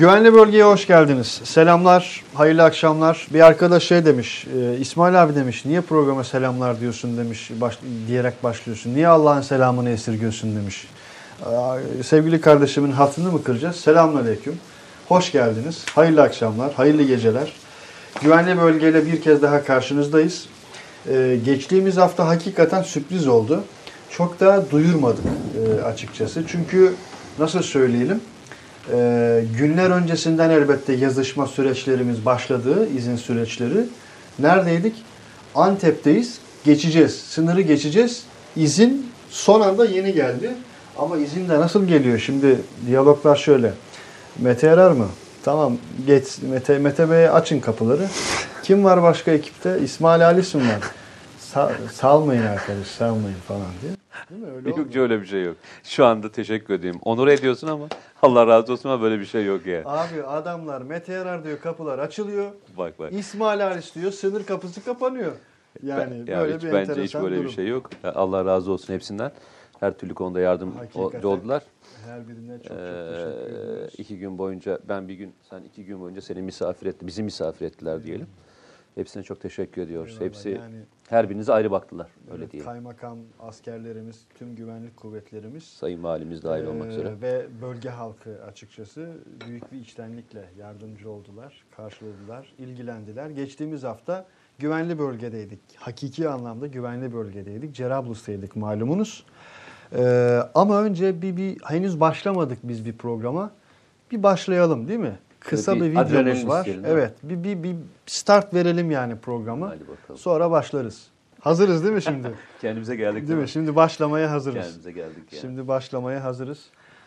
Güvenli bölgeye hoş geldiniz. Selamlar, hayırlı akşamlar. Bir arkadaş şey demiş, e, İsmail abi demiş, niye programa selamlar diyorsun demiş, baş, diyerek başlıyorsun. Niye Allah'ın selamını esirgiyorsun demiş. E, sevgili kardeşimin hatını mı kıracağız? Selamünaleyküm. Hoş geldiniz. Hayırlı akşamlar, hayırlı geceler. Güvenli bölgeyle bir kez daha karşınızdayız. E, geçtiğimiz hafta hakikaten sürpriz oldu. Çok da duyurmadık e, açıkçası. Çünkü nasıl söyleyelim? Ee, günler öncesinden elbette yazışma süreçlerimiz başladı, izin süreçleri. Neredeydik? Antep'teyiz. Geçeceğiz. Sınırı geçeceğiz. İzin son anda yeni geldi. Ama izin de nasıl geliyor? Şimdi diyaloglar şöyle. Mete Erer mı? Tamam geç Mete, Mete Bey'e açın kapıları. Kim var başka ekipte? İsmail Halis mi var? Sa- salmayın arkadaş salmayın falan diye. Değil mi? Öyle Yok olmuyor. öyle bir şey yok. Şu anda teşekkür edeyim. Onur ediyorsun ama Allah razı olsun ama böyle bir şey yok yani. Abi adamlar Mete Yarar diyor kapılar açılıyor. Bak bak. İsmail Halis diyor sınır kapısı kapanıyor. Yani Ben- ya böyle hiç, bir bence hiç böyle durum. bir şey yok. Allah razı olsun hepsinden. Her türlü konuda yardımcı oldular. Her birine çok çok Ee, teşekkür ediyoruz. iki gün boyunca ben bir gün sen iki gün boyunca seni misafir etti. Bizi misafir ettiler diyelim. Hepsine çok teşekkür ediyoruz. Eyvallah. Hepsi Yani, her birinize ayrı baktılar. Öyle evet, diyelim. Kaymakam, askerlerimiz, tüm güvenlik kuvvetlerimiz Sayın valimiz dahil olmak ee, üzere. ve bölge halkı açıkçası büyük bir içtenlikle yardımcı oldular, karşıladılar, ilgilendiler. Geçtiğimiz hafta güvenli bölgedeydik. Hakiki anlamda güvenli bölgedeydik. Cerablus'taydık malumunuz. Ee, ama önce bir, bir henüz başlamadık biz bir programa. Bir başlayalım değil mi? Kısa Bir bir, videomuz var. mi? Evet, bir, bir, bir start verelim yani programa. Hadi bakalım. Sonra başlarız. Hazırız değil mi şimdi? Kendimize geldik değil mi? Şimdi başlamaya hazırız. Kendimize geldik yani. Şimdi başlamaya hazırız.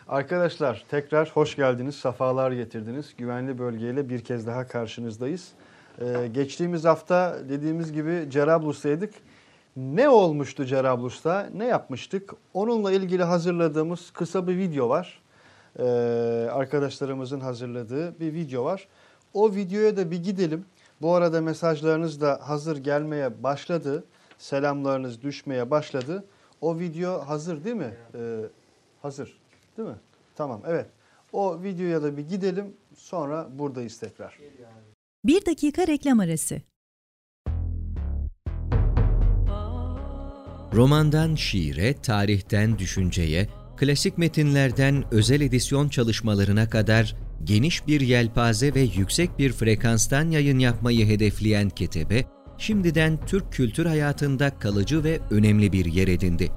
Arkadaşlar tekrar hoş geldiniz, safalar getirdiniz. Güvenli bölgeyle bir kez daha karşınızdayız. Ee, geçtiğimiz hafta dediğimiz gibi Cerablus'taydık. Ne olmuştu Cerablus'ta? Ne yapmıştık? Onunla ilgili hazırladığımız kısa bir video var. Ee, arkadaşlarımızın hazırladığı bir video var. O videoya da bir gidelim. Bu arada mesajlarınız da hazır gelmeye başladı. Selamlarınız düşmeye başladı. O video hazır değil mi? Ee, hazır. Değil mi? Tamam evet. O videoya da bir gidelim. Sonra buradayız tekrar. Bir dakika reklam arası. Romandan şiire, tarihten düşünceye, klasik metinlerden özel edisyon çalışmalarına kadar geniş bir yelpaze ve yüksek bir frekanstan yayın yapmayı hedefleyen Ketebe, şimdiden Türk kültür hayatında kalıcı ve önemli bir yer edindi.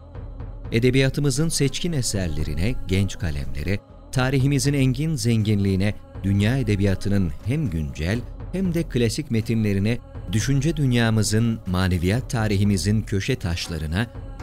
Edebiyatımızın seçkin eserlerine, genç kalemlere, tarihimizin engin zenginliğine, dünya edebiyatının hem güncel hem de klasik metinlerine, düşünce dünyamızın, maneviyat tarihimizin köşe taşlarına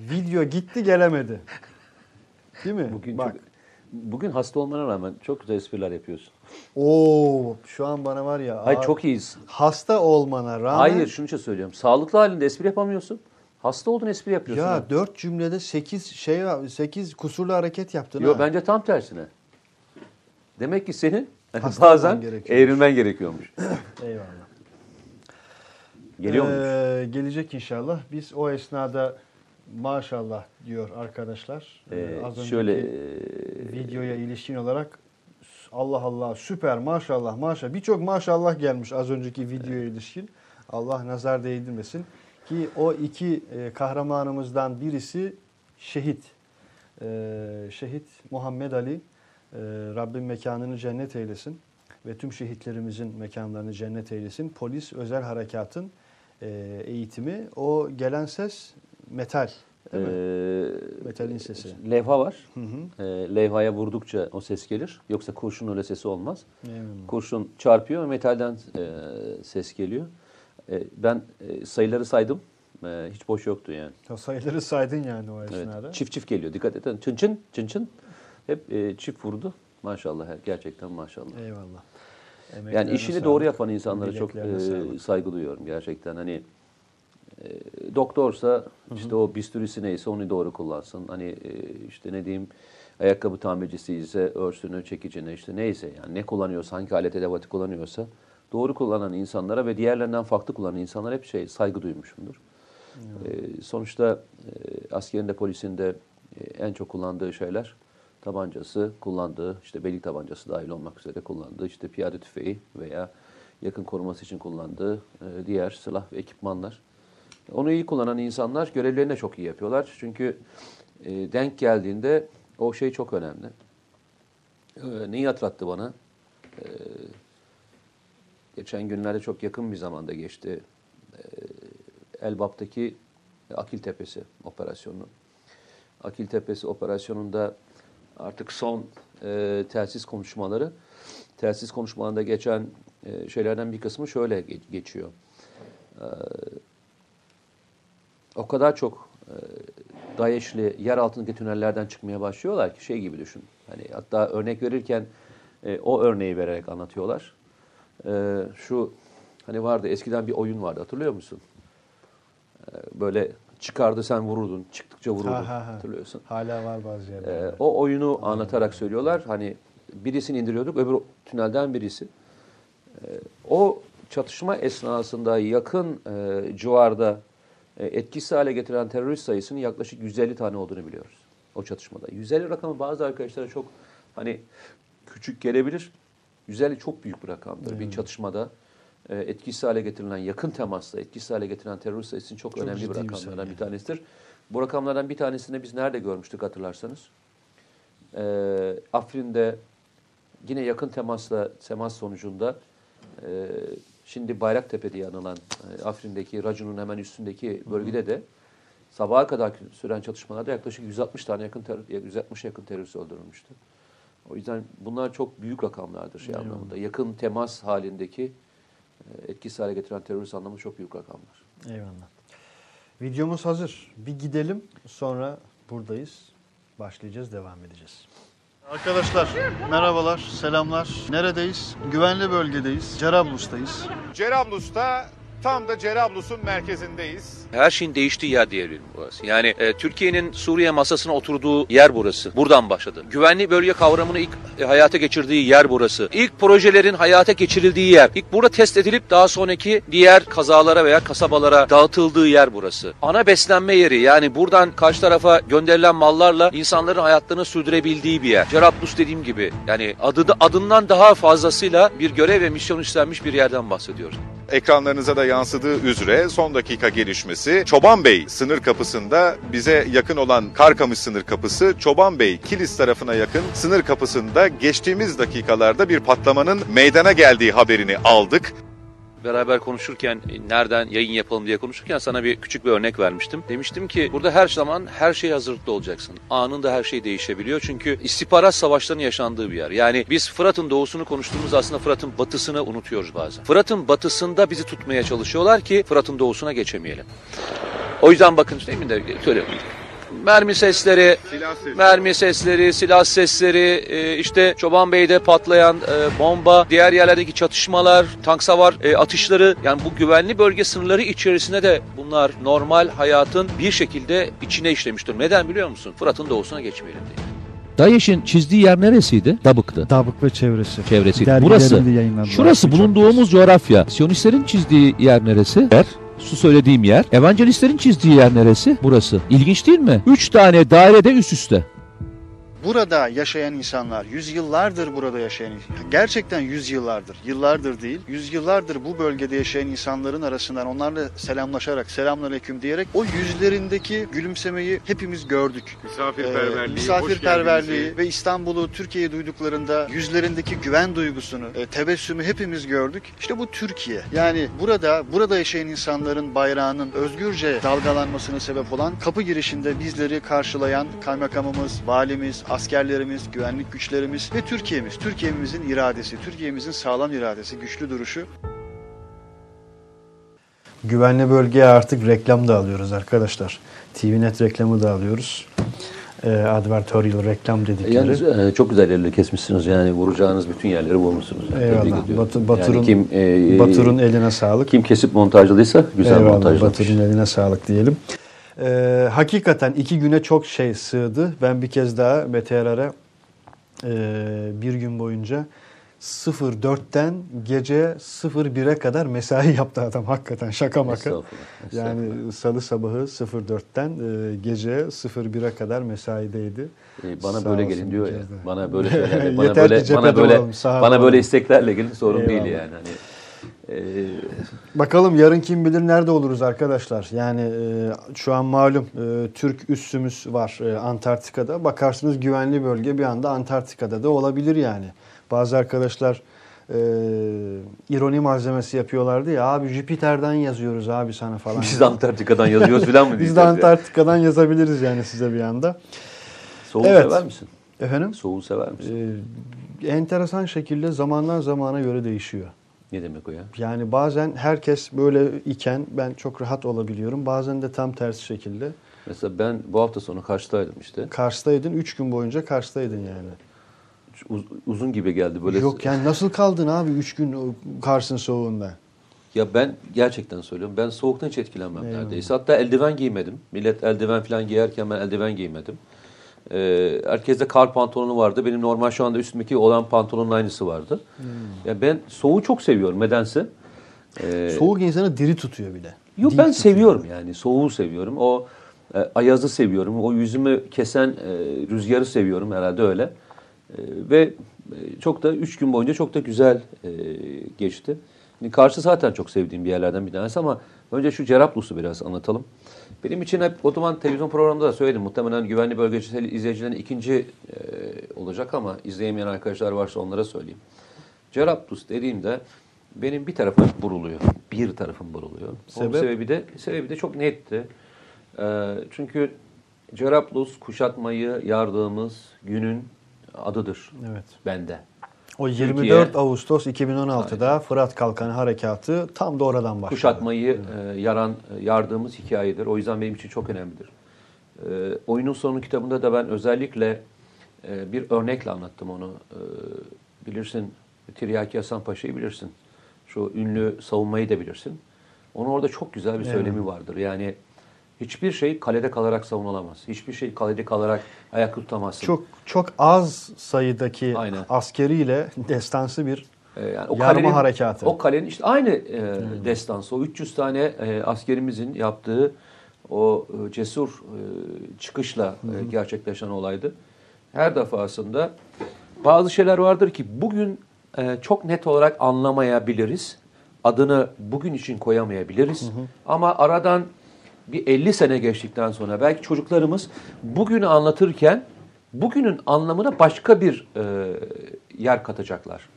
Video gitti, gelemedi. Değil mi? Bugün Bak. çok, bugün hasta olmana rağmen çok güzel espriler yapıyorsun. Oo, şu an bana var ya. Hayır çok iyiyiz. hasta olmana rağmen Hayır şunu için söylüyorum. Sağlıklı halinde espri yapamıyorsun. Hasta oldun espri yapıyorsun. ha. Ya dört cümlede 8 şey 8 kusurlu hareket yaptın Yo ha. bence tam tersine. Demek ki senin hani Hasta bazen gerekiyormuş. eğrilmen gerekiyormuş. Eyvallah. Geliyor mu? Ee, gelecek inşallah. Biz o esnada maşallah diyor arkadaşlar. Ee, az önceki şöyle e, videoya ilişkin olarak Allah Allah süper maşallah maşallah birçok maşallah gelmiş az önceki videoya ilişkin. Allah nazar değdirmesin. Ki o iki e, kahramanımızdan birisi şehit. Ee, şehit Muhammed Ali. Ee, Rabbim mekanını cennet eylesin. Ve tüm şehitlerimizin mekanlarını cennet eylesin. Polis özel harekatın e, eğitimi. O gelen ses metal. Değil mi? e, Metalin sesi. levha var. Hı hı. E, levhaya vurdukça o ses gelir. Yoksa kurşun öyle sesi olmaz. Eyvallah. Kurşun çarpıyor ve metalden e, ses geliyor. E, ben e, sayıları saydım. E, hiç boş yoktu yani. Ya sayıları saydın yani o Evet. esnada. Çift çift geliyor. Dikkat edin. Çın çın çın çın. Hep e, çift vurdu. Maşallah gerçekten maşallah. Eyvallah. Yani Emeklerine işini sağlık, doğru yapan insanlara çok e, saygı duyuyorum gerçekten. Hani e, doktorsa işte o bistürisi neyse onu doğru kullansın. Hani e, işte ne diyeyim ayakkabı tamircisi ise örsünü, çekicini işte neyse yani ne kullanıyorsa hangi alet edevatı kullanıyorsa doğru kullanan insanlara ve diğerlerinden farklı kullanan insanlara hep şey saygı duymuşumdur. E, sonuçta e, askerinde polisinde e, en çok kullandığı şeyler tabancası kullandığı işte belik tabancası dahil olmak üzere kullandığı işte piyade tüfeği veya yakın koruması için kullandığı e, diğer silah ve ekipmanlar. Onu iyi kullanan insanlar görevlerini çok iyi yapıyorlar. Çünkü e, denk geldiğinde o şey çok önemli. E, neyi hatırlattı bana? E, geçen günlerde çok yakın bir zamanda geçti. E, Elbap'taki Akil Tepesi operasyonu. Akil Tepesi operasyonunda artık son e, telsiz konuşmaları, telsiz konuşmalarında geçen e, şeylerden bir kısmı şöyle ge- geçiyor. E, o kadar çok e, DAEŞ'li yer altındaki tünellerden çıkmaya başlıyorlar ki şey gibi düşün. Hani hatta örnek verirken e, o örneği vererek anlatıyorlar. E, şu hani vardı eskiden bir oyun vardı hatırlıyor musun? E, böyle çıkardı sen vururdun, çıktıkça vururdun Ha, ha, ha. hatırlıyorsun. Hala var bazı yerlerde. Ee, o oyunu anlatarak söylüyorlar. Hani birisini indiriyorduk, öbür tünelden birisi. Ee, o çatışma esnasında yakın e, civarda etkisiz hale getiren terörist sayısının yaklaşık 150 tane olduğunu biliyoruz. O çatışmada. 150 rakamı bazı arkadaşlara çok hani küçük gelebilir. 150 çok büyük bir rakamdır. Bir çatışmada e, etkisiz hale getirilen, yakın temasla etkisiz hale getirilen terörist sayısının çok, Çok önemli bir ciddi bir rakamlardan sayı. bir tanesidir. Bu rakamlardan bir tanesini biz nerede görmüştük hatırlarsanız? Ee, Afrin'de yine yakın temasla temas sonucunda e, şimdi Bayraktepe diye anılan e, Afrin'deki Racun'un hemen üstündeki bölgede de sabaha kadar süren çatışmalarda yaklaşık 160 tane yakın ter- 160 yakın terörist öldürülmüştü. O yüzden bunlar çok büyük rakamlardır şey Eyvallah. anlamında. Yakın temas halindeki e, etkisiz hale getiren terörist anlamı çok büyük rakamlar. Eyvallah. Videomuz hazır. Bir gidelim sonra buradayız. Başlayacağız, devam edeceğiz. Arkadaşlar merhabalar, selamlar. Neredeyiz? Güvenli bölgedeyiz. Cerablus'tayız. Cerablus'ta tam da Cerablus'un merkezindeyiz. Her şeyin değiştiği yer diyebilirim burası. Yani e, Türkiye'nin Suriye masasına oturduğu yer burası. Buradan başladı. Güvenli bölge kavramını ilk e, hayata geçirdiği yer burası. İlk projelerin hayata geçirildiği yer. İlk burada test edilip daha sonraki diğer kazalara veya kasabalara dağıtıldığı yer burası. Ana beslenme yeri yani buradan karşı tarafa gönderilen mallarla insanların hayatlarını sürdürebildiği bir yer. Cerablus dediğim gibi yani adı da, adından daha fazlasıyla bir görev ve misyon üstlenmiş bir yerden bahsediyoruz. Ekranlarınıza da yansıdığı üzere son dakika gelişmesi Çoban Bey sınır kapısında bize yakın olan Karkamış sınır kapısı Çoban Bey Kilis tarafına yakın sınır kapısında geçtiğimiz dakikalarda bir patlamanın meydana geldiği haberini aldık. Beraber konuşurken nereden yayın yapalım diye konuşurken sana bir küçük bir örnek vermiştim. Demiştim ki burada her zaman her şey hazırlıklı olacaksın. Anında her şey değişebiliyor. Çünkü istihbarat savaşlarının yaşandığı bir yer. Yani biz Fırat'ın doğusunu konuştuğumuz aslında Fırat'ın batısını unutuyoruz bazen. Fırat'ın batısında bizi tutmaya çalışıyorlar ki Fırat'ın doğusuna geçemeyelim. O yüzden bakın değil mi de söylüyorum. Mermi sesleri, mermi sesleri, silah sesleri, e, işte Çoban Bey'de patlayan e, bomba, diğer yerlerdeki çatışmalar, tank savar e, atışları yani bu güvenli bölge sınırları içerisinde de bunlar normal hayatın bir şekilde içine işlemiş durumda. Neden biliyor musun? Fırat'ın doğusuna geçmeyelim diye. DAEŞ'in çizdiği yer neresiydi? Dabık'tı. Dabık ve çevresi. Çevresi. Burası. Şurası bulunduğumuz coğrafya. Siyonistlerin çizdiği yer neresi? Yer. Su söylediğim yer. Evangelistlerin çizdiği yer neresi? Burası. İlginç değil mi? Üç tane dairede üst üste. Burada yaşayan insanlar, yüzyıllardır burada yaşayan, gerçekten yüzyıllardır, yıllardır değil, yüzyıllardır bu bölgede yaşayan insanların arasından onlarla selamlaşarak, selamünaleyküm diyerek o yüzlerindeki gülümsemeyi hepimiz gördük. Misafirperverliği, Ee, misafirperverliği ve İstanbul'u, Türkiye'yi duyduklarında yüzlerindeki güven duygusunu, e, tebessümü hepimiz gördük. İşte bu Türkiye. Yani burada, burada yaşayan insanların bayrağının özgürce dalgalanmasına sebep olan kapı girişinde bizleri karşılayan kaymakamımız, valimiz, askerlerimiz, güvenlik güçlerimiz ve Türkiye'miz. Türkiye'mizin iradesi, Türkiye'mizin sağlam iradesi, güçlü duruşu. Güvenli bölgeye artık reklam da alıyoruz arkadaşlar. TVNet reklamı da alıyoruz. e, advertorial reklam dedikleri. Yalnız e, çok güzel yerleri kesmişsiniz yani vuracağınız bütün yerleri vurmuşsunuz. Yani. Eyvallah. Batur'un- yani kim, e, Batur'un eline sağlık. kim kesip montajladıysa güzel Eyvallah, montajlamış. Batur'un eline sağlık diyelim. Ee, hakikaten iki güne çok şey sığdı. Ben bir kez daha Yarar'a e, bir gün boyunca 04'ten gece 01'e kadar mesai yaptı adam hakikaten şaka maka. Estağfurullah, estağfurullah. Yani salı sabahı 04'ten e, gece 01'e kadar mesaideydi. E, bana Sağ böyle gelin diyor ya. Bana böyle şeylerle, bana böyle bana böyle olalım, bana böyle isteklerle gelin sorun değil Eyvallah. yani. Hani e, Bakalım yarın kim bilir nerede oluruz arkadaşlar. Yani e, şu an malum e, Türk üssümüz var e, Antarktika'da. Bakarsınız güvenli bölge bir anda Antarktika'da da olabilir yani. Bazı arkadaşlar e, ironi malzemesi yapıyorlardı ya abi Jüpiter'den yazıyoruz abi sana falan. biz de Antarktika'dan yazıyoruz falan mı Biz de? Antarktika'dan yazabiliriz yani size bir anda. Soğuğu Evet. sever misin? Efendim? Soğuğu sever misin? E, enteresan şekilde zamandan zamana göre değişiyor. Ne demek o ya? Yani bazen herkes böyle iken ben çok rahat olabiliyorum. Bazen de tam tersi şekilde. Mesela ben bu hafta sonu Kars'taydım işte. Kars'taydın. Üç gün boyunca Kars'taydın yani. Uz- uzun gibi geldi böyle. Yok yani nasıl kaldın abi üç gün Kars'ın soğuğunda? Ya ben gerçekten söylüyorum. Ben soğuktan hiç etkilenmem Eyvallah. neredeyse. Hatta eldiven giymedim. Millet eldiven falan giyerken ben eldiven giymedim. Ee, herkeste kar pantolonu vardı. Benim normal şu anda üstümdeki olan pantolonun aynısı vardı. Hmm. Ya ben soğuğu çok seviyorum. Nedense. Ee, Soğuk insanı diri tutuyor bir de. Yok Dik ben tutuyor. seviyorum yani. Soğuğu seviyorum. O e, ayazı seviyorum. O yüzümü kesen e, rüzgarı seviyorum herhalde öyle. E, ve e, çok da üç gün boyunca çok da güzel e, geçti. Yani Karşı zaten çok sevdiğim bir yerlerden bir tanesi ama önce şu Cerablus'u biraz anlatalım. Benim için hep o zaman televizyon programında da söyledim. Muhtemelen güvenli bölgesel izleyicilerin ikinci e, olacak ama izleyemeyen arkadaşlar varsa onlara söyleyeyim. Cerablus dediğimde benim bir tarafım buruluyor. Bir tarafım buruluyor. Onun Sebep? sebebi de sebebi de çok netti. Ee, çünkü Cerablus kuşatmayı yardığımız günün adıdır Evet. bende. O Türkiye- 24 Ağustos 2016'da Fırat Kalkanı Harekatı tam da oradan başladı. Kuşatmayı e, yaran, e, yardığımız hikayedir. O yüzden benim için çok önemlidir. E, oyunun sonu kitabında da ben özellikle e, bir örnekle anlattım onu. E, bilirsin, Tiryaki Hasan Paşa'yı bilirsin. Şu ünlü savunmayı da bilirsin. Onun orada çok güzel bir söylemi vardır. Yani hiçbir şey kalede kalarak savunulamaz. Hiçbir şey kalede kalarak ayakta tutamazsın. Çok çok az sayıdaki Aynen. askeriyle destansı bir Ee, yani Yarma harekatı. O kalenin işte aynı e, destansı, o 300 tane e, askerimizin yaptığı o e, cesur e, çıkışla e, gerçekleşen olaydı. Her defasında bazı şeyler vardır ki bugün e, çok net olarak anlamayabiliriz. Adını bugün için koyamayabiliriz. Ama aradan bir 50 sene geçtikten sonra belki çocuklarımız bugünü anlatırken bugünün anlamına başka bir e, yer katacaklar.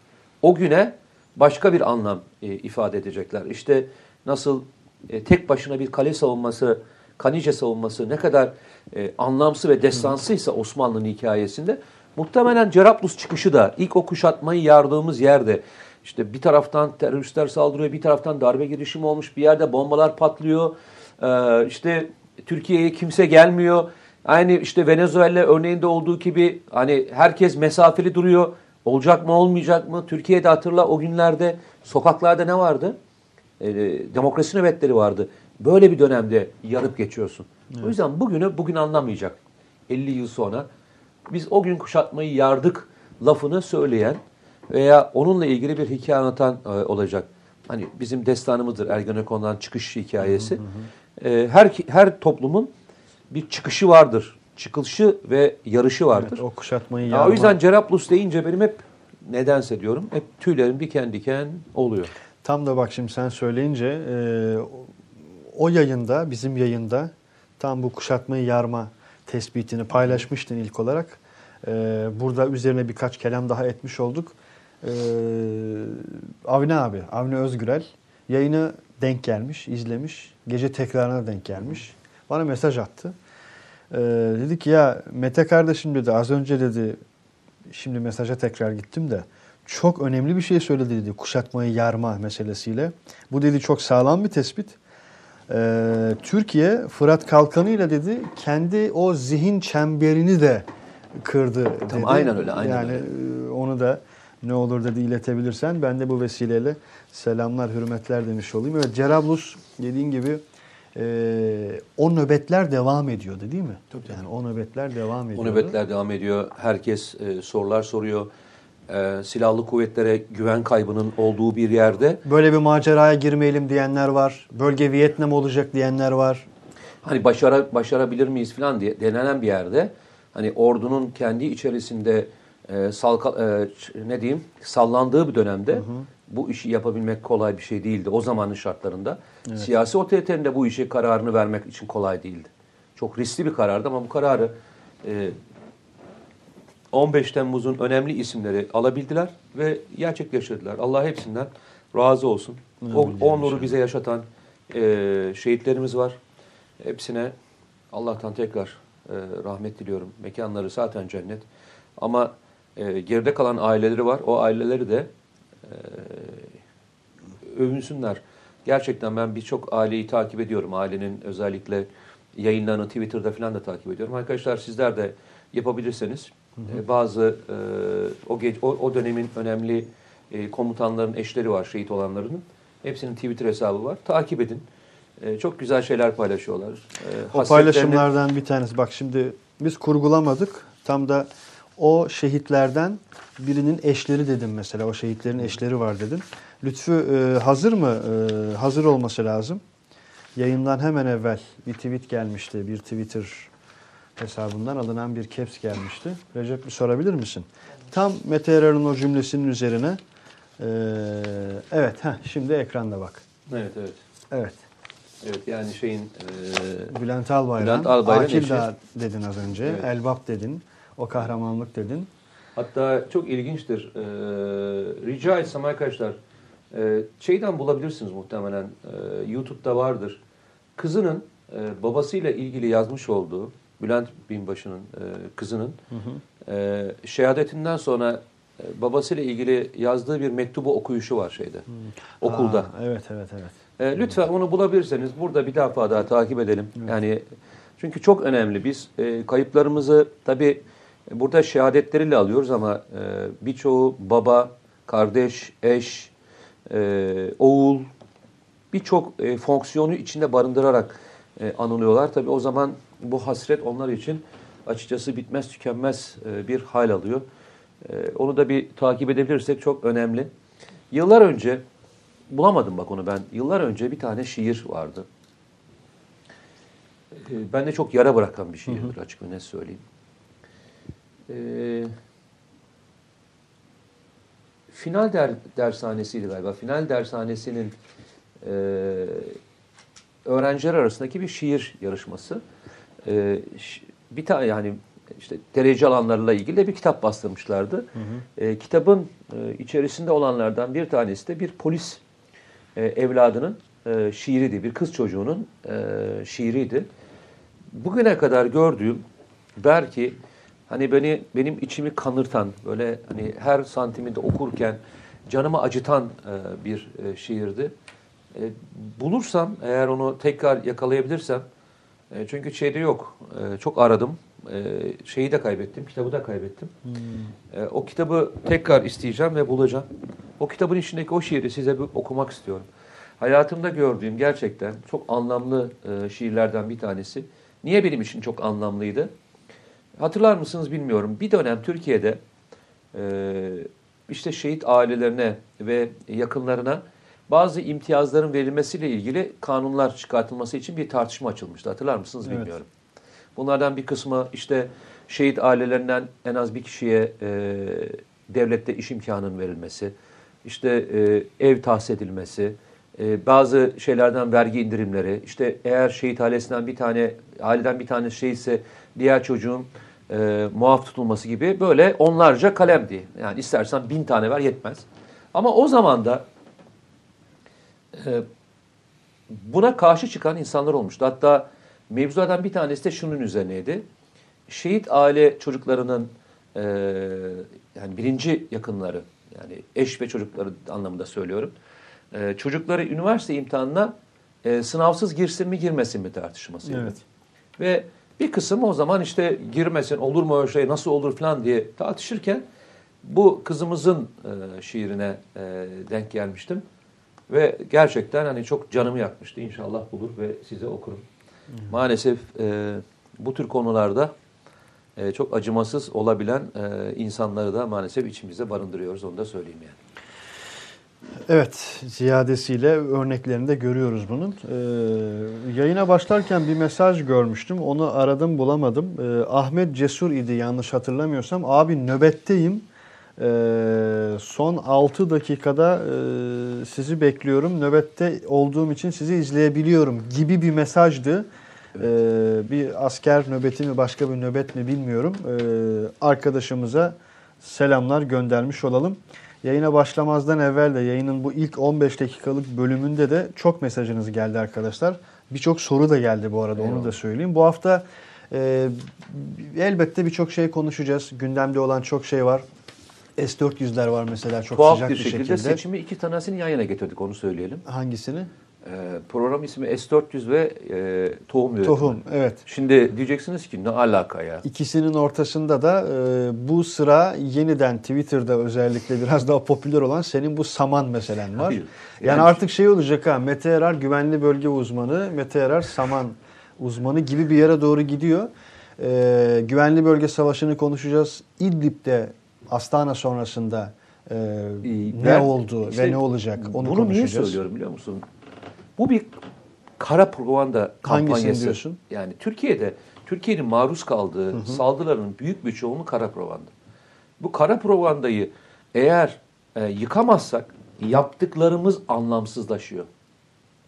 O güne başka bir anlam e, ifade edecekler. İşte nasıl e, tek başına bir kale savunması, Kanice savunması ne kadar e, anlamsı ve destansıysa Osmanlı'nın hikayesinde muhtemelen Cerablus çıkışı da ilk o kuşatmayı yardığımız yerde işte bir taraftan teröristler saldırıyor, bir taraftan darbe girişimi olmuş, bir yerde bombalar patlıyor. Ee, işte Türkiye'ye kimse gelmiyor. Aynı işte Venezuela örneğinde olduğu gibi hani herkes mesafeli duruyor. Olacak mı olmayacak mı? Türkiye'de hatırla o günlerde sokaklarda ne vardı? Ee, demokrasi nöbetleri vardı. Böyle bir dönemde yarıp geçiyorsun. O yüzden bugünü bugün anlamayacak. 50 yıl sonra biz o gün kuşatmayı yardık lafını söyleyen veya onunla ilgili bir hikaye anlatan e, olacak. Hani bizim destanımızdır Ergenekon'dan çıkış hikayesi. E, her her toplumun bir çıkışı vardır. Çıkışı ve yarışı vardır. Evet, o kuşatmayı Ya, yarma. o yüzden Cerablus deyince benim hep nedense diyorum hep tüylerim diken diken oluyor. Tam da bak şimdi sen söyleyince e, o yayında, bizim yayında tam bu kuşatmayı yarma tespitini paylaşmıştın ilk olarak. E, burada üzerine birkaç kelam daha etmiş olduk. E, Avni abi, Avni Özgürel yayını denk gelmiş, izlemiş. Gece tekrarına denk gelmiş. Bana mesaj attı. E, dedi ki ya Mete kardeşim dedi az önce dedi şimdi mesaja tekrar gittim de çok önemli bir şey söyledi dedi kuşatmayı yarma meselesiyle. Bu dedi çok sağlam bir tespit. Ee, Türkiye Fırat Kalkanı'yla dedi kendi o zihin çemberini de kırdı dedi. aynen öyle, aynen yani öyle. e, onu da ne olur dedi iletebilirsen ben de bu vesileyle selamlar hürmetler demiş olayım. Evet Cerablus dediğin gibi e, o nöbetler devam ediyordu değil mi? Yani o nöbetler devam O ediyordu. nöbetler devam ediyor. Herkes e, sorular soruyor. E, silahlı kuvvetlere güven kaybının olduğu bir yerde Böyle bir maceraya girmeyelim diyenler var. Bölge Vietnam olacak diyenler var. hani başara, başarabilir miyiz falan diye denenen bir yerde hani ordunun kendi içerisinde e, salka, e, ne diyeyim sallandığı bir dönemde bu işi yapabilmek kolay bir şey değildi o zamanın şartlarında. Siyasi otoritenin de bu işi kararını vermek için kolay değildi. Çok riskli bir karardı ama bu kararı e, 15 Temmuz'un önemli isimleri alabildiler ve gerçekleştirdiler. Allah hepsinden razı olsun. O, o nuru bize yaşatan e, şehitlerimiz var. Hepsine Allah'tan tekrar e, rahmet diliyorum. Mekanları zaten cennet. Ama e, geride kalan aileleri var. O aileleri de e, övünsünler. Gerçekten ben birçok aileyi takip ediyorum. Ailenin özellikle yayınlarını Twitter'da falan da takip ediyorum. Arkadaşlar sizler de yapabilirseniz e, bazı e, o, ge- o, o dönemin önemli e, komutanların eşleri var şehit olanlarının. Hepsinin Twitter hesabı var. Takip edin. E, çok güzel şeyler paylaşıyorlar. E, O paylaşımlardan bir tanesi. Bak şimdi biz kurgulamadık. Tam da o şehitlerden birinin eşleri dedim mesela. O şehitlerin eşleri var dedin. Lütfü e, hazır mı? E, hazır olması lazım. Yayından hemen evvel bir tweet gelmişti. Bir Twitter hesabından alınan bir caps gelmişti. Recep bir sorabilir misin? Tam Mete Yarar'ın o cümlesinin üzerine. e, evet, heh, şimdi ekranda bak. Evet evet. Evet. Evet yani şeyin e, Bülent Albayrak, Bülent Albayrak Akil. Dağ dedin az önce, Evet. Elbap dedin, o kahramanlık dedin. Hatta çok ilginçtir. Ee, rica etsem arkadaşlar e, şeyden bulabilirsiniz muhtemelen. Ee, YouTube'da vardır. Kızının e, babasıyla ilgili yazmış olduğu Bülent Binbaşı'nın e, kızının e, şehadetinden sonra e, babasıyla ilgili yazdığı bir mektubu okuyuşu var şeyde. Okulda. Aa, evet, evet, evet. E, lütfen onu bulabilirseniz burada bir defa daha takip edelim. Yani çünkü çok önemli. Biz e, kayıplarımızı tabi burada şehadetleriyle alıyoruz ama e, birçoğu baba, kardeş, eş, e, oğul birçok e, fonksiyonu içinde barındırarak e, anılıyorlar. Tabi o zaman bu hasret onlar için açıkçası bitmez tükenmez e, bir hal alıyor. E, onu da bir takip edebilirsek çok önemli. Yıllar önce bulamadım bak onu ben. Yıllar önce bir tane şiir vardı. Ee, bende çok yara bırakan bir şiirdir açık ve net söyleyeyim. Ee, final der, dershanesiydi galiba. Final dershanesinin e, öğrenciler arasındaki bir şiir yarışması. Ş- bir tane yani işte derece alanlarla ilgili de bir kitap bastırmışlardı. Ee, kitabın e, içerisinde olanlardan bir tanesi de bir polis e, evladının e, şiiriydi. Bir kız çocuğunun e, şiiriydi. Bugüne kadar gördüğüm belki hani beni benim içimi kanırtan böyle hani her santiminde okurken canımı acıtan e, bir e, şiirdi. E, bulursam eğer onu tekrar yakalayabilirsem e, çünkü şeyde yok. E, çok aradım. E, şeyi de kaybettim. Kitabı da kaybettim. E, o kitabı tekrar isteyeceğim ve bulacağım. O kitabın içindeki o şiiri size bir okumak istiyorum. Hayatımda gördüğüm gerçekten çok anlamlı e, şiirlerden bir tanesi. Niye benim için çok anlamlıydı? Hatırlar mısınız bilmiyorum. Bir dönem Türkiye'de e, işte şehit ailelerine ve yakınlarına bazı imtiyazların verilmesiyle ilgili kanunlar çıkartılması için bir tartışma açılmıştı. Hatırlar mısınız Evet. bilmiyorum. Bunlardan bir kısmı işte şehit ailelerinden en az bir kişiye e, devlette iş imkanının verilmesi, işte e, ev tahsis edilmesi, e, bazı şeylerden vergi indirimleri, işte eğer şehit ailesinden bir tane, aileden bir tane şehitse diğer çocuğun e, muaf tutulması gibi böyle onlarca kalemdi. Yani istersen bin tane ver yetmez. Ama o zaman da e, buna karşı çıkan insanlar olmuştu. Hatta mevzulardan bir tanesi de şunun üzerineydi. Şehit aile çocuklarının e, yani birinci yakınları yani eş ve çocukları anlamında söylüyorum. E, çocukları üniversite imtihanına e, sınavsız girsin mi girmesin mi tartışması. Evet. Ve bir kısım o zaman işte girmesin olur mu öyle şey nasıl olur falan diye tartışırken bu kızımızın e, şiirine e, denk gelmiştim. Ve gerçekten hani çok canımı yakmıştı. İnşallah bulur ve size okurum. Maalesef e, bu tür konularda e, çok acımasız olabilen e, insanları da maalesef içimizde barındırıyoruz. Onu da söyleyeyim yani. Evet, ziyadesiyle örneklerini de görüyoruz bunun. Ee, yayına başlarken bir mesaj görmüştüm. Onu aradım bulamadım. Ee, Ahmet Cesur idi yanlış hatırlamıyorsam. Abi nöbetteyim. Ee, son 6 dakikada e, sizi bekliyorum. Nöbette olduğum için sizi izleyebiliyorum gibi bir mesajdı. Ee, bir asker nöbeti mi başka bir nöbet mi bilmiyorum. Ee, arkadaşımıza selamlar göndermiş olalım. Yayına başlamazdan evvel de yayının bu ilk 15 dakikalık bölümünde de çok mesajınız geldi arkadaşlar. Birçok soru da geldi bu arada onu da söyleyeyim. Bu hafta e, elbette birçok şey konuşacağız. Gündemde olan çok şey var. S-400'ler var mesela çok Tuhaf sıcak bir bir, şekilde şekilde. seçimi iki tanesini yan yana getirdik onu söyleyelim. Hangisini? Ee, program ismi S400 ve e, tohum üretimi. Tohum evet. Şimdi diyeceksiniz ki ne alaka ya? İkisinin ortasında da e, bu sıra yeniden Twitter'da özellikle biraz daha popüler olan senin bu saman meselen var. Hayır. Yani, Yani- artık şey olacak ha Mete Erar güvenli bölge uzmanı, Mete Erar saman uzmanı gibi bir yere doğru gidiyor. E, güvenli bölge savaşını konuşacağız. İdlib'de Astana sonrasında e, ne Ben oldu işte ve ne olacak onu Bunu konuşacağız. niye söylüyorum biliyor musun? Bu bir kara propaganda Hangisini kampanyası. diyorsun? Yani Türkiye'de Türkiye'nin maruz kaldığı saldırıların büyük bir çoğunluğu kara propaganda. Bu kara propagandayı eğer e, yıkamazsak yaptıklarımız anlamsızlaşıyor.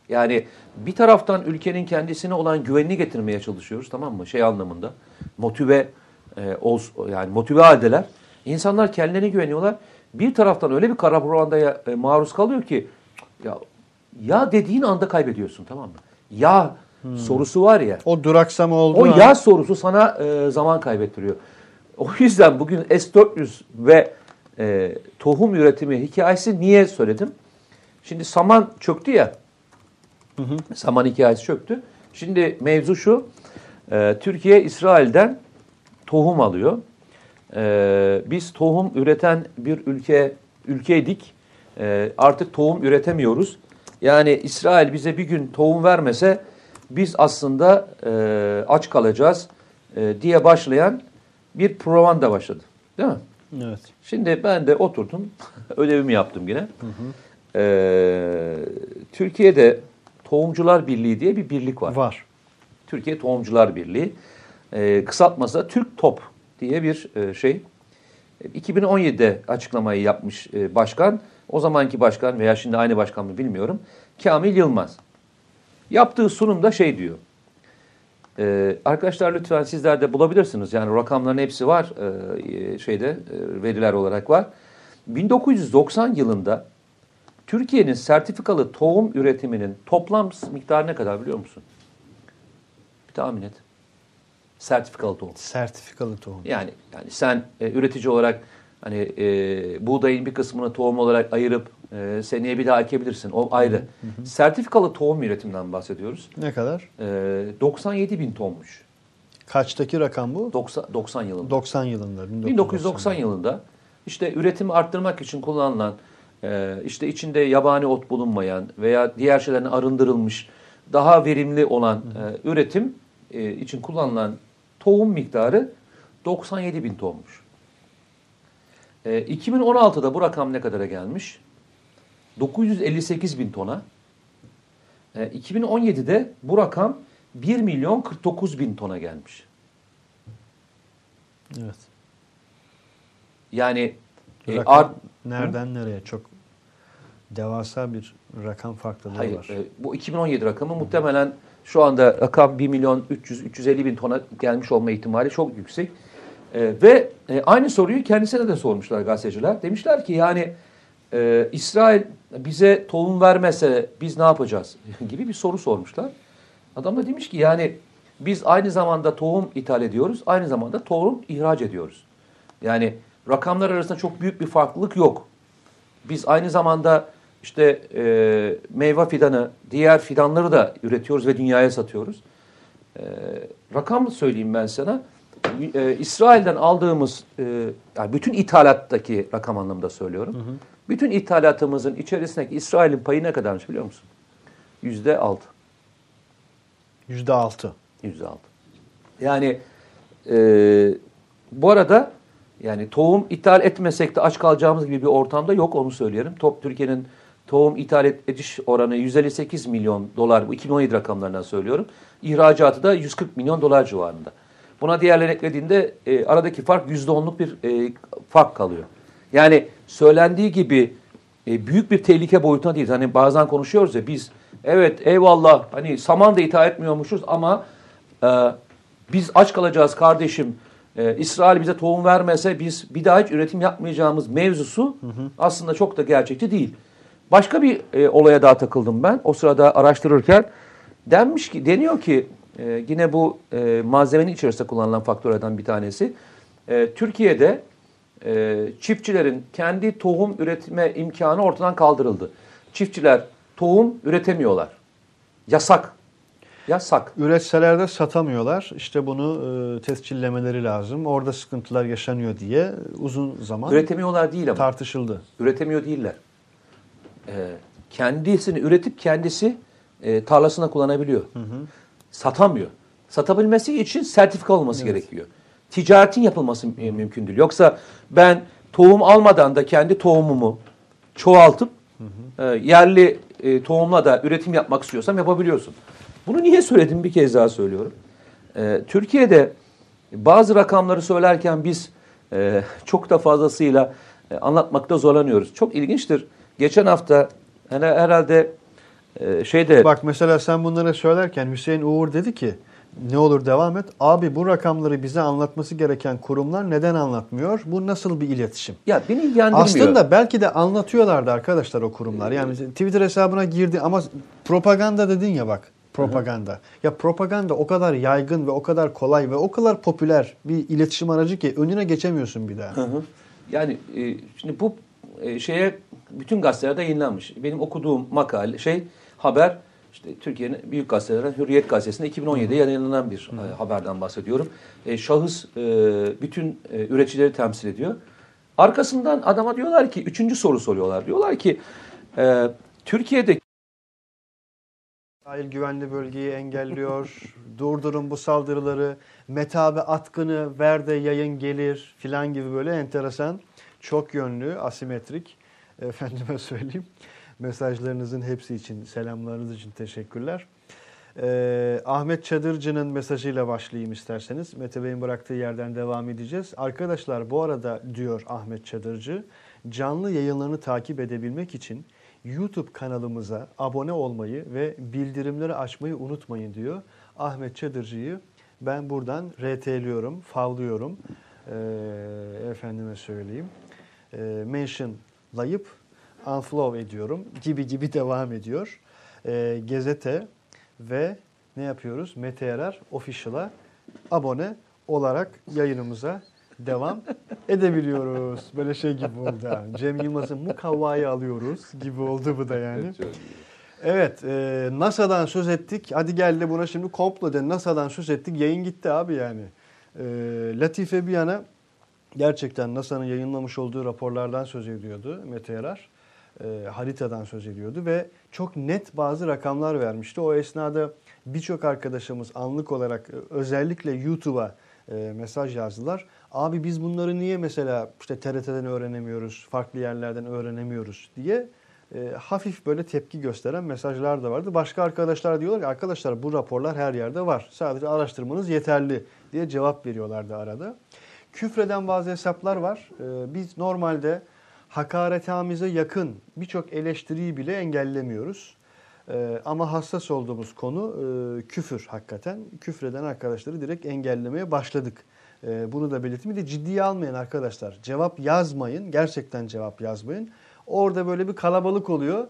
Yani bir taraftan ülkenin kendisine olan güvenini getirmeye çalışıyoruz tamam mı? Şey anlamında motive e, ols, yani motive haldeler. İnsanlar kendilerine güveniyorlar. Bir taraftan öyle bir kara propagandaya e, maruz kalıyor ki ya ya dediğin anda kaybediyorsun tamam mı? Ya sorusu var ya. O duraksama oldu. O ya sorusu sana e, zaman kaybettiriyor. O yüzden bugün S400 ve e, tohum üretimi hikayesi niye söyledim? Şimdi saman çöktü ya. Saman hikayesi çöktü. Şimdi mevzu şu. e, Türkiye İsrail'den tohum alıyor. E, biz tohum üreten bir ülke ülkeydik. E, artık tohum üretemiyoruz. Yani İsrail bize bir gün tohum vermese biz aslında e, aç kalacağız e, diye başlayan bir propaganda başladı. Değil mi? Evet. Şimdi ben de oturdum, ödevimi yaptım yine. Ee, Türkiye'de Tohumcular Birliği diye bir birlik var. Var. Türkiye Tohumcular Birliği. Ee, kısaltması da Türk Top diye bir e, şey. E, 2017'de açıklamayı yapmış e, başkan. O zamanki başkan veya şimdi aynı başkan mı bilmiyorum. Kamil Yılmaz. Yaptığı sunumda şey diyor. Ee, arkadaşlar lütfen sizler de bulabilirsiniz. Yani rakamların hepsi var e, şeyde e, veriler olarak var. 1990 yılında Türkiye'nin sertifikalı tohum üretiminin toplam miktarı ne kadar biliyor musun? Bir tahmin et. Sertifikalı tohum. Sertifikalı tohum. Yani yani sen e, üretici olarak hani e, buğdayın bir kısmını tohum olarak ayırıp e, seneye bir daha ekebilirsin. O ayrı. Sertifikalı tohum üretiminden bahsediyoruz. Ne kadar? E, 97 bin tonmuş. Kaçtaki rakam bu? 90, 90 yılında. 90 yılında. 1990 yılında işte üretimi arttırmak için kullanılan e, işte içinde yabani ot bulunmayan veya diğer şeylerin arındırılmış daha verimli olan e, üretim e, için kullanılan tohum miktarı 97 bin tonmuş. E, 2016'da bu rakam ne kadara gelmiş? 958 bin tona. E, 2017'de bu rakam 1 milyon 49 bin tona gelmiş. Evet. Yani e, art, nereden nereye çok devasa bir rakam farklılığı hayır, var. e, bu 2017 rakamı muhtemelen şu anda rakam 1 milyon 300 350 bin tona gelmiş olma ihtimali çok yüksek. E, ve e, aynı soruyu kendisine de sormuşlar gazeteciler. Demişler ki yani e, İsrail bize tohum vermese biz ne yapacağız gibi bir soru sormuşlar. Adam da demiş ki yani biz aynı zamanda tohum ithal ediyoruz, aynı zamanda tohum ihraç ediyoruz. Yani rakamlar arasında çok büyük bir farklılık yok. Biz aynı zamanda işte e, meyve fidanı, diğer fidanları da üretiyoruz ve dünyaya satıyoruz. E, rakam söyleyeyim ben sana. E, İsrail'den aldığımız, e, yani bütün ithalattaki rakam anlamında söylüyorum. Bütün ithalatımızın içerisindeki İsrail'in payı ne kadarmış biliyor musun? Yüzde altı. Yüzde altı. Yüzde altı. Yani e, bu arada yani tohum ithal etmesek de aç kalacağımız gibi bir ortamda yok onu söyleyelim. Top Türkiye'nin tohum ithal ediş oranı 158 milyon dolar bu 2017 rakamlarından söylüyorum. İhracatı da 140 milyon dolar civarında. Buna diğerlerini eklediğinde e, aradaki fark %10'luk bir e, fark kalıyor. Yani söylendiği gibi e, büyük bir tehlike boyutuna değil. Hani bazen konuşuyoruz ya biz evet eyvallah hani saman da ithal etmiyormuşuz ama e, biz aç kalacağız kardeşim. E, İsrail bize tohum vermese biz bir daha hiç üretim yapmayacağımız mevzusu aslında çok da gerçekçi değil. Başka bir e, olaya daha takıldım ben o sırada araştırırken. Denmiş ki deniyor ki e, yine bu e, malzemenin içerisinde kullanılan faktörlerden bir tanesi. E, Türkiye'de e, çiftçilerin kendi tohum üretme imkanı ortadan kaldırıldı. Çiftçiler tohum üretemiyorlar. Yasak. Yasak. Üretseler de satamıyorlar. İşte bunu e, tescillemeleri lazım. Orada sıkıntılar yaşanıyor diye uzun zaman Üretemiyorlar değil ama. tartışıldı. Üretemiyor değiller. Ee, kendisini üretip kendisi e, tarlasına kullanabiliyor. Satamıyor. Satabilmesi için sertifika olması gerekiyor. Ticaretin yapılması mümkün değil. Yoksa ben tohum almadan da kendi tohumumu çoğaltıp e, yerli e, tohumla da üretim yapmak istiyorsam yapabiliyorsun. Bunu niye söyledim bir kez daha söylüyorum. E, Türkiye'de bazı rakamları söylerken biz e, çok da fazlasıyla e, anlatmakta zorlanıyoruz. Çok ilginçtir. Geçen hafta hani herhalde e, şeyde Bak mesela sen bunları söylerken Hüseyin Uğur dedi ki ne olur devam et. Abi bu rakamları bize anlatması gereken kurumlar neden anlatmıyor? Bu nasıl bir iletişim? ya beni ilgilendirmiyor. Aslında belki de anlatıyorlardı arkadaşlar o kurumlar. Yani Twitter hesabına girdi ama propaganda dedin ya bak. Propaganda. Ya propaganda o kadar yaygın ve o kadar kolay ve o kadar popüler bir iletişim aracı ki önüne geçemiyorsun bir daha. Hı hı. Yani e, şimdi bu e, şeye bütün gazetelerde yayınlanmış. Benim okuduğum makale şey haber işte Türkiye'nin büyük gazetelerden Hürriyet gazetesinde 2017'de yayınlanan bir e, haberden bahsediyorum. E, şahıs e, bütün e, üreticileri temsil ediyor. Arkasından adama diyorlar ki üçüncü soru soruyorlar. Diyorlar ki e, Türkiye'de Sahil güvenli bölgeyi engelliyor. Durdurun bu saldırıları. Metabe atkını ver de yayın gelir filan gibi böyle enteresan. Çok yönlü, asimetrik. Efendime söyleyeyim. Mesajlarınızın hepsi için, selamlarınız için teşekkürler. Ee, Ahmet Çadırcı'nın mesajıyla başlayayım isterseniz. Mete Bey'in bıraktığı yerden devam edeceğiz. Arkadaşlar bu arada diyor Ahmet Çadırcı, canlı yayınlarını takip edebilmek için YouTube kanalımıza abone olmayı ve bildirimleri açmayı unutmayın diyor. Ahmet Çadırcı'yı ben buradan RT'liyorum, favlıyorum. Ee, efendime söyleyeyim. Ee, mentionlayıp unfollow ediyorum gibi gibi devam ediyor. Ee, Gezete ve ne yapıyoruz? Mete Yarar Official'a abone olarak yayınımıza devam edebiliyoruz. Böyle şey gibi oldu. Cem Yılmaz'ın mukavvayı alıyoruz gibi oldu bu da yani. Evet, e, NASA'dan söz ettik. Hadi gel de buna şimdi komplo de NASA'dan söz ettik. Yayın gitti abi yani. E, Latife bir yana gerçekten NASA'nın yayınlamış olduğu raporlardan söz ediyordu Mete Yarar. E, haritadan söz ediyordu ve çok net bazı rakamlar vermişti. O esnada birçok arkadaşımız anlık olarak e, özellikle YouTube'a e, mesaj yazdılar. Abi biz bunları niye mesela işte TRT'den öğrenemiyoruz, farklı yerlerden öğrenemiyoruz diye e, hafif böyle tepki gösteren mesajlar da vardı. Başka arkadaşlar diyorlar ki arkadaşlar bu raporlar her yerde var. Sadece araştırmanız yeterli diye cevap veriyorlardı arada. Küfreden bazı hesaplar var. E, biz normalde hakaretamize yakın birçok eleştiriyi bile engellemiyoruz. E, ama hassas olduğumuz konu e, küfür hakikaten. Küfreden arkadaşları direkt engellemeye başladık. E, bunu da belirteyim. Bir de ciddiye almayın arkadaşlar. Cevap yazmayın. Gerçekten cevap yazmayın. Orada böyle bir kalabalık oluyor.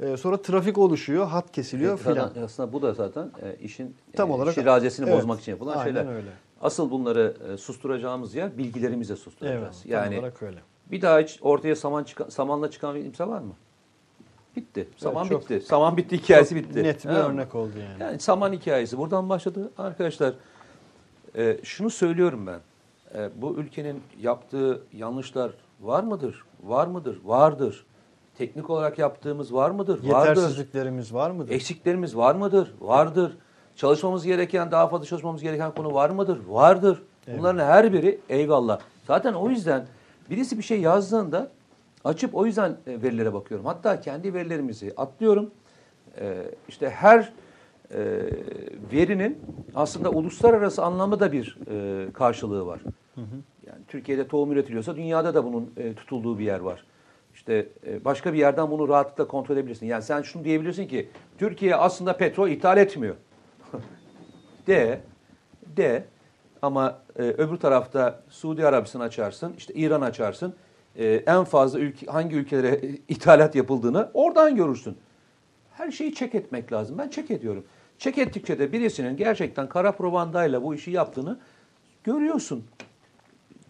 E, sonra trafik oluşuyor, hat kesiliyor Zaten filan. Aslında bu da zaten e, işin Tam e, olarak- şirazesini Evet. bozmak için yapılan Aynen şeyler. öyle. Asıl bunları e, susturacağımız yer bilgilerimizle susturacağız. Evet, tam yani öyle. Bir daha hiç ortaya saman çıkan, samanla çıkan bir kimse var mı? Bitti. Saman çok- bitti. Saman bitti hikayesi bitti. Net bir Ha. örnek oldu yani. Yani saman hikayesi buradan başladı. Arkadaşlar e, şunu söylüyorum ben. E, bu ülkenin yaptığı yanlışlar var mıdır? Var mıdır? Vardır. Teknik olarak yaptığımız var mıdır? Vardır. Yetersizliklerimiz var mıdır? Eksiklerimiz var mıdır? Vardır. Çalışmamız gereken, daha fazla çalışmamız gereken konu var mıdır? Vardır. Bunların her biri eyvallah. Zaten o yüzden birisi bir şey yazdığında açıp o yüzden e, verilere bakıyorum. Hatta kendi verilerimizi atlıyorum. Ee, işte her e, verinin aslında uluslararası anlamda da bir e, karşılığı var. Yani Türkiye'de tohum üretiliyorsa dünyada da bunun e, tutulduğu bir yer var. İşte e, başka bir yerden bunu rahatlıkla kontrol edebilirsin. Yani sen şunu diyebilirsin ki Türkiye aslında petrol ithal etmiyor. de, de ama e, öbür tarafta Suudi Arabistan açarsın, işte İran açarsın. E, en fazla ülke, hangi ülkelere ithalat yapıldığını oradan görürsün. Her şeyi çek etmek lazım. Ben çek ediyorum. Çek ettikçe de birisinin gerçekten kara provandayla bu işi yaptığını görüyorsun.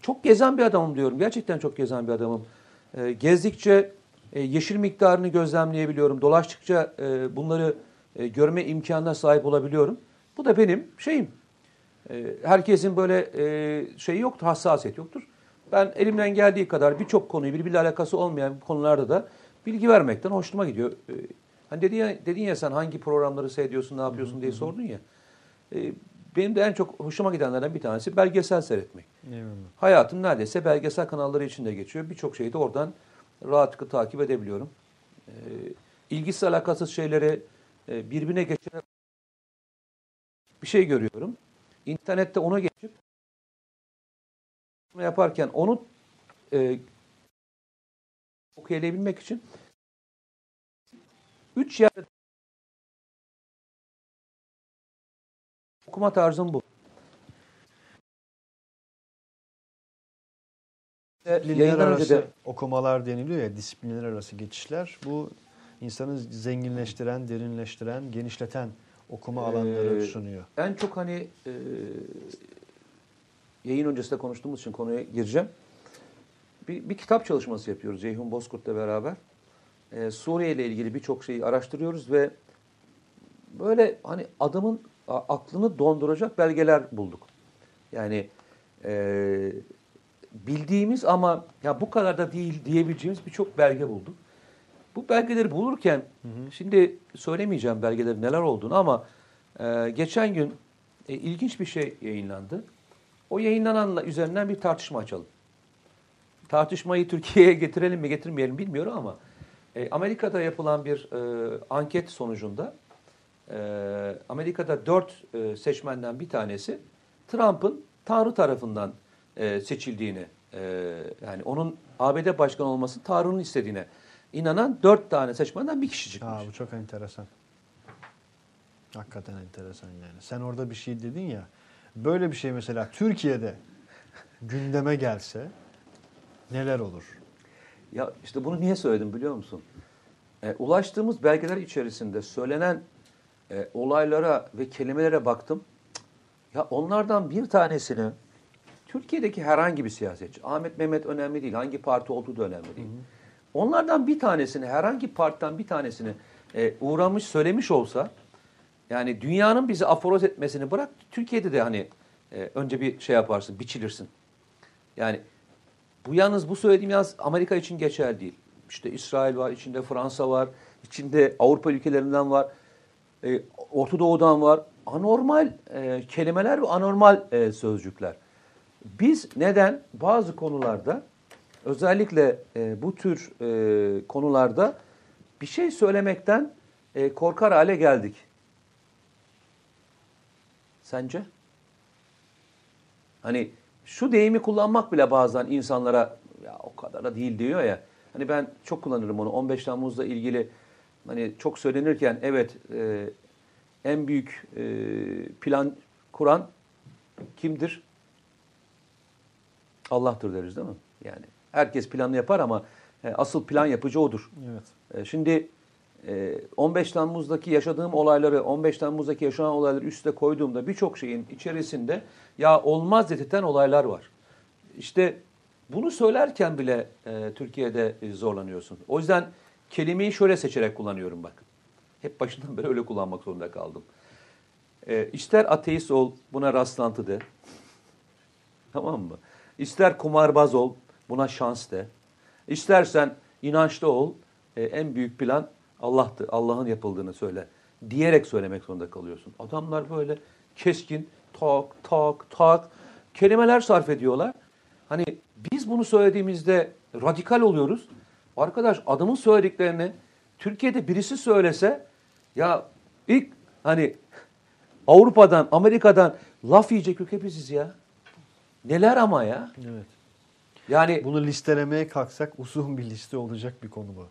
Çok gezen bir adamım diyorum. Gerçekten çok gezen bir adamım. E, gezdikçe e, yeşil miktarını gözlemleyebiliyorum. Dolaştıkça e, bunları e, görme imkanına sahip olabiliyorum. Bu da benim şeyim. E, herkesin böyle e, şeyi yoktur, hassasiyet yoktur. Ben elimden geldiği kadar birçok konuyu birbiriyle alakası olmayan konularda da bilgi vermekten hoşuma gidiyor. E, hani dedin ya, dedin ya sen hangi programları seyrediyorsun, ne yapıyorsun diye sordun ya. E, benim de en çok hoşuma gidenlerden bir tanesi belgesel seyretmek. Eyvallah. Hayatım neredeyse belgesel kanalları içinde geçiyor. Birçok şeyi de oradan rahatlıkla takip edebiliyorum. Ee, ilgisiz alakasız şeyleri e, birbirine geçen bir şey görüyorum. İnternette ona geçip yaparken onu e, okuyabilmek için üç yerde okuma tarzım bu. Disiplinler arası de okumalar deniliyor ya, disiplinler arası geçişler. Bu insanı zenginleştiren, derinleştiren, genişleten okuma alanları Ee, sunuyor. En çok hani e, yayın öncesinde konuştuğumuz için konuya gireceğim. Bir, bir kitap çalışması yapıyoruz Ceyhun Bozkurt'la beraber. E, Suriye ile ilgili birçok şeyi araştırıyoruz ve böyle hani adamın aklını donduracak belgeler bulduk. Yani e, bildiğimiz ama ya bu kadar da değil diyebileceğimiz birçok belge bulduk. Bu belgeleri bulurken şimdi söylemeyeceğim belgelerin neler olduğunu ama e, geçen gün e, ilginç bir şey yayınlandı. O yayınlananla üzerinden bir tartışma açalım. Tartışmayı Türkiye'ye getirelim mi getirmeyelim bilmiyorum ama e, Amerika'da yapılan bir e, anket sonucunda e, Amerika'da dört e, seçmenden bir tanesi Trump'ın Tanrı tarafından e, seçildiğini e, yani onun ABD başkanı olması Tanrı'nın istediğine inanan dört tane seçmenden bir kişi çıkmış. Aa, bu çok enteresan. Hakikaten enteresan yani. Sen orada bir şey dedin ya. Böyle bir şey mesela Türkiye'de gündeme gelse neler olur? Ya işte bunu niye söyledim biliyor musun? E, ulaştığımız belgeler içerisinde söylenen e, olaylara ve kelimelere baktım. Ya onlardan bir tanesini Türkiye'deki herhangi bir siyasetçi, Ahmet Mehmet önemli değil, hangi parti olduğu da önemli değil. Onlardan bir tanesini, herhangi partiden bir tanesini e, uğramış, söylemiş olsa, yani dünyanın bizi aforoz etmesini bırak, Türkiye'de de hani e, önce bir şey yaparsın, biçilirsin. Yani bu yalnız bu söylediğim yalnız Amerika için geçerli değil. İşte İsrail var, içinde Fransa var, içinde Avrupa ülkelerinden var, e, Orta Doğu'dan var. Anormal e, kelimeler ve anormal e, sözcükler. Biz neden bazı konularda özellikle e, bu tür e, konularda bir şey söylemekten e, korkar hale geldik? Sence? Hani şu deyimi kullanmak bile bazen insanlara ya o kadar da değil diyor ya. Hani ben çok kullanırım onu 15 Temmuz'la ilgili hani çok söylenirken evet e, en büyük e, plan kuran kimdir? Allah'tır deriz değil mi? Yani herkes planını yapar ama e, asıl plan yapıcı odur. Evet. E, Şimdi e, 15 Temmuz'daki yaşadığım olayları, 15 Temmuz'daki yaşanan olayları üste koyduğumda birçok şeyin içerisinde ya olmaz dedirten olaylar var. İşte bunu söylerken bile e, Türkiye'de e, zorlanıyorsun. O yüzden kelimeyi şöyle seçerek kullanıyorum bak. Hep başından beri öyle kullanmak zorunda kaldım. E, ister ateist ol, buna rastlantı de. Tamam mı? İster kumarbaz ol, buna şans de. İstersen inançlı ol, e, en büyük plan Allah'tı, Allah'ın yapıldığını söyle. Diyerek söylemek zorunda kalıyorsun. Adamlar böyle keskin, tak, tak, tak kelimeler sarf ediyorlar. Hani biz bunu söylediğimizde radikal oluyoruz. Arkadaş adamın söylediklerini Türkiye'de birisi söylese ya ilk hani Avrupa'dan, Amerika'dan laf yiyecek ülke biziz ya. Neler ama ya. Evet. Yani Bunu listelemeye kalksak uzun bir liste olacak bir konu bu.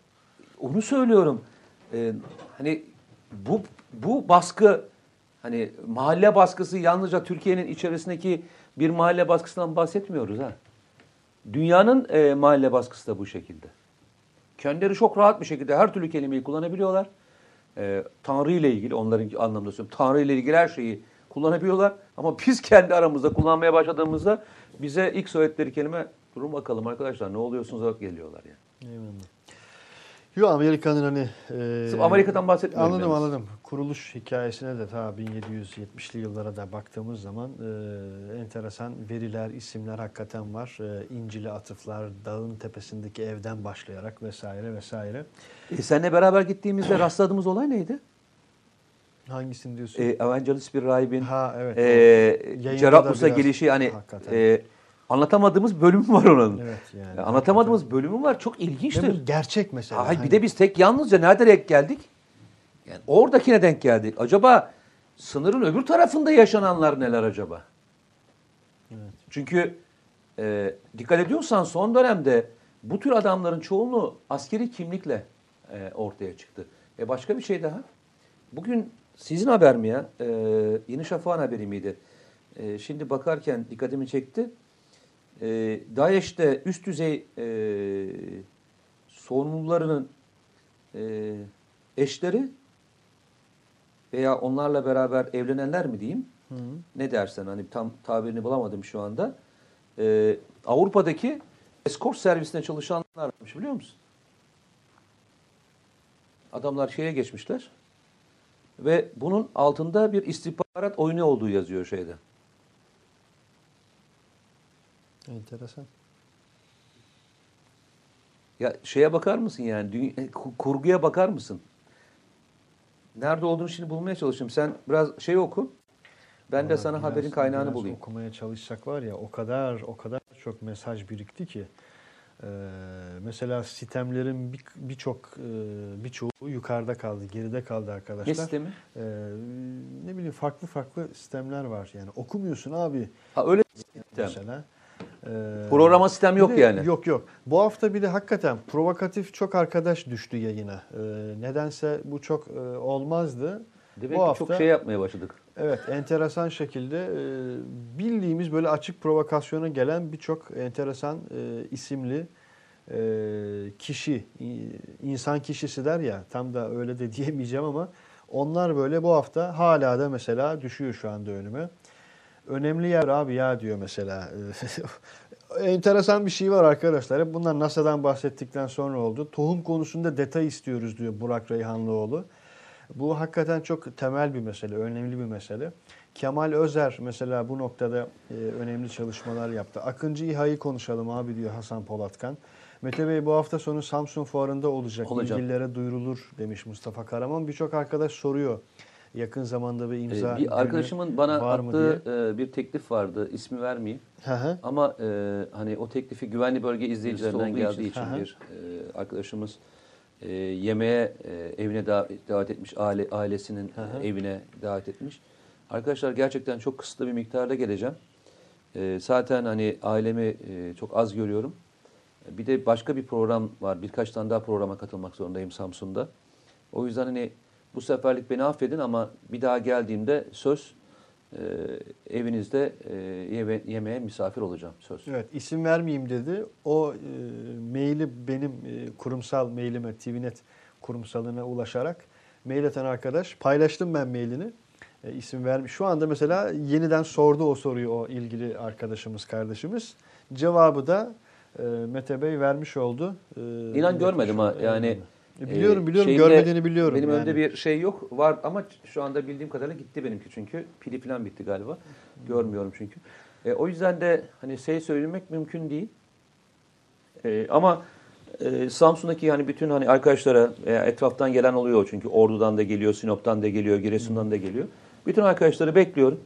onu söylüyorum. Ee, hani bu bu baskı hani mahalle baskısı yalnızca Türkiye'nin içerisindeki bir mahalle baskısından bahsetmiyoruz ha. Dünyanın e, mahalle baskısı da bu şekilde. Kendileri çok rahat bir şekilde her türlü kelimeyi kullanabiliyorlar. Ee, Tanrı ile ilgili onların anlamda söylüyorum. Tanrı ile ilgili her şeyi kullanabiliyorlar. Ama biz kendi aramızda kullanmaya başladığımızda bize ilk söyledikleri kelime durun bakalım arkadaşlar ne oluyorsunuz alıp geliyorlar yani. Eyvallah. Yo Amerika'nın hani... e, Sırf Amerika'dan bahsetmiyorum Anladım yalnız. anladım. Kuruluş hikayesine de ta 1770'li yıllara da baktığımız zaman e, enteresan veriler, isimler hakikaten var. E, İncil'e atıflar, dağın tepesindeki evden başlayarak vesaire vesaire. E, seninle beraber gittiğimizde rastladığımız olay neydi? Hangisini diyorsun? E, Evangelist bir rahibin ha evet. e, biraz- gelişi hani Hakikaten. e, anlatamadığımız bölümü var onun. Evet yani. E, anlatamadığımız bölümü var. Çok ilginçtir. Gerçek mesela. Hayır, Hani- bir de biz tek yalnızca nerede denk geldik? Yani oradakine denk geldik. Acaba sınırın öbür tarafında yaşananlar neler acaba? Çünkü e, dikkat ediyorsan son dönemde bu tür adamların çoğunluğu askeri kimlikle e, ortaya çıktı. E başka bir şey daha. Bugün sizin haber mi ya? E, Yeni Şafak'ın haberi miydi? E, şimdi bakarken dikkatimi çekti. E, DAEŞ'te üst düzey e, sorumlularının e, eşleri veya onlarla beraber evlenenler mi diyeyim? Hı. Ne dersen hani tam tabirini bulamadım şu anda. E, Avrupa'daki eskort servisinde çalışanlarmış biliyor musun? Adamlar şeye geçmişler ve bunun altında bir istihbarat oyunu olduğu yazıyor şeyde. Enteresan. Ya şeye bakar mısın yani dünya, ku- kurguya bakar mısın? Nerede olduğunu şimdi bulmaya çalışıyorum. Sen biraz şey oku. Ben de Vallahi sana biraz- haberin kaynağını biraz bulayım. Okumaya çalışsak var ya o kadar o kadar çok mesaj birikti ki. Ee, mesela sistemlerin bir- birçok e, birçoğu yukarıda kaldı, geride kaldı Ne arkadaşlar. sistemi? Ee, ne bileyim farklı farklı sistemler var yani okumuyorsun abi Ha öyle sistem. mesela. Ee, Programa sistem yok de- yani. Yok yok. Bu hafta bir de hakikaten provokatif çok arkadaş düştü yayına. Ee, nedense bu çok e, olmazdı. Demek Bu ki hafta- çok şey yapmaya başladık. Evet, enteresan şekilde e, bildiğimiz böyle açık provokasyona gelen birçok enteresan e, isimli e, kişi, insan kişisi der ya, tam da öyle de diyemeyeceğim ama onlar böyle bu hafta hala da mesela düşüyor şu anda önüme. Önemli yer abi ya diyor mesela. enteresan bir şey var arkadaşlar. Hep bunlar NASA'dan bahsettikten sonra oldu. Tohum konusunda detay istiyoruz diyor Burak Reyhanlıoğlu. Bu hakikaten çok temel bir mesele, önemli bir mesele. Kemal Özer mesela bu noktada e, önemli çalışmalar yaptı. Akıncı İHA'yı konuşalım abi diyor Hasan Polatkan. Mete Bey bu hafta sonu Samsun Fuarı'nda olacak. Olacak. İlgililere duyurulur demiş Mustafa Karaman. Birçok arkadaş soruyor. Yakın zamanda bir imza Ee, günü bir arkadaşımın bana attığı e, bir teklif vardı. İsmi vermeyeyim. Hı hı. Ama e, hani o teklifi güvenli bölge izleyicilerinden olduğu geldiği için. için Hı hı. bir e, arkadaşımız e, yemeğe e, evine davet, davet etmiş, aile ailesinin Hı hı. evine davet etmiş. Arkadaşlar gerçekten çok kısıtlı bir miktarda geleceğim. E, zaten hani ailemi e, çok az görüyorum. Bir de başka bir program var. Birkaç tane daha programa katılmak zorundayım Samsun'da. O yüzden hani bu seferlik beni affedin ama bir daha geldiğimde söz e, evinizde e, yeme- yemeğe misafir olacağım söz. Evet isim vermeyeyim dedi. O e, maili benim e, kurumsal mailime TVNet kurumsalına ulaşarak mail atan arkadaş paylaştım ben mailini. E, isim vermiş. Şu anda mesela yeniden sordu o soruyu o ilgili arkadaşımız, kardeşimiz. Cevabı da e, Mete Bey vermiş oldu. E, İnan görmedim ha. Yani E, biliyorum Ee, biliyorum şeyimde- görmediğini biliyorum. Benim yani. önümde bir şey yok var ama şu anda bildiğim kadarıyla gitti benimki çünkü pili falan bitti galiba. Görmüyorum çünkü. E, o yüzden de hani şey söylemek mümkün değil. E, ama e, Samsun'daki yani bütün hani arkadaşlara e, etraftan gelen oluyor çünkü Ordu'dan da geliyor, Sinop'tan da geliyor, Giresun'dan da geliyor. Bütün arkadaşları bekliyorum.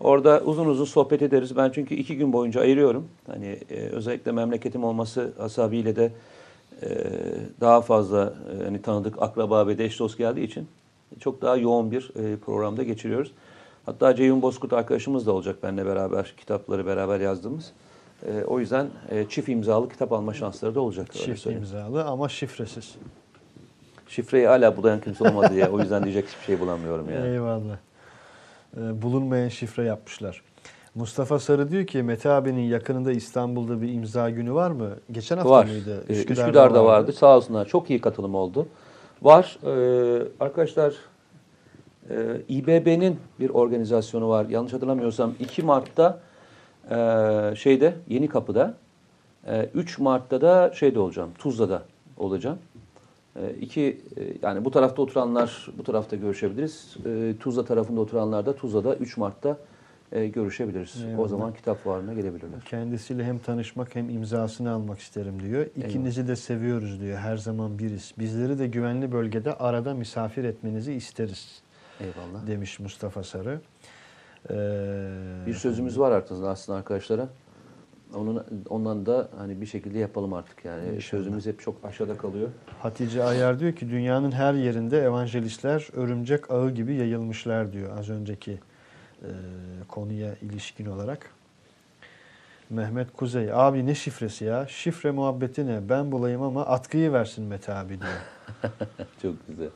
Orada uzun uzun sohbet ederiz. Ben çünkü iki gün boyunca ayırıyorum. Hani e, özellikle memleketim olması hasabiyle de e, daha fazla e, hani tanıdık akraba ve eş dost geldiği için çok daha yoğun bir e, programda geçiriyoruz. Hatta Ceyhun Bozkurt arkadaşımız da olacak benimle beraber kitapları beraber yazdığımız. E, o yüzden e, çift imzalı kitap alma şansları da olacak. Çift imzalı ama şifresiz. Şifreyi hala bulayan kimse olmadı ya. O yüzden diyecek hiçbir şey bulamıyorum yani. Eyvallah. Ee, bulunmayan şifre yapmışlar. Mustafa Sarı diyor ki Mete abinin yakınında İstanbul'da bir imza günü var mı? Geçen hafta Var. mıydı? Ee, Üsküdar'da, vardı. Sağ olsunlar. Çok iyi katılım oldu. Var. Ee, arkadaşlar e, İBB'nin bir organizasyonu var. Yanlış hatırlamıyorsam 2 Mart'ta e, şeyde Yeni Kapı'da e, 3 Mart'ta da şeyde olacağım. Tuzla'da olacağım. E, iki e, yani bu tarafta oturanlar bu tarafta görüşebiliriz. E, Tuzla tarafında oturanlar da Tuzla'da 3 Mart'ta e, görüşebiliriz. O Eyvallah. zaman kitap fuarına gelebilirler. Kendisiyle hem tanışmak hem imzasını almak isterim diyor. İkinizi de seviyoruz diyor. Her zaman biriz. Bizleri de güvenli bölgede arada misafir etmenizi isteriz Eyvallah. demiş Mustafa Sarı. Ee, Bir sözümüz var artık aslında arkadaşlara. Onun, ondan da hani bir şekilde yapalım artık yani. İnşallah. Sözümüz hep çok aşağıda kalıyor. Hatice Ayar diyor ki dünyanın her yerinde evangelistler örümcek ağı gibi yayılmışlar diyor az önceki e, konuya ilişkin olarak. Mehmet Kuzey abi ne şifresi ya? Şifre muhabbeti ne? Ben bulayım ama atkıyı versin Mete abi diyor. Çok güzel.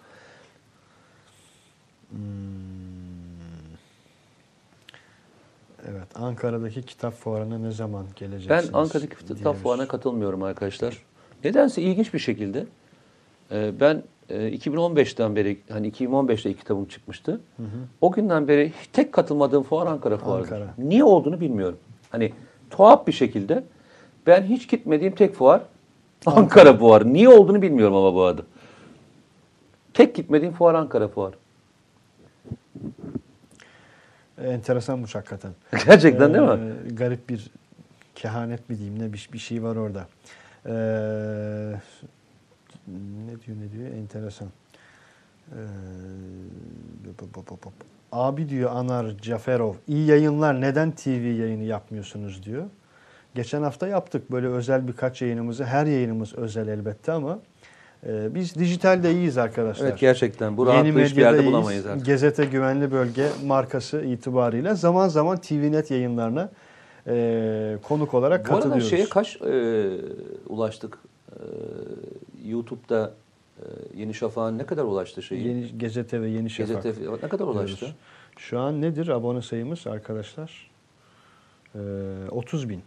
Hmm. Evet Ankara'daki kitap fuarına ne zaman Ben geleceksiniz? Ankara'daki kitap fuarına katılmıyorum arkadaşlar. Nedense ilginç bir şekilde e, ben e, 2015'ten beri hani 2015'te ilk kitabım çıkmıştı. O günden beri tek katılmadığım fuar Ankara fuarıdır. Ankara. Niye olduğunu bilmiyorum. Hani tuhaf bir şekilde ben hiç gitmediğim tek fuar Ankara fuarı. Niye olduğunu bilmiyorum ama bu adı. Tek gitmediğim fuar Ankara fuarı. Enteresanmış hakikaten. Gerçekten değil mi? Ee, Garip bir kehanet mi diyeyim ne bir, bir şey var orada. Ee, ne diyor ne diyor enteresan. Ee. Abi diyor Anar Caferov iyi yayınlar neden TV yayını yapmıyorsunuz diyor. Geçen hafta yaptık böyle özel birkaç yayınımızı. Her yayınımız özel elbette ama e, biz dijitalde iyiyiz arkadaşlar. Evet gerçekten. Bu rahatlığı hiçbir yerde bulamayız artık. Gazete Güvenli Bölge markası itibariyle zaman zaman TVNet yayınlarına e, konuk olarak Bu arada katılıyoruz. şeye kaç e, ulaştık? E, YouTube'da e, Yeni Şafak'ın ne kadar ulaştı şeyi? Yeni Gazete ve Yeni Şafak. Gazete ne kadar ulaştı? diyoruz. Şu an nedir abone sayımız arkadaşlar? E, 30 bin.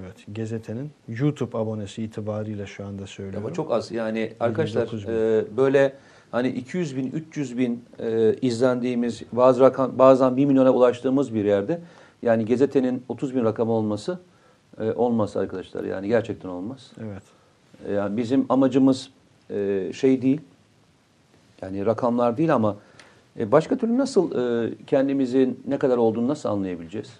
Evet, gazetenin YouTube abonesi itibariyle şu anda söylüyorum. Ama çok az. Yani arkadaşlar 29 bin. e, böyle hani 200 bin, 300 bin e, izlendiğimiz, bazı rakam, bazen 1 milyona ulaştığımız bir yerde yani gazetenin 30 bin rakamı olması e, olmaz arkadaşlar. Yani gerçekten olmaz. Evet. E, Yani bizim amacımız e, şey değil, yani rakamlar değil ama e, başka türlü nasıl e, kendimizin ne kadar olduğunu nasıl anlayabileceğiz?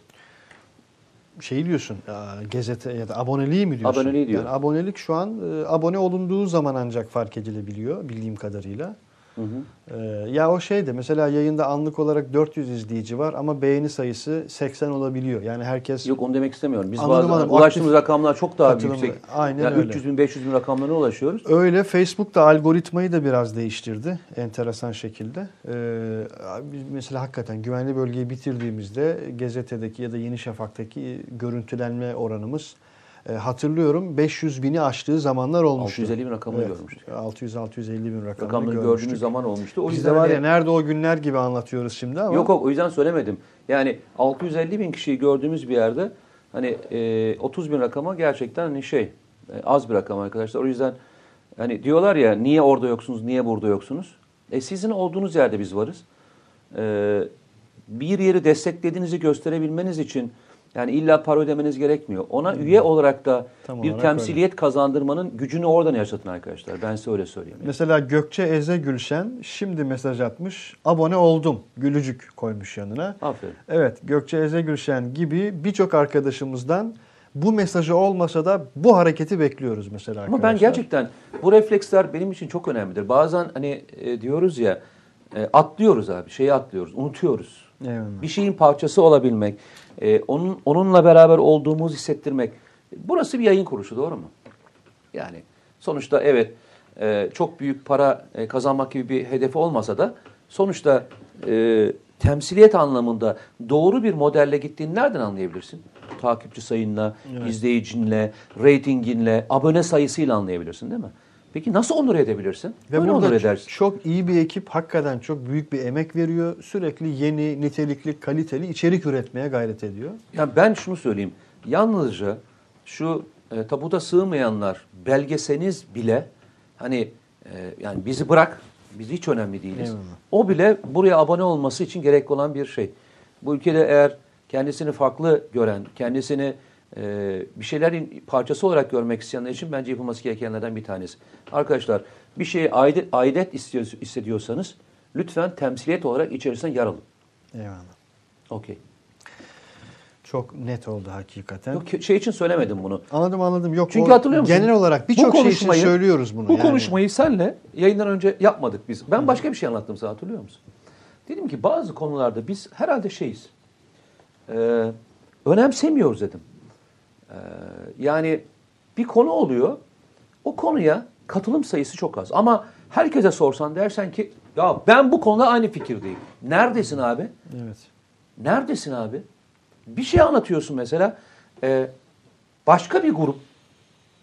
Şey diyorsun, aa, gazete ya da aboneliği mi diyorsun? Aboneliği diyor. Yani abonelik şu an e, abone olunduğu zaman ancak fark edilebiliyor bildiğim kadarıyla. Hı hı. Ee, ya o şeyde mesela yayında anlık olarak 400 izleyici var ama beğeni sayısı 80 olabiliyor. Yani herkes Yok onu demek istemiyorum. Biz Anladım, bazen anladım. ulaştığımız rakamlar çok daha katılımlı. yüksek. Aynen yani öyle. 300 bin 500 bin rakamlarına ulaşıyoruz. Öyle Facebook da algoritmayı da biraz değiştirdi enteresan şekilde. Ee, mesela hakikaten güvenli bölgeyi bitirdiğimizde gazetedeki ya da Yeni Şafak'taki görüntülenme oranımız e, hatırlıyorum 500 bini aştığı zamanlar olmuştu. 650 bin rakamını görmüştük. 600-650 bin rakamını görmüştük. gördüğümüz zaman olmuştu. O Biz de var ya nerede o günler gibi anlatıyoruz şimdi ama. Yok yok o yüzden söylemedim. Yani 650 bin kişiyi gördüğümüz bir yerde hani e, 30 bin rakama gerçekten hani şey e, az bir rakam arkadaşlar. O yüzden hani diyorlar ya niye orada yoksunuz, niye burada yoksunuz? E sizin olduğunuz yerde biz varız. E, bir yeri desteklediğinizi gösterebilmeniz için Yani illa para ödemeniz gerekmiyor. Ona üye olarak da Tam bir olarak temsiliyet kazandırmanın gücünü oradan yaşatın arkadaşlar. Ben size öyle söyleyeyim. Mesela Gökçe Eze Gülşen şimdi mesaj atmış. Abone oldum. Gülücük koymuş yanına. Aferin. Evet Gökçe Eze Gülşen gibi birçok arkadaşımızdan bu mesajı olmasa da bu hareketi bekliyoruz mesela Ama arkadaşlar. ben gerçekten bu refleksler benim için çok önemlidir. Bazen hani e, diyoruz ya e, atlıyoruz abi şeyi atlıyoruz unutuyoruz. Eyvallah. Bir şeyin parçası olabilmek, e, onun onunla beraber olduğumuzu hissettirmek. Burası bir yayın kuruluşu doğru mu? Yani sonuçta evet e, çok büyük para e, kazanmak gibi bir hedefi olmasa da sonuçta e, temsiliyet anlamında doğru bir modelle gittiğini nereden anlayabilirsin? Takipçi sayınla, izleyicinle, reytinginle, abone sayısıyla anlayabilirsin değil mi? Peki nasıl onur edebilirsin? Ve Böyle onur edersin. çok iyi bir ekip hakikaten çok büyük bir emek veriyor. Sürekli yeni, nitelikli, kaliteli içerik üretmeye gayret ediyor. Ya ben şunu söyleyeyim. Yalnızca şu e, tabuta sığmayanlar belgeseniz bile hani e, yani bizi bırak biz hiç önemli değiliz. Eyvallah. O bile buraya abone olması için gerekli olan bir şey. Bu ülkede eğer kendisini farklı gören, kendisini e, bir şeylerin parçası olarak görmek isteyenler için bence yapılması gerekenlerden bir tanesi. Arkadaşlar bir şeye aidet, aidet hissediyorsanız lütfen temsiliyet olarak içerisine yer alın. Eyvallah. Okey. Çok net oldu hakikaten. Yok şey için söylemedim bunu. Anladım anladım. Yok Çünkü hatırlıyor musun? Genel olarak birçok şey için söylüyoruz bunu. Bu yani. konuşmayı senle yayından önce yapmadık biz. Ben başka bir şey anlattım sana hatırlıyor musun? Dedim ki bazı konularda biz herhalde şeyiz. Ee, önemsemiyoruz dedim. Ee, yani bir konu oluyor. O konuya katılım sayısı çok az. Ama herkese sorsan dersen ki ya ben bu konuda aynı fikirdeyim. Neredesin abi? Evet. Neredesin abi? Bir şey anlatıyorsun mesela. e, başka bir grup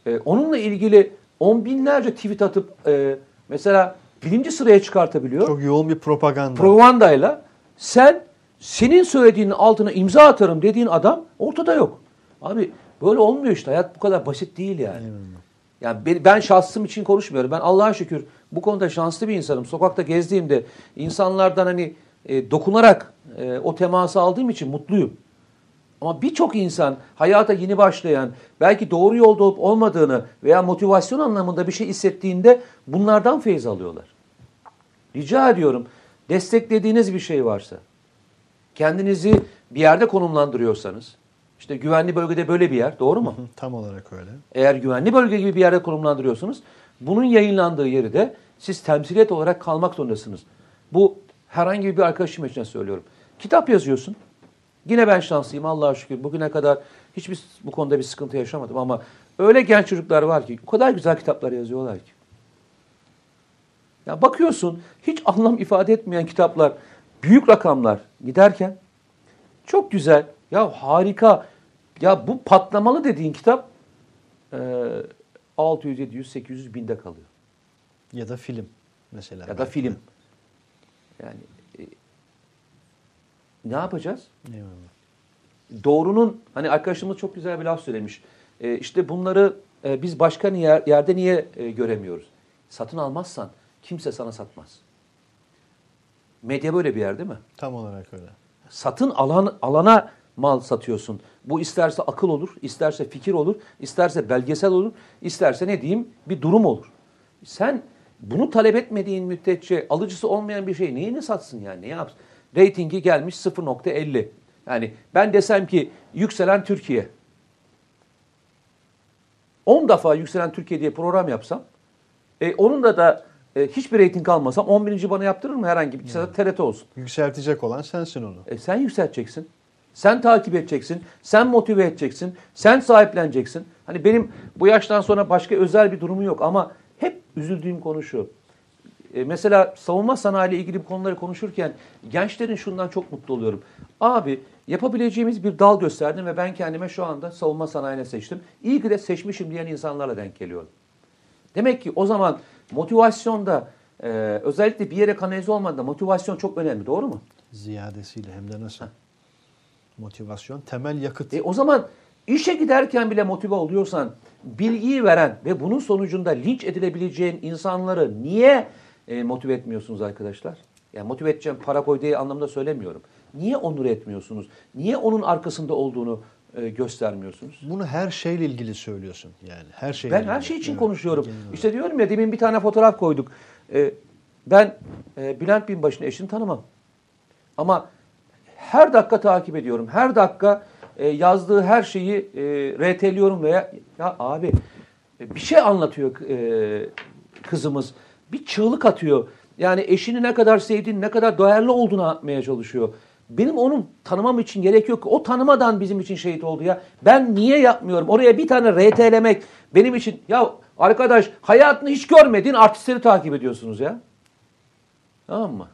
e, onunla ilgili on binlerce tweet atıp e, mesela birinci sıraya çıkartabiliyor. Çok yoğun bir propaganda. Propagandayla sen senin söylediğinin altına imza atarım dediğin adam ortada yok. Abi böyle olmuyor işte. Hayat bu kadar basit değil yani. Yani ben, ben şahsım için konuşmuyorum. Ben Allah'a şükür bu konuda şanslı bir insanım. Sokakta gezdiğimde insanlardan hani e, dokunarak e, o teması aldığım için mutluyum. Ama birçok insan hayata yeni başlayan, belki doğru yolda olup olmadığını veya motivasyon anlamında bir şey hissettiğinde bunlardan feyiz alıyorlar. Rica ediyorum desteklediğiniz bir şey varsa, kendinizi bir yerde konumlandırıyorsanız, işte güvenli bölgede böyle bir yer, doğru mu? Hı, Tam olarak öyle. Eğer güvenli bölge gibi bir yerde konumlandırıyorsunuz, bunun yayınlandığı yeri de siz temsiliyet olarak kalmak zorundasınız. Bu herhangi bir arkadaşım için söylüyorum. Kitap yazıyorsun. Yine ben şanslıyım Allah'a şükür. Bugüne kadar hiçbir bu konuda bir sıkıntı yaşamadım ama öyle genç çocuklar var ki o kadar güzel kitaplar yazıyorlar ki. Ya bakıyorsun hiç anlam ifade etmeyen kitaplar, büyük rakamlar giderken çok güzel. Ya harika. Ya bu patlamalı dediğin kitap e, 600, 700, 800 binde kalıyor. Ya da film mesela. Ya da belki. film. Yani e, ne yapacağız? Eyvallah. Doğrunun hani arkadaşımız çok güzel bir laf söylemiş. E, işte bunları e, biz başka niye, yerde niye e, göremiyoruz? Satın almazsan kimse sana satmaz. Medya böyle bir yer değil mi? Tam olarak öyle. satın alan alana mal satıyorsun. Bu isterse akıl olur, isterse fikir olur, isterse belgesel olur, isterse ne diyeyim bir durum olur. Sen bunu talep etmediğin müddetçe alıcısı olmayan bir şey neyini satsın yani ne yapsın? Ratingi gelmiş 0.50. Yani ben desem ki yükselen Türkiye. 10 defa yükselen Türkiye diye program yapsam, e, onun da da e, hiçbir reyting almasam 11. bana yaptırır mı herhangi bir kişi TRT olsun. Yükseltecek olan sensin onu. E sen yükselteceksin. Sen takip edeceksin. Sen motive edeceksin. Sen sahipleneceksin. Hani benim bu yaştan sonra başka özel bir durumu yok ama hep üzüldüğüm konu şu. E, mesela savunma sanayi ile ilgili bu konuları konuşurken gençlerin şundan çok mutlu oluyorum. Abi yapabileceğimiz bir dal gösterdin ve ben kendime şu anda savunma sanayine seçtim. İyi ki de seçmişim diyen insanlarla denk geliyorum. Demek ki o zaman motivasyonda e, özellikle bir yere kanalize olmadan motivasyon çok önemli. Doğru mu? Ziyadesiyle hem de nasıl? Motivasyon temel yakıt. E o zaman işe giderken bile motive oluyorsan bilgiyi veren ve bunun sonucunda linç edilebileceğin insanları niye e, motive etmiyorsunuz arkadaşlar? Yani motive edeceğim para koy diye anlamda söylemiyorum. Niye onur etmiyorsunuz? Niye onun arkasında olduğunu e, göstermiyorsunuz? Bunu her şeyle ilgili söylüyorsun yani. Her şeyle Ben ilgili. her şey için Evet, konuşuyorum. genel. İşte diyorum ya demin bir tane fotoğraf koyduk. Ee, ben e, Bülent Binbaşı'nın eşini tanımam. Ama her dakika takip ediyorum. Her dakika e, yazdığı her şeyi e, RT'liyorum veya ya abi e, bir şey anlatıyor e, kızımız. Bir çığlık atıyor. Yani eşini ne kadar sevdiğini, ne kadar değerli olduğunu anlatmaya çalışıyor. Benim onun tanımam için gerek yok. O tanımadan bizim için şehit oldu ya. Ben niye yapmıyorum? Oraya bir tane RT'lemek benim için... Ya arkadaş hayatını hiç görmediğin artistleri takip ediyorsunuz ya. Tamam mı?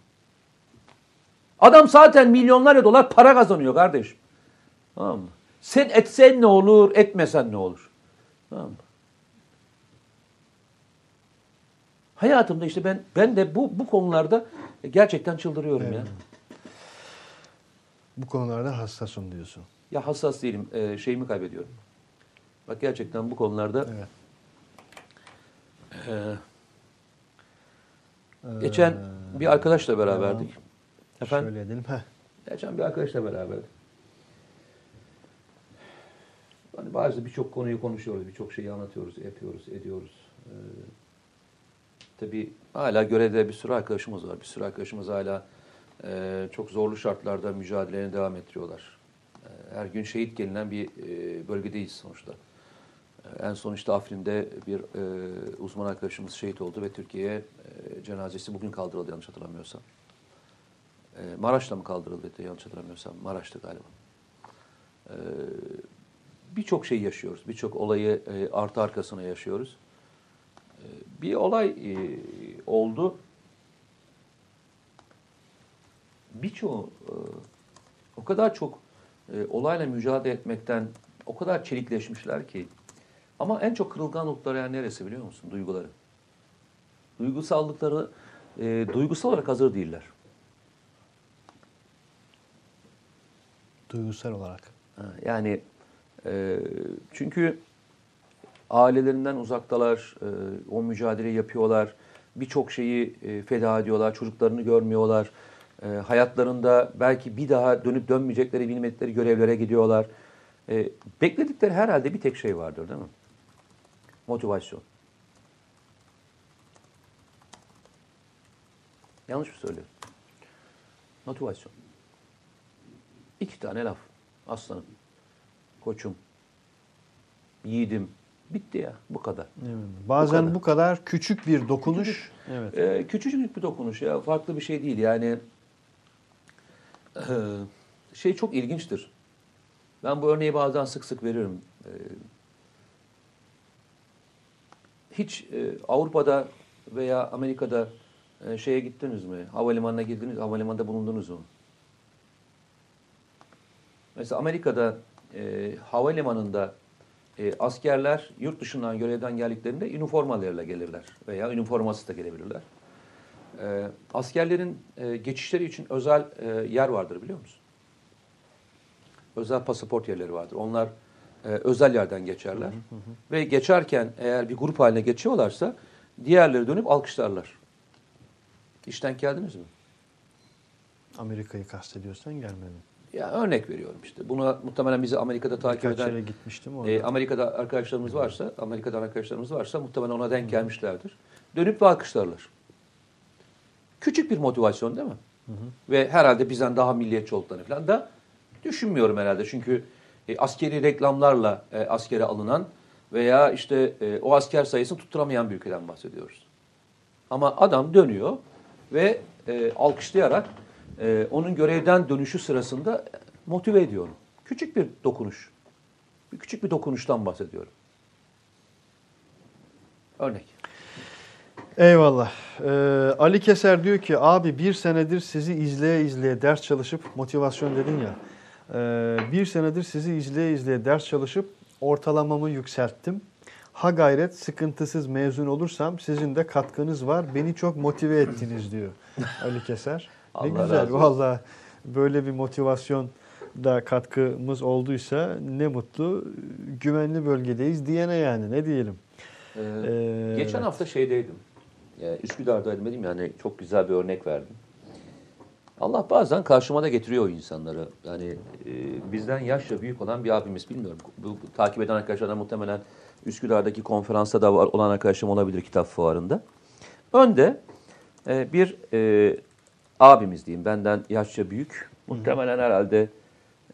Adam zaten milyonlarca dolar para kazanıyor kardeşim. Tamam mı? Sen etsen ne olur, etmesen ne olur? Tamam mı? Hayatımda işte ben ben de bu bu konularda gerçekten çıldırıyorum ya. Bu konularda hassasım diyorsun. Ya hassas değilim. E, şeyimi kaybediyorum. Bak gerçekten bu konularda Evet. e, geçen bir arkadaşla beraberdik. Efendim? Şöyle edelim. Heh. Geçen bir arkadaşla beraberdik. Hani bazı birçok konuyu konuşuyoruz, birçok şeyi anlatıyoruz, yapıyoruz, ediyoruz. Ee, tabii hala görevde bir sürü arkadaşımız var. Bir sürü arkadaşımız hala e, çok zorlu şartlarda mücadelelerini devam ettiriyorlar. E, her gün şehit gelinen bir e, bölgedeyiz sonuçta. E, en son işte Afrin'de bir e, uzman arkadaşımız şehit oldu ve Türkiye'ye e, cenazesi bugün kaldırıldı yanlış hatırlamıyorsam. E, Maraş'ta mı kaldırıldı yanlış hatırlamıyorsam. Maraş'tı galiba. E, Birçok şey yaşıyoruz. Birçok olayı e, artı arkasına yaşıyoruz. E, bir olay e, oldu. Birçoğu e, o kadar çok e, olayla mücadele etmekten o kadar çelikleşmişler ki. Ama en çok kırılgan noktaları yani neresi biliyor musun? Duyguları. Duygusallıkları, e, duygusal olarak hazır değiller. Duygusal olarak. Yani e, çünkü ailelerinden uzaktalar, e, o mücadeleyi yapıyorlar, birçok şeyi e, feda ediyorlar, çocuklarını görmüyorlar. Hayatlarında belki bir daha dönüp dönmeyecekleri bilmedikleri görevlere gidiyorlar. Bekledikleri herhalde bir tek şey vardır değil mi? Motivasyon. Yanlış mı söylüyorum? Motivasyon. İki tane laf. Aslanım, koçum, yiğidim. Bitti ya bu kadar. Evet. Bazen kadar. bu kadar küçük bir dokunuş. Küçücük. Evet. Ee, küçücük bir dokunuş ya. Farklı bir şey değil. Yani e, şey çok ilginçtir. Ben bu örneği bazen sık sık veriyorum. Ee, hiç e, Avrupa'da veya Amerika'da e, şeye gittiniz mi? Havalimanına girdiniz, havalimanında bulundunuz mu? Mesela Amerika'da e, havalimanında e, askerler yurt dışından görevden geldiklerinde üniformalarıyla gelirler veya üniformasız da gelebilirler. E, askerlerin e, geçişleri için özel e, yer vardır biliyor musun? Özel pasaport yerleri vardır. Onlar e, özel yerden geçerler. Ve geçerken eğer bir grup haline geçiyorlarsa diğerleri dönüp alkışlarlar. İşten geldiniz mi? Amerika'yı kastediyorsan gelmedin. Ya örnek veriyorum işte. Buna muhtemelen bizi Amerika'da takip Birkaç eden yere gitmiştim orada. e, Amerika'da arkadaşlarımız varsa, Amerika'dan arkadaşlarımız varsa muhtemelen ona denk gelmişlerdir. Dönüp ve alkışlarlar. Küçük bir motivasyon değil mi? Ve herhalde bizden daha milliyetçi olduklarını falan da düşünmüyorum herhalde. Çünkü e, askeri reklamlarla e, askere alınan veya işte e, o asker sayısını tutturamayan bir ülkeden bahsediyoruz. Ama adam dönüyor ve e, alkışlayarak e, onun görevden dönüşü sırasında motive ediyorum. Küçük bir dokunuş. Bir küçük bir dokunuştan bahsediyorum. Örnek. Eyvallah. Ee, Ali Keser diyor ki abi bir senedir sizi izleye izleye ders çalışıp motivasyon dedin ya. Ee, bir senedir sizi izleye izleye ders çalışıp ortalamamı yükselttim. Ha gayret sıkıntısız mezun olursam sizin de katkınız var. Beni çok motive ettiniz diyor Ali Keser. Ne Allah güzel razı olsun. valla böyle bir motivasyon da katkımız olduysa ne mutlu. Güvenli bölgedeyiz diyene yani ne diyelim. Ee, Ee, geçen evet. hafta şeydeydim. Yani Üsküdar'daydım dedim yani çok güzel bir örnek verdim. Allah bazen karşıma da getiriyor o insanları. Yani e, bizden yaşça büyük olan bir abimiz bilmiyorum. Bu, bu takip eden arkadaşlardan muhtemelen Üsküdar'daki konferansta da var, olan arkadaşım olabilir kitap fuarında. Önde e, bir e, abimiz diyeyim benden yaşça büyük. Muhtemelen herhalde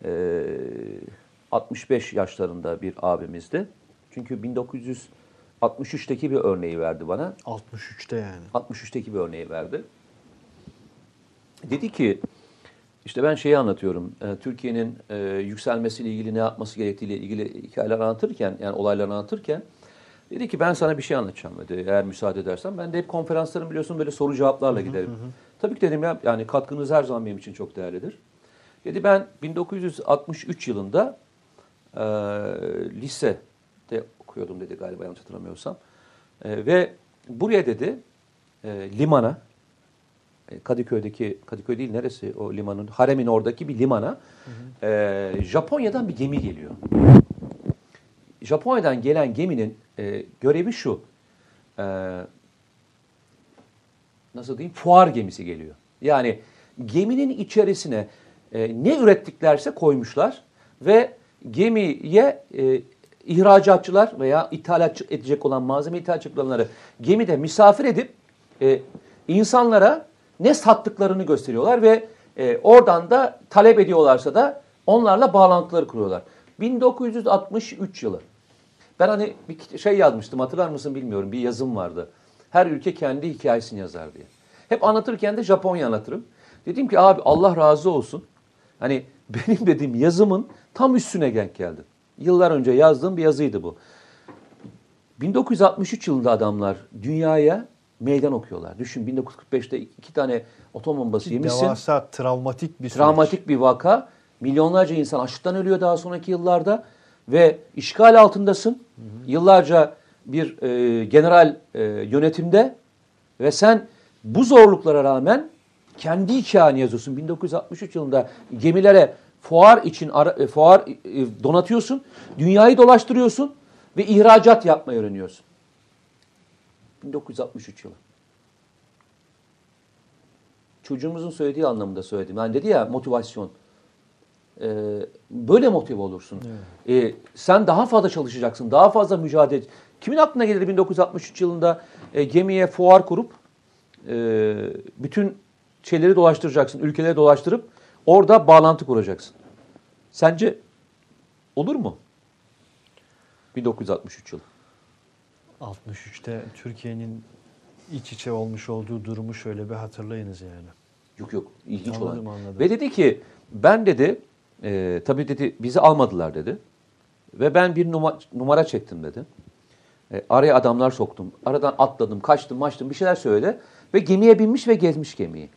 e, 65 yaşlarında bir abimizdi. Çünkü 1963'teki bir örneği verdi bana. 63'te yani. 63'teki bir örneği verdi. Dedi ki işte ben şeyi anlatıyorum. e, Türkiye'nin e, yükselmesiyle ilgili ne yapması gerektiğiyle ilgili hikayeler anlatırken yani olayları anlatırken dedi ki ben sana bir şey anlatacağım dedi. Eğer müsaade edersen ben de hep konferanslarım biliyorsun böyle soru cevaplarla giderim. Tabii ki dedim ya yani katkınız her zaman benim için çok değerlidir. Dedi ben 1963 yılında e, lisede okuyordum dedi galiba yanlış hatırlamıyorsam. E, ve buraya dedi e, limana Kadıköy'deki Kadıköy değil neresi o limanın Harem'in oradaki bir limana e, Japonya'dan bir gemi geliyor. Japonya'dan gelen geminin e, görevi şu. E, nasıl diyeyim? Fuar gemisi geliyor. Yani geminin içerisine e, ne ürettiklerse koymuşlar ve gemiye e, ihracatçılar veya ithalat edecek olan malzeme ithalatçıları gemide misafir edip e, insanlara ne sattıklarını gösteriyorlar ve e, oradan da talep ediyorlarsa da onlarla bağlantıları kuruyorlar. 1963 yılı. Ben hani bir şey yazmıştım hatırlar mısın bilmiyorum bir yazım vardı. Her ülke kendi hikayesini yazar diye. Hep anlatırken de Japonya anlatırım. Dedim ki abi Allah razı olsun. Hani benim dediğim yazımın tam üstüne denk geldi. Yıllar önce yazdığım bir yazıydı bu. 1963 yılında adamlar dünyaya meydan okuyorlar. Düşün 1945'te iki tane atom bombası yemişsin. Devasa travmatik bir süreç. Travmatik bir vaka. Milyonlarca insan açlıktan ölüyor daha sonraki yıllarda. Ve işgal altındasın. Yıllarca bir e, general e, yönetimde. Ve sen bu zorluklara rağmen kendi hikayeni yazıyorsun. 1963 yılında gemilere fuar için ara, e, fuar e, donatıyorsun. Dünyayı dolaştırıyorsun ve ihracat yapmayı öğreniyorsun. 1963 yılı. Çocuğumuzun söylediği anlamında söyledim. Yani dedi ya motivasyon. Ee, böyle motive olursun. Ee, sen daha fazla çalışacaksın. Daha fazla mücadele. Kimin aklına gelir 1963 yılında e, gemiye fuar kurup e, bütün şeyleri dolaştıracaksın. Ülkeleri dolaştırıp orada bağlantı kuracaksın. Sence olur mu? 1963 yılı. 63'te Türkiye'nin iç içe olmuş olduğu durumu şöyle bir hatırlayınız yani. Yok yok ilginç Anladım, olan. anladım. Ve dedi ki ben dedi e, tabii dedi bizi almadılar dedi. Ve ben bir numara, numara çektim dedi. E, araya adamlar soktum. Aradan atladım, kaçtım, maçtım bir şeyler söyledi. Ve gemiye binmiş ve gezmiş gemiyi.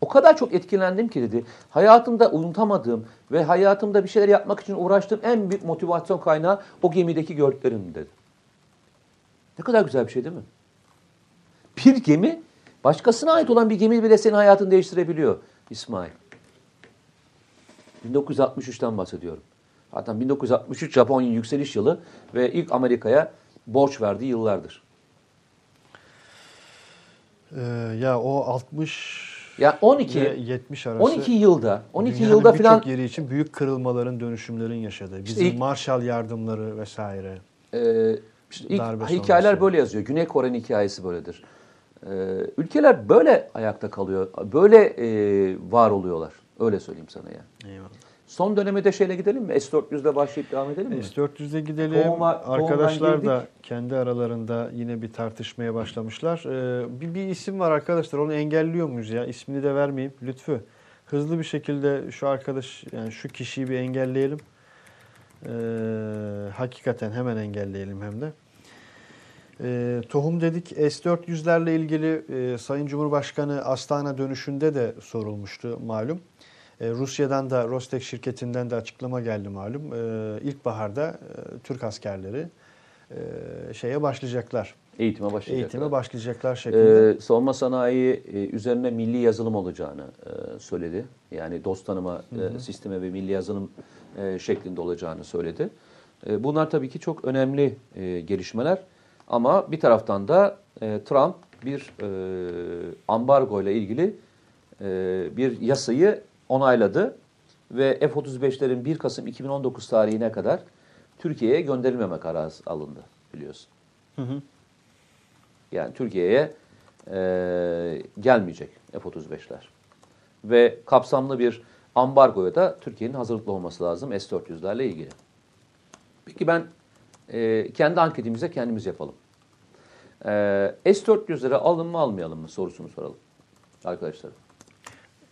O kadar çok etkilendim ki dedi. Hayatımda unutamadığım ve hayatımda bir şeyler yapmak için uğraştığım en büyük motivasyon kaynağı o gemideki gördüklerim dedi. Ne kadar güzel bir şey değil mi? Bir gemi başkasına ait olan bir gemi bile senin hayatını değiştirebiliyor İsmail. 1963'ten bahsediyorum. Zaten 1963 Japonya yükseliş yılı ve ilk Amerika'ya borç verdiği yıllardır. Ee, ya o 60 Yani 12 ve 70 arası 12 yılda 12 dünyanın yılda filan yeri için büyük kırılmaların, dönüşümlerin yaşadığı. Bizim ilk- Marshall yardımları vesaire. Ee, işte ilk Darbe hikayeler sonrası. böyle yazıyor. Güney Kore'nin hikayesi böyledir. Ee, ülkeler böyle ayakta kalıyor. Böyle e, var oluyorlar. Öyle söyleyeyim sana ya. Eyvallah. Son dönemde şeyle gidelim mi? S-400'de başlayıp devam edelim mi? S-400'e gidelim. Tohuma- Arkadaşlar da kendi aralarında yine bir tartışmaya başlamışlar. Ee, bir, bir isim var arkadaşlar. Onu engelliyor muyuz ya? İsmini de vermeyeyim. Lütfü. Hızlı bir şekilde şu arkadaş yani şu kişiyi bir engelleyelim. Ee, hakikaten hemen engelleyelim hem de. Ee, tohum dedik S-400'lerle ilgili e, Sayın Cumhurbaşkanı Astana dönüşünde de sorulmuştu malum. E, Rusya'dan da Rostek şirketinden de açıklama geldi malum. E, İlkbaharda e, Türk askerleri şeye başlayacaklar. Eğitime başlayacaklar. Eğitime başlayacaklar şeklinde. Ee, savunma sanayi üzerine milli yazılım olacağını söyledi. Yani dost tanıma e, sistemi ve milli yazılım şeklinde olacağını söyledi. Bunlar tabii ki çok önemli gelişmeler. Ama bir taraftan da Trump bir ambargo ile ilgili bir yasayı onayladı ve F-35'lerin 1 Kasım 2019 tarihine kadar Türkiye'ye gönderilmeme kararı alındı biliyorsun. Yani Türkiye'ye e, gelmeyecek F-35'ler. Ve kapsamlı bir ambargoya da Türkiye'nin hazırlıklı olması lazım S-400'lerle ilgili. Peki ben e, kendi anketimize kendimiz yapalım. E, S-400'lere alın mı almayalım mı sorusunu soralım arkadaşlar.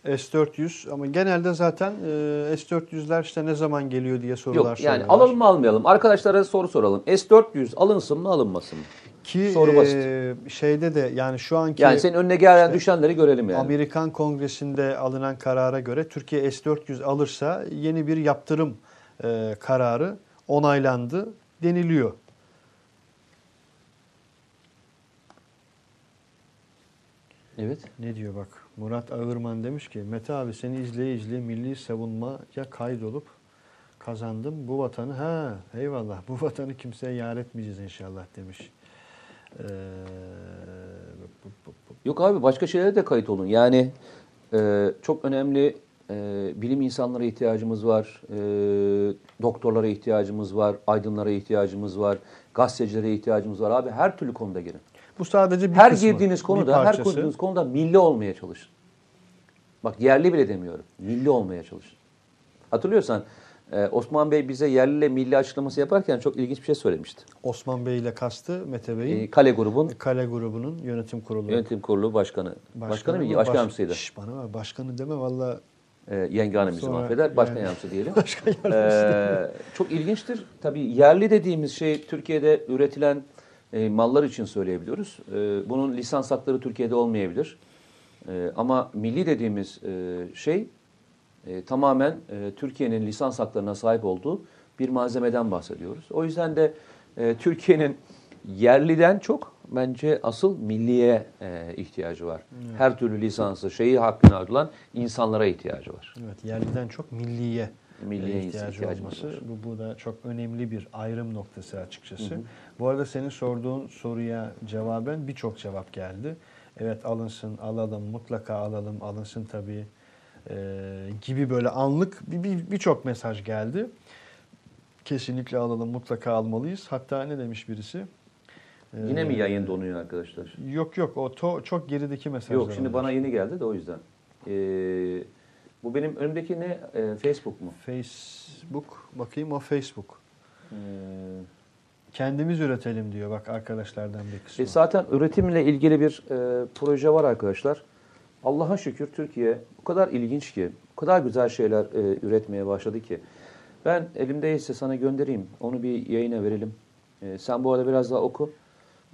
S-400 ama genelde zaten e, S-400'ler işte ne zaman geliyor diye sorular Yok yani soruyorlar. alalım mı almayalım. Arkadaşlara soru soralım. S-400 alınsın mı alınmasın mı? Ki Soru basit. e, şeyde de yani şu anki Yani senin önüne gelen düşenleri görelim yani. Amerikan Kongresi'nde alınan karara göre Türkiye S-400 alırsa yeni bir yaptırım e, kararı onaylandı deniliyor. Evet. Ne diyor bak Murat Ağırman demiş ki Mete abi seni izleye izleye milli savunmaya kaydolup kazandım bu vatanı. Ha eyvallah bu vatanı kimseye yar etmeyeceğiz inşallah demiş. Ee, bu- bu- bu- Yok abi başka şeylere de kayıt olun. Yani e, çok önemli e, bilim insanlara ihtiyacımız var. E, doktorlara ihtiyacımız var. Aydınlara ihtiyacımız var. Gazetecilere ihtiyacımız var. Abi her türlü konuda girin. Bu sadece bir her kısmı, girdiğiniz bir konuda, her girdiğiniz konuda milli olmaya çalışın. Bak yerli bile demiyorum. Milli olmaya çalışın. Hatırlıyorsan e, Osman Bey bize yerli ile milli açıklaması yaparken çok ilginç bir şey söylemişti. Osman Bey ile kastı Mete Bey'in E, Kale grubun Kale grubunun yönetim kurulu. yönetim kurulu başkanı. Başkanı, mı? mı? Başkan Baş- yardımcısıydı. Şş, bana bak başkanı deme valla. E, yenge hanım bizi mahveder. Başkan yani- yardımcısı diyelim. Başkan yardımcısı. Ee, çok ilginçtir. Tabii yerli dediğimiz şey Türkiye'de üretilen e, mallar için söyleyebiliyoruz. E, bunun lisans hakları Türkiye'de olmayabilir. E, ama milli dediğimiz e, şey e, tamamen e, Türkiye'nin lisans haklarına sahip olduğu bir malzemeden bahsediyoruz. O yüzden de e, Türkiye'nin yerliden çok bence asıl milliye e, ihtiyacı var. Her türlü lisansı, şeyi hakkını alınan insanlara ihtiyacı var. Evet yerliden çok milliye, Milliye ihtiyacı olması. var. Bu, bu da çok önemli bir ayrım noktası açıkçası. Bu arada senin sorduğun soruya cevaben birçok cevap geldi. Evet alınsın, alalım, mutlaka alalım, alınsın tabii ee, gibi böyle anlık bir- bir- birçok mesaj geldi. Kesinlikle alalım, mutlaka almalıyız. Hatta ne demiş birisi? Ee, Yine mi yayın donuyor arkadaşlar? Yok yok o to- çok gerideki mesajlar. Yok şimdi onlar. bana yeni geldi de o yüzden. Ee, bu benim önümdeki ne? Ee, Facebook mu? Facebook bakayım o Facebook. Ee, Kendimiz üretelim diyor bak arkadaşlardan bir kısmı. e, zaten üretimle ilgili bir e, proje var arkadaşlar. Allah'a şükür Türkiye o kadar ilginç ki, o kadar güzel şeyler e, üretmeye başladı ki. Ben elimdeyse sana göndereyim. Onu bir yayına verelim. E, sen bu arada biraz daha oku.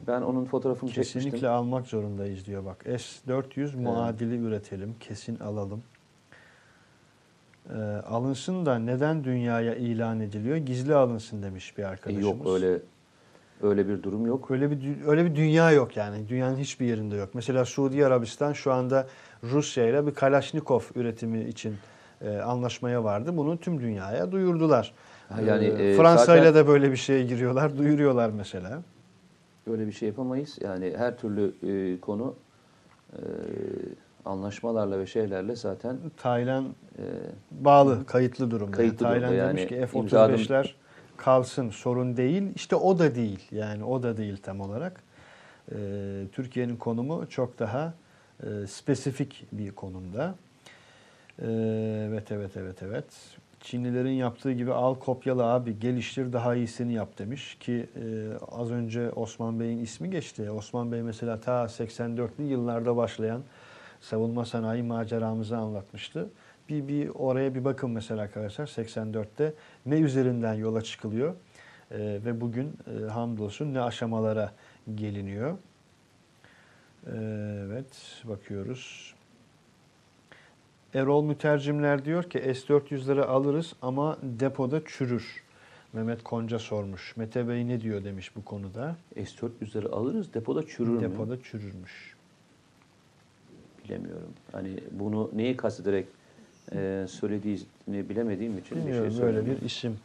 Ben onun fotoğrafını Kesinlikle çekmiştim. almak zorundayız diyor bak. S400 muadili üretelim. Kesin alalım. Ee, alınsın da neden dünyaya ilan ediliyor? Gizli alınsın demiş bir E, arkadaşımız. yok öyle öyle bir durum yok. Öyle bir öyle bir dünya yok yani. Dünyanın hiçbir yerinde yok. Mesela Suudi Arabistan şu anda Rusya ile bir Kalashnikov üretimi için e, anlaşmaya vardı. Bunu tüm dünyaya duyurdular. Yani, Ee, e, Fransa ile de böyle bir şeye giriyorlar, duyuruyorlar mesela. Öyle bir şey yapamayız. Yani her türlü e, konu e, anlaşmalarla ve şeylerle zaten Taylan e, bağlı, kayıtlı durumda. Kayıtlı Yani Taylan durumda. demiş Yani ki imzadım- F-35'ler kalsın, sorun değil. İşte o da değil. Yani o da değil tam olarak. Ee, Türkiye'nin konumu çok daha e, spesifik bir konumda. Ee, evet, evet, evet, evet. Çinlilerin yaptığı gibi al kopyala abi geliştir daha iyisini yap demiş ki e, az önce Osman Bey'in ismi geçti. Osman Bey mesela ta 84'lü yıllarda başlayan savunma sanayi maceramızı anlatmıştı. Bir, bir oraya bir bakın mesela arkadaşlar 84'te ne üzerinden yola çıkılıyor e, ve bugün e, hamdolsun ne aşamalara geliniyor. E, evet bakıyoruz. Erol Mütercimler diyor ki S-400'leri alırız ama depoda çürür. Mehmet Konca sormuş. Mete Bey ne diyor demiş bu konuda. S-400'leri alırız depoda çürür mü? Depoda çürürmüş. Bilemiyorum. Hani bunu neyi kastederek e, söylediğini bilemediğim için bir şey Bilmiyorum böyle bir isim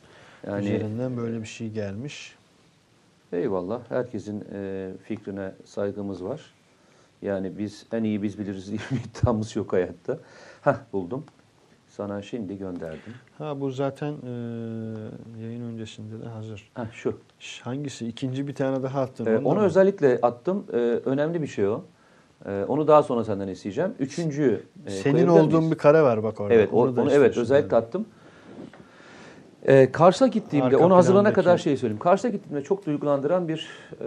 Yani üzerinden böyle bir şey gelmiş. eyvallah herkesin e, fikrine saygımız var. Yani biz en iyi biz biliriz diye bir iddiamız yok hayatta. Hah buldum. Sana şimdi gönderdim. Ha bu zaten e, yayın öncesinde de hazır. Hah şu. Hangisi? İkinci bir tane daha attın. Ondan onu özellikle attım. Ee, önemli bir şey o. Ee, onu daha sonra senden isteyeceğim. Üçüncü. e, Senin olduğun miyiz? bir kare var bak orada. Evet, Onu onu evet özellikle yani. attım. Ee, Kars'a gittiğimde, Arka onu hazırlana kadar şey söyleyeyim. Kars'a gittiğimde çok duygulandıran bir e,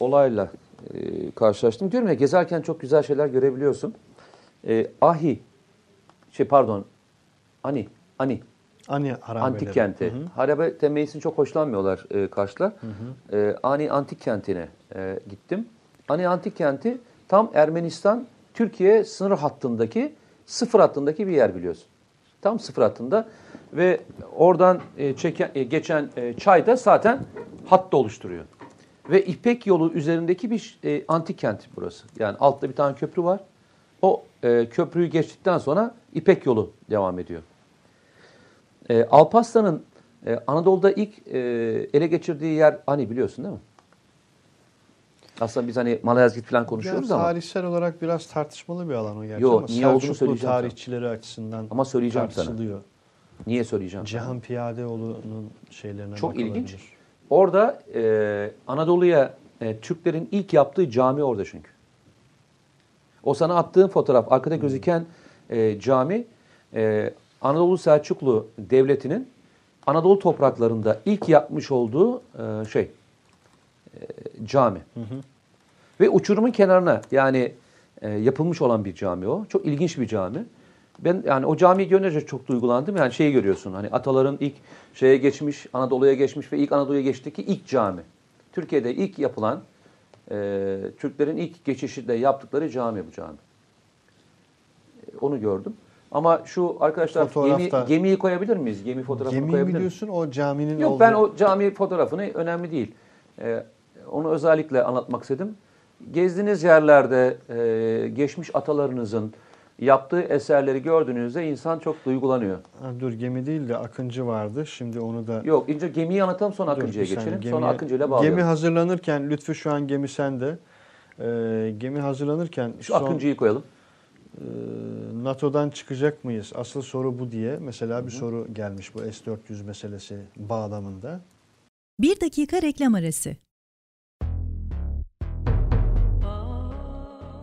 olayla e, karşılaştım. Diyorum ya gezerken çok güzel şeyler görebiliyorsun. E, Ahi, şey pardon, Ani, Ani, Ani harabeleri. antik kenti. Hı hı. Harabe temeyisini çok hoşlanmıyorlar e, Karslar. E, Ani antik kentine e, gittim. Ani antik kenti tam Ermenistan Türkiye sınır hattındaki sıfır hattındaki bir yer biliyorsun. Tam sıfır hattında ve oradan e, çeken, e, geçen e, çay da zaten hattı oluşturuyor. Ve İpek yolu üzerindeki bir e, antik kent burası. Yani altta bir tane köprü var. O e, köprüyü geçtikten sonra İpek yolu devam ediyor. E, Alparslan'ın e, Anadolu'da ilk e, ele geçirdiği yer hani biliyorsun değil mi? Aslında biz hani Malazgirt falan konuşuyoruz ama tarihsel olarak biraz tartışmalı bir alan o gerçi Yo, ama niye olduğunu söyleyeceğim sana. tarihçileri açısından Ama söyleyeceğim sana. tartışılıyor. niye söyleyeceğim? sana? Cihan Piyadeoğlu'nun şeylerine Çok ilginç. Orada e, Anadolu'ya e, Türklerin ilk yaptığı cami orada çünkü. O sana attığın fotoğraf, arkada gözüken e, cami e, Anadolu Selçuklu Devleti'nin Anadolu topraklarında ilk yapmış olduğu e, şey e, cami. Ve uçurumun kenarına yani e, yapılmış olan bir cami o. Çok ilginç bir cami. Ben yani o camiyi görünce çok duygulandım. Yani şeyi görüyorsun hani ataların ilk şeye geçmiş, Anadolu'ya geçmiş ve ilk Anadolu'ya geçtiği ilk cami. Türkiye'de ilk yapılan e, Türklerin ilk geçişinde yaptıkları cami bu cami. E, onu gördüm. Ama şu arkadaşlar Fotoğrafta- gemi, gemiyi koyabilir miyiz? Gemi fotoğrafını Gemiyi koyabilir mi miyiz? diyorsun o caminin Yok olduğu... ben o cami fotoğrafını önemli değil. Ee, onu özellikle anlatmak istedim. Gezdiğiniz yerlerde e, geçmiş atalarınızın yaptığı eserleri gördüğünüzde insan çok duygulanıyor. Ha, dur gemi değil de Akıncı vardı. Şimdi onu da... Yok önce gemiyi anlatalım sonra Dur, Akıncı'ya geçelim. Sonra Gemiye- Akıncı ile bağlayalım. Gemi hazırlanırken Lütfü şu an gemi sende. Ee, gemi hazırlanırken Şu son, Akıncı'yı koyalım. e, NATO'dan çıkacak mıyız? Asıl soru bu diye. Mesela bir soru gelmiş bu S-400 meselesi bağlamında. Bir dakika reklam arası.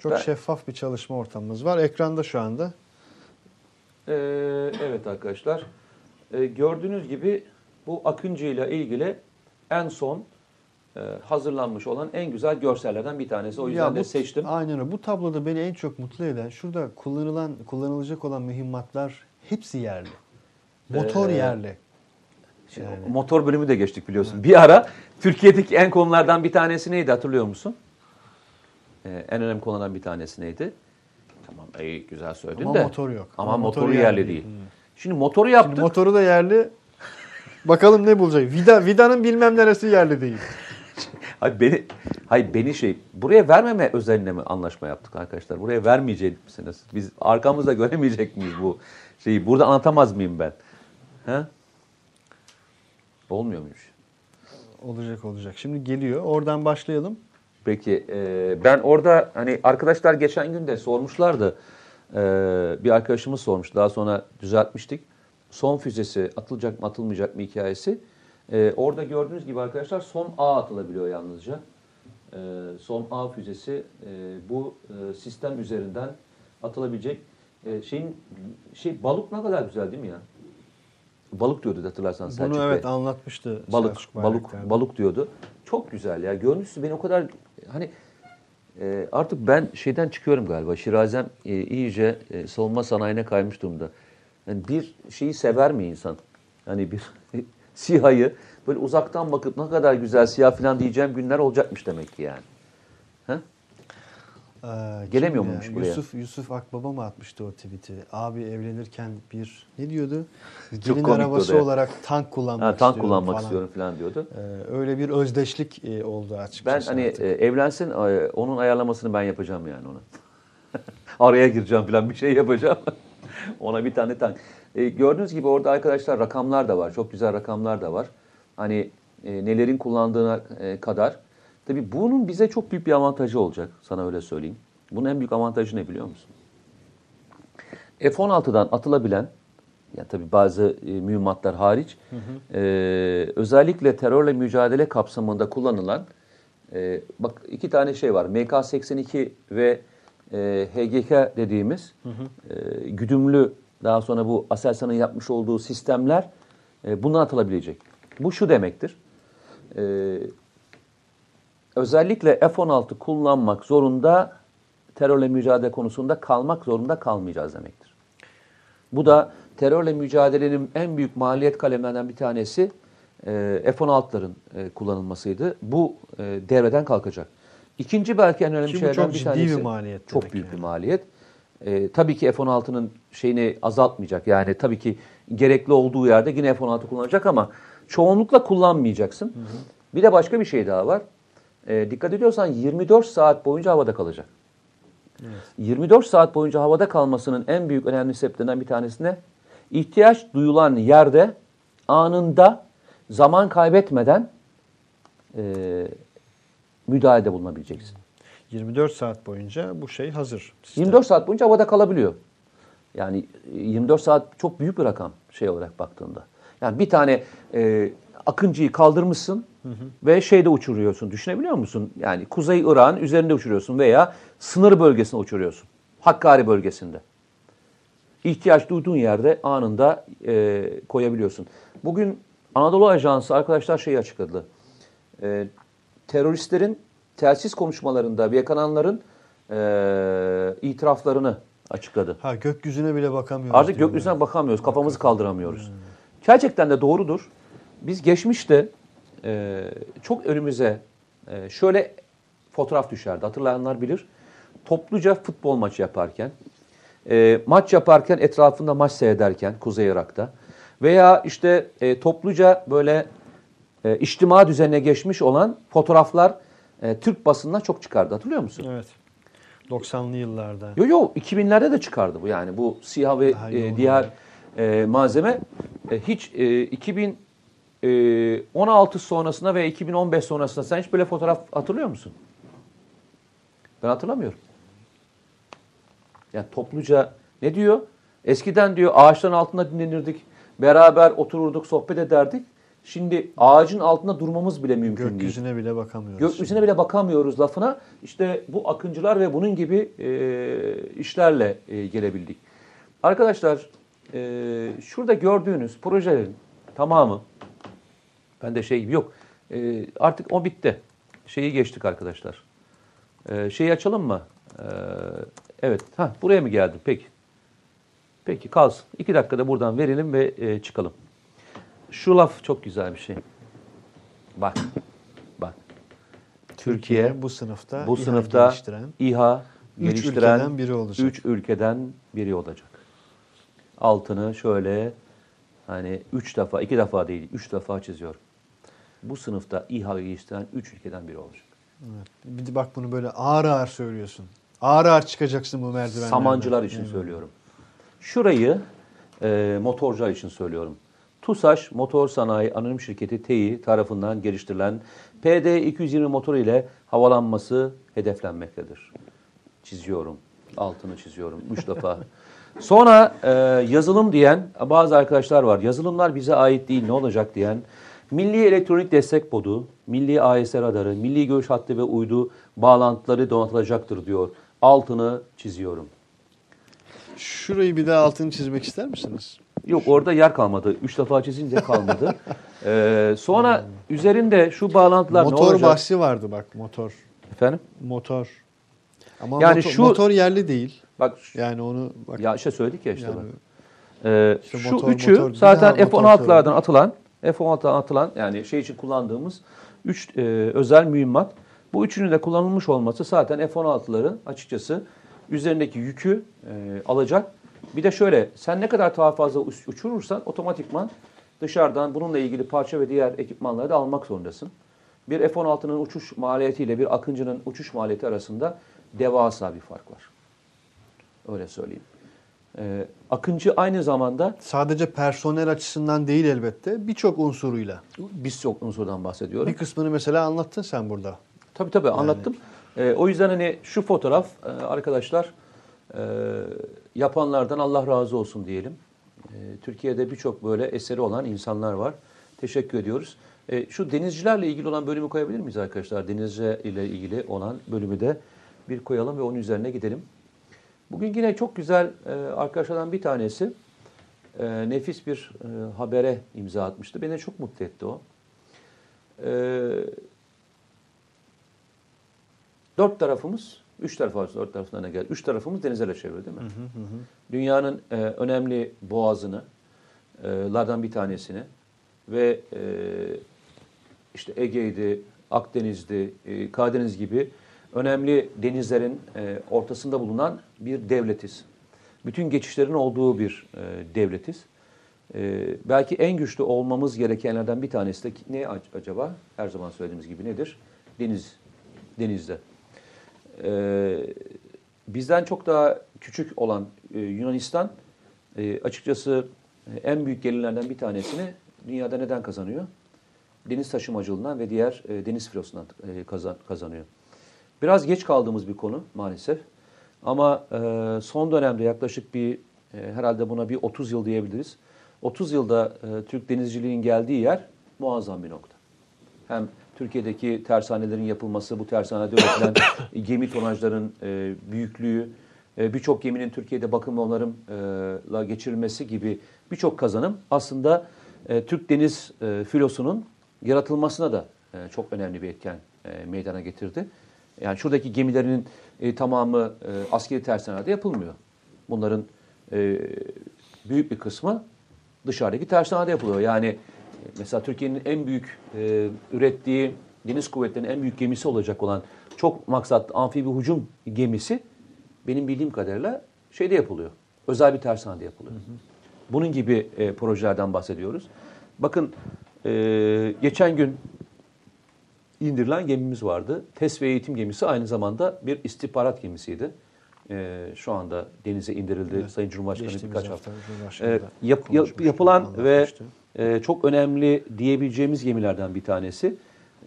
Çok Ben- şeffaf bir çalışma ortamımız var. Ekranda şu anda. Ee, evet arkadaşlar. Ee, gördüğünüz gibi bu Akıncı ile ilgili en son e, hazırlanmış olan en güzel görsellerden bir tanesi. O yüzden bu, de seçtim. Aynen öyle. Bu tabloda beni en çok mutlu eden şurada kullanılan kullanılacak olan mühimmatlar hepsi yerli. Motor Ee, yerli. Şimdi Yani. Motor bölümü de geçtik biliyorsun. Bir ara Türkiye'deki en konulardan bir tanesi neydi hatırlıyor musun? Ee, en önemli konulardan bir tanesi neydi? Tamam iyi güzel söyledin Ama de. motor yok. Ama, Ama motoru motoru yerli, yerli değil. değil. Şimdi motoru yaptık. Şimdi motoru da yerli. Bakalım ne bulacak. Vida, Vida'nın bilmem neresi yerli değil. Hayır beni, hayır beni şey buraya vermeme özeline mi anlaşma yaptık arkadaşlar? Buraya vermeyecek misiniz? Biz arkamızda göremeyecek miyiz bu şeyi? Burada anlatamaz mıyım ben? He? Olmuyor muymuş? Olacak olacak. Şimdi geliyor. Oradan başlayalım. Peki e, ben orada hani arkadaşlar geçen gün de sormuşlardı. E, bir arkadaşımız sormuş. Daha sonra düzeltmiştik. Son füzesi atılacak mı atılmayacak mı hikayesi. E, orada gördüğünüz gibi arkadaşlar son A atılabiliyor yalnızca. E, son A füzesi e, bu e, sistem üzerinden atılabilecek e, şeyin şey balık ne kadar güzel değil mi ya? Balık diyordu hatırlarsan Selçuk Bunu Bey. evet anlatmıştı balık Selçuk balık balık diyordu. Çok güzel ya. Görüntüsü beni o kadar hani e, artık ben şeyden çıkıyorum galiba. Şirazem e, iyice e, savunma sanayine kaymış durumda. Yani bir şeyi sever mi insan? Hani bir siyahı böyle uzaktan bakıp ne kadar güzel siyah falan diyeceğim günler olacakmış demek ki yani. Ee, Gelemiyor muymuş ya? buraya? Yusuf, Yusuf Akbaba mı atmıştı o tweet'i? Abi evlenirken bir ne diyordu? Gelin arabası olarak tank kullanmak Ha, tank istiyorum kullanmak falan. istiyorum falan diyordu. Ee, öyle bir özdeşlik e, oldu Ben açıkçası. hani artık. e, evlensin e, onun ayarlamasını ben yapacağım yani ona. Araya gireceğim falan bir şey yapacağım. ona bir tane tank. E, gördüğünüz gibi orada arkadaşlar rakamlar da var. Çok güzel rakamlar da var. Hani e, nelerin kullandığına e, kadar. Tabii bunun bize çok büyük bir avantajı olacak. Sana öyle söyleyeyim. Bunun en büyük avantajı ne biliyor musun? F-16'dan atılabilen, yani tabii bazı e, mühimmatlar hariç, e, özellikle terörle mücadele kapsamında kullanılan, e, bak iki tane şey var. MK-82 ve e, HGK dediğimiz e, güdümlü, daha sonra bu Aselsan'ın yapmış olduğu sistemler e, bundan atılabilecek. Bu şu demektir. E, özellikle F-16 kullanmak zorunda terörle mücadele konusunda kalmak zorunda kalmayacağız demektir. Bu da terörle mücadelenin en büyük maliyet kalemlerinden bir tanesi e, F-16'ların e, kullanılmasıydı. Bu e, devreden kalkacak. İkinci belki en önemli Ki şeylerden bir tanesi. bir maliyet Çok büyük yani. bir maliyet. E, tabii ki F-16'nın şeyini azaltmayacak. Yani tabii ki gerekli olduğu yerde yine F-16 kullanacak ama çoğunlukla kullanmayacaksın. Bir de başka bir şey daha var. E, dikkat ediyorsan 24 saat boyunca havada kalacak. 24 saat boyunca havada kalmasının en büyük önemli sebeplerinden bir tanesi ne? İhtiyaç duyulan yerde anında zaman kaybetmeden e, müdahalede bulunabileceksin. 24 saat boyunca bu şey hazır. Sistem. 24 saat boyunca havada kalabiliyor. Yani e, 24 saat çok büyük bir rakam şey olarak baktığında. Yani bir tane e, akıncıyı kaldırmışsın ve şeyde uçuruyorsun. Düşünebiliyor musun? Yani Kuzey Irak'ın üzerinde uçuruyorsun veya sınır bölgesine uçuruyorsun. Hakkari bölgesinde. İhtiyaç duyduğun yerde anında e, koyabiliyorsun. Bugün Anadolu Ajansı arkadaşlar şeyi açıkladı. E, teröristlerin telsiz konuşmalarında yakalananların e, itiraflarını açıkladı. Ha gökyüzüne bile bakamıyoruz. Artık gökyüzüne bakamıyoruz, kafamızı kaldıramıyoruz. Gerçekten de doğrudur. Biz geçmişte e, çok önümüze e, şöyle fotoğraf düşerdi. Hatırlayanlar bilir. Topluca futbol maçı yaparken, e, maç yaparken etrafında maç seyrederken Kuzey Irak'ta veya işte e, topluca böyle e, içtima düzenine geçmiş olan fotoğraflar e, Türk basınına çok çıkardı. Hatırlıyor musun? Evet. 90'lı yıllarda. Yo yo 2000'lerde de çıkardı bu yani bu siyah ve e, diğer e, malzeme e, hiç e, 2016 sonrasında ve 2015 sonrasında sen hiç böyle fotoğraf hatırlıyor musun? Ben hatırlamıyorum. Yani topluca ne diyor? Eskiden diyor ağaçların altında dinlenirdik. Beraber otururduk, sohbet ederdik. Şimdi ağacın altında durmamız bile mümkün değil. Gökyüzüne bile bakamıyoruz. Gökyüzüne bile bakamıyoruz lafına. İşte bu akıncılar ve bunun gibi e, işlerle e, gelebildik. Arkadaşlar e, şurada gördüğünüz projelerin tamamı ben de şey gibi yok. E, artık o bitti. Şeyi geçtik arkadaşlar. E, şeyi açalım mı? E, evet. Ha, buraya mı geldi? Peki. Peki kalsın. İki dakikada buradan verelim ve e, çıkalım. Şu laf çok güzel bir şey. Bak. Bak. Türkiye bu sınıfta bu İHA sınıfta geliştiren İHA üç geliştiren ülkeden biri olacak. Üç ülkeden biri olacak. Altını şöyle hani üç defa, iki defa değil, üç defa çiziyorum. Bu sınıfta İHA geliştiren üç ülkeden biri olacak. Evet. Bir de bak bunu böyle ağır ağır söylüyorsun. Ağır ağır çıkacaksın bu merdivenlerden. Samancılar için Evet. söylüyorum. Şurayı e, motorcular için söylüyorum. TUSAŞ Motor Sanayi Anonim Şirketi TEİ tarafından geliştirilen PD220 motoru ile havalanması hedeflenmektedir. Çiziyorum. Altını çiziyorum. Üç defa. Sonra e, yazılım diyen bazı arkadaşlar var. Yazılımlar bize ait değil ne olacak diyen. Milli Elektronik Destek Bodu, Milli AES radarı, Milli Görüş Hattı ve uydu bağlantıları donatılacaktır diyor. Altını çiziyorum. Şurayı bir daha altını çizmek ister misiniz? Yok orada yer kalmadı. Üç defa çizince kalmadı. Ee, sonra üzerinde şu bağlantılar ne motor olacak? bahsi vardı bak motor. Efendim? Motor. Ama Yani motor, şu- motor yerli değil. Bak Yani onu bak. ya işte söyledik ya işte yani bak. Ee, İşte şu motor, üçü motor, zaten daha motor F-16'lardan atılan F-16'dan atılan yani şey için kullandığımız üç e, özel mühimmat. Bu üçünün de kullanılmış olması zaten F-16'ların açıkçası üzerindeki yükü e, alacak. Bir de şöyle sen ne kadar daha fazla uç- uçurursan otomatikman dışarıdan bununla ilgili parça ve diğer ekipmanları da almak zorundasın. Bir F-16'nın uçuş maliyetiyle bir Akıncı'nın uçuş maliyeti arasında devasa bir fark var. Öyle söyleyeyim. Ee, Akıncı aynı zamanda sadece personel açısından değil elbette birçok unsuruyla. biz çok unsurdan bahsediyorum. Bir kısmını mesela anlattın sen burada. Tabii tabii anlattım. Ee, o yüzden hani şu fotoğraf e, arkadaşlar e, yapanlardan Allah razı olsun diyelim. E, Türkiye'de birçok böyle eseri olan insanlar var. Teşekkür ediyoruz. E, şu denizcilerle ilgili olan bölümü koyabilir miyiz arkadaşlar? Denizci ile ilgili olan bölümü de bir koyalım ve onun üzerine gidelim. Bugün yine çok güzel e, arkadaşlardan bir tanesi e, nefis bir e, habere imza atmıştı. Beni çok mutlu etti o. E, dört tarafımız, üç tarafımız, dört tarafından da geldi. Üç tarafımız denizlerle çevrili değil mi? Dünyanın e, önemli boğazını, e, lardan bir tanesini ve e, işte Ege'ydi, Akdeniz'di, e, Karadeniz gibi önemli denizlerin e, ortasında bulunan bir devletiz. Bütün geçişlerin olduğu bir e, devletiz. E, belki en güçlü olmamız gerekenlerden bir tanesi de ne ac- acaba? Her zaman söylediğimiz gibi nedir? Deniz, denizde. E, bizden çok daha küçük olan e, Yunanistan e, açıkçası e, en büyük gelirlerden bir tanesini dünyada neden kazanıyor? Deniz taşımacılığından ve diğer e, deniz filosundan e, kazan, kazanıyor. Biraz geç kaldığımız bir konu maalesef. Ama e, son dönemde yaklaşık bir e, herhalde buna bir 30 yıl diyebiliriz. 30 yılda e, Türk denizciliğin geldiği yer muazzam bir nokta. Hem Türkiye'deki tersanelerin yapılması, bu tersanede üretilen gemi tonajların e, büyüklüğü, e, birçok geminin Türkiye'de bakım ve onarımla geçirilmesi gibi birçok kazanım aslında e, Türk deniz e, filosunun yaratılmasına da e, çok önemli bir etken e, meydana getirdi. Yani şuradaki gemilerin e, tamamı e, askeri tersanede yapılmıyor. Bunların e, büyük bir kısmı dışarıdaki tersanede yapılıyor. Yani e, mesela Türkiye'nin en büyük e, ürettiği deniz kuvvetlerinin en büyük gemisi olacak olan çok maksatlı amfibi hücum gemisi benim bildiğim kadarıyla şeyde yapılıyor. Özel bir tersanede yapılıyor. Bunun gibi e, projelerden bahsediyoruz. Bakın e, geçen gün indirilen gemimiz vardı. Test ve eğitim gemisi aynı zamanda bir istihbarat gemisiydi. E, şu anda denize indirildi. Evet. Sayın Cumhurbaşkanı Geçtiğimiz birkaç hafta hafta. E, da yap- yap- yapılan ve e, çok önemli diyebileceğimiz gemilerden bir tanesi.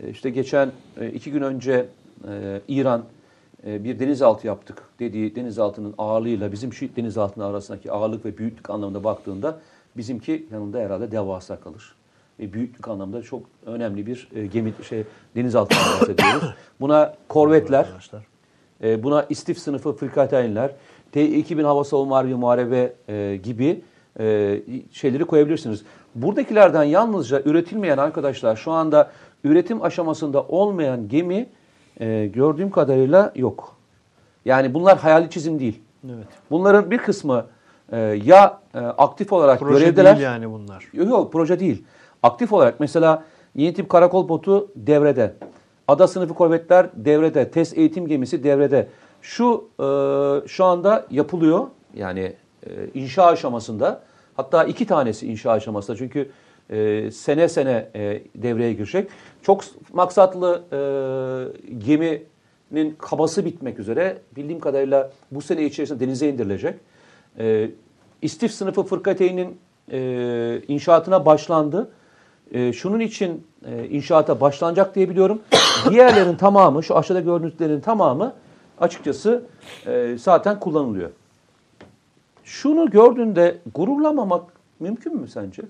E, işte geçen e, iki gün önce e, İran e, bir denizaltı yaptık dediği denizaltının ağırlığıyla bizim şu denizaltının arasındaki ağırlık ve büyüklük anlamında baktığında bizimki yanında herhalde devasa kalır. E, büyüklük anlamda çok önemli bir e, gemi şey denizaltından bahsediyoruz. Buna korvetler, e, buna istif sınıfı frikateynler, T-2000 hava savunma harbi muharebe e, gibi e, şeyleri koyabilirsiniz. Buradakilerden yalnızca üretilmeyen arkadaşlar şu anda üretim aşamasında olmayan gemi e, gördüğüm kadarıyla yok. Yani bunlar hayali çizim değil. Evet. Bunların bir kısmı e, ya e, aktif olarak Proje görevdeler. değil yani bunlar. Yok yok proje değil. Aktif olarak mesela yeni tip karakol botu devrede. Ada sınıfı korvetler devrede. Test eğitim gemisi devrede. Şu e, şu anda yapılıyor. Yani e, inşa aşamasında. Hatta iki tanesi inşa aşamasında. Çünkü e, sene sene e, devreye girecek. Çok maksatlı e, geminin kabası bitmek üzere. Bildiğim kadarıyla bu sene içerisinde denize indirilecek. E, İstif sınıfı fırkateynin e, inşaatına başlandı. E, şunun için e, inşaata başlanacak diye biliyorum. Diğerlerin tamamı, şu aşağıda gördüklerin tamamı açıkçası e, zaten kullanılıyor. Şunu gördüğünde gururlamamak mümkün mü sence?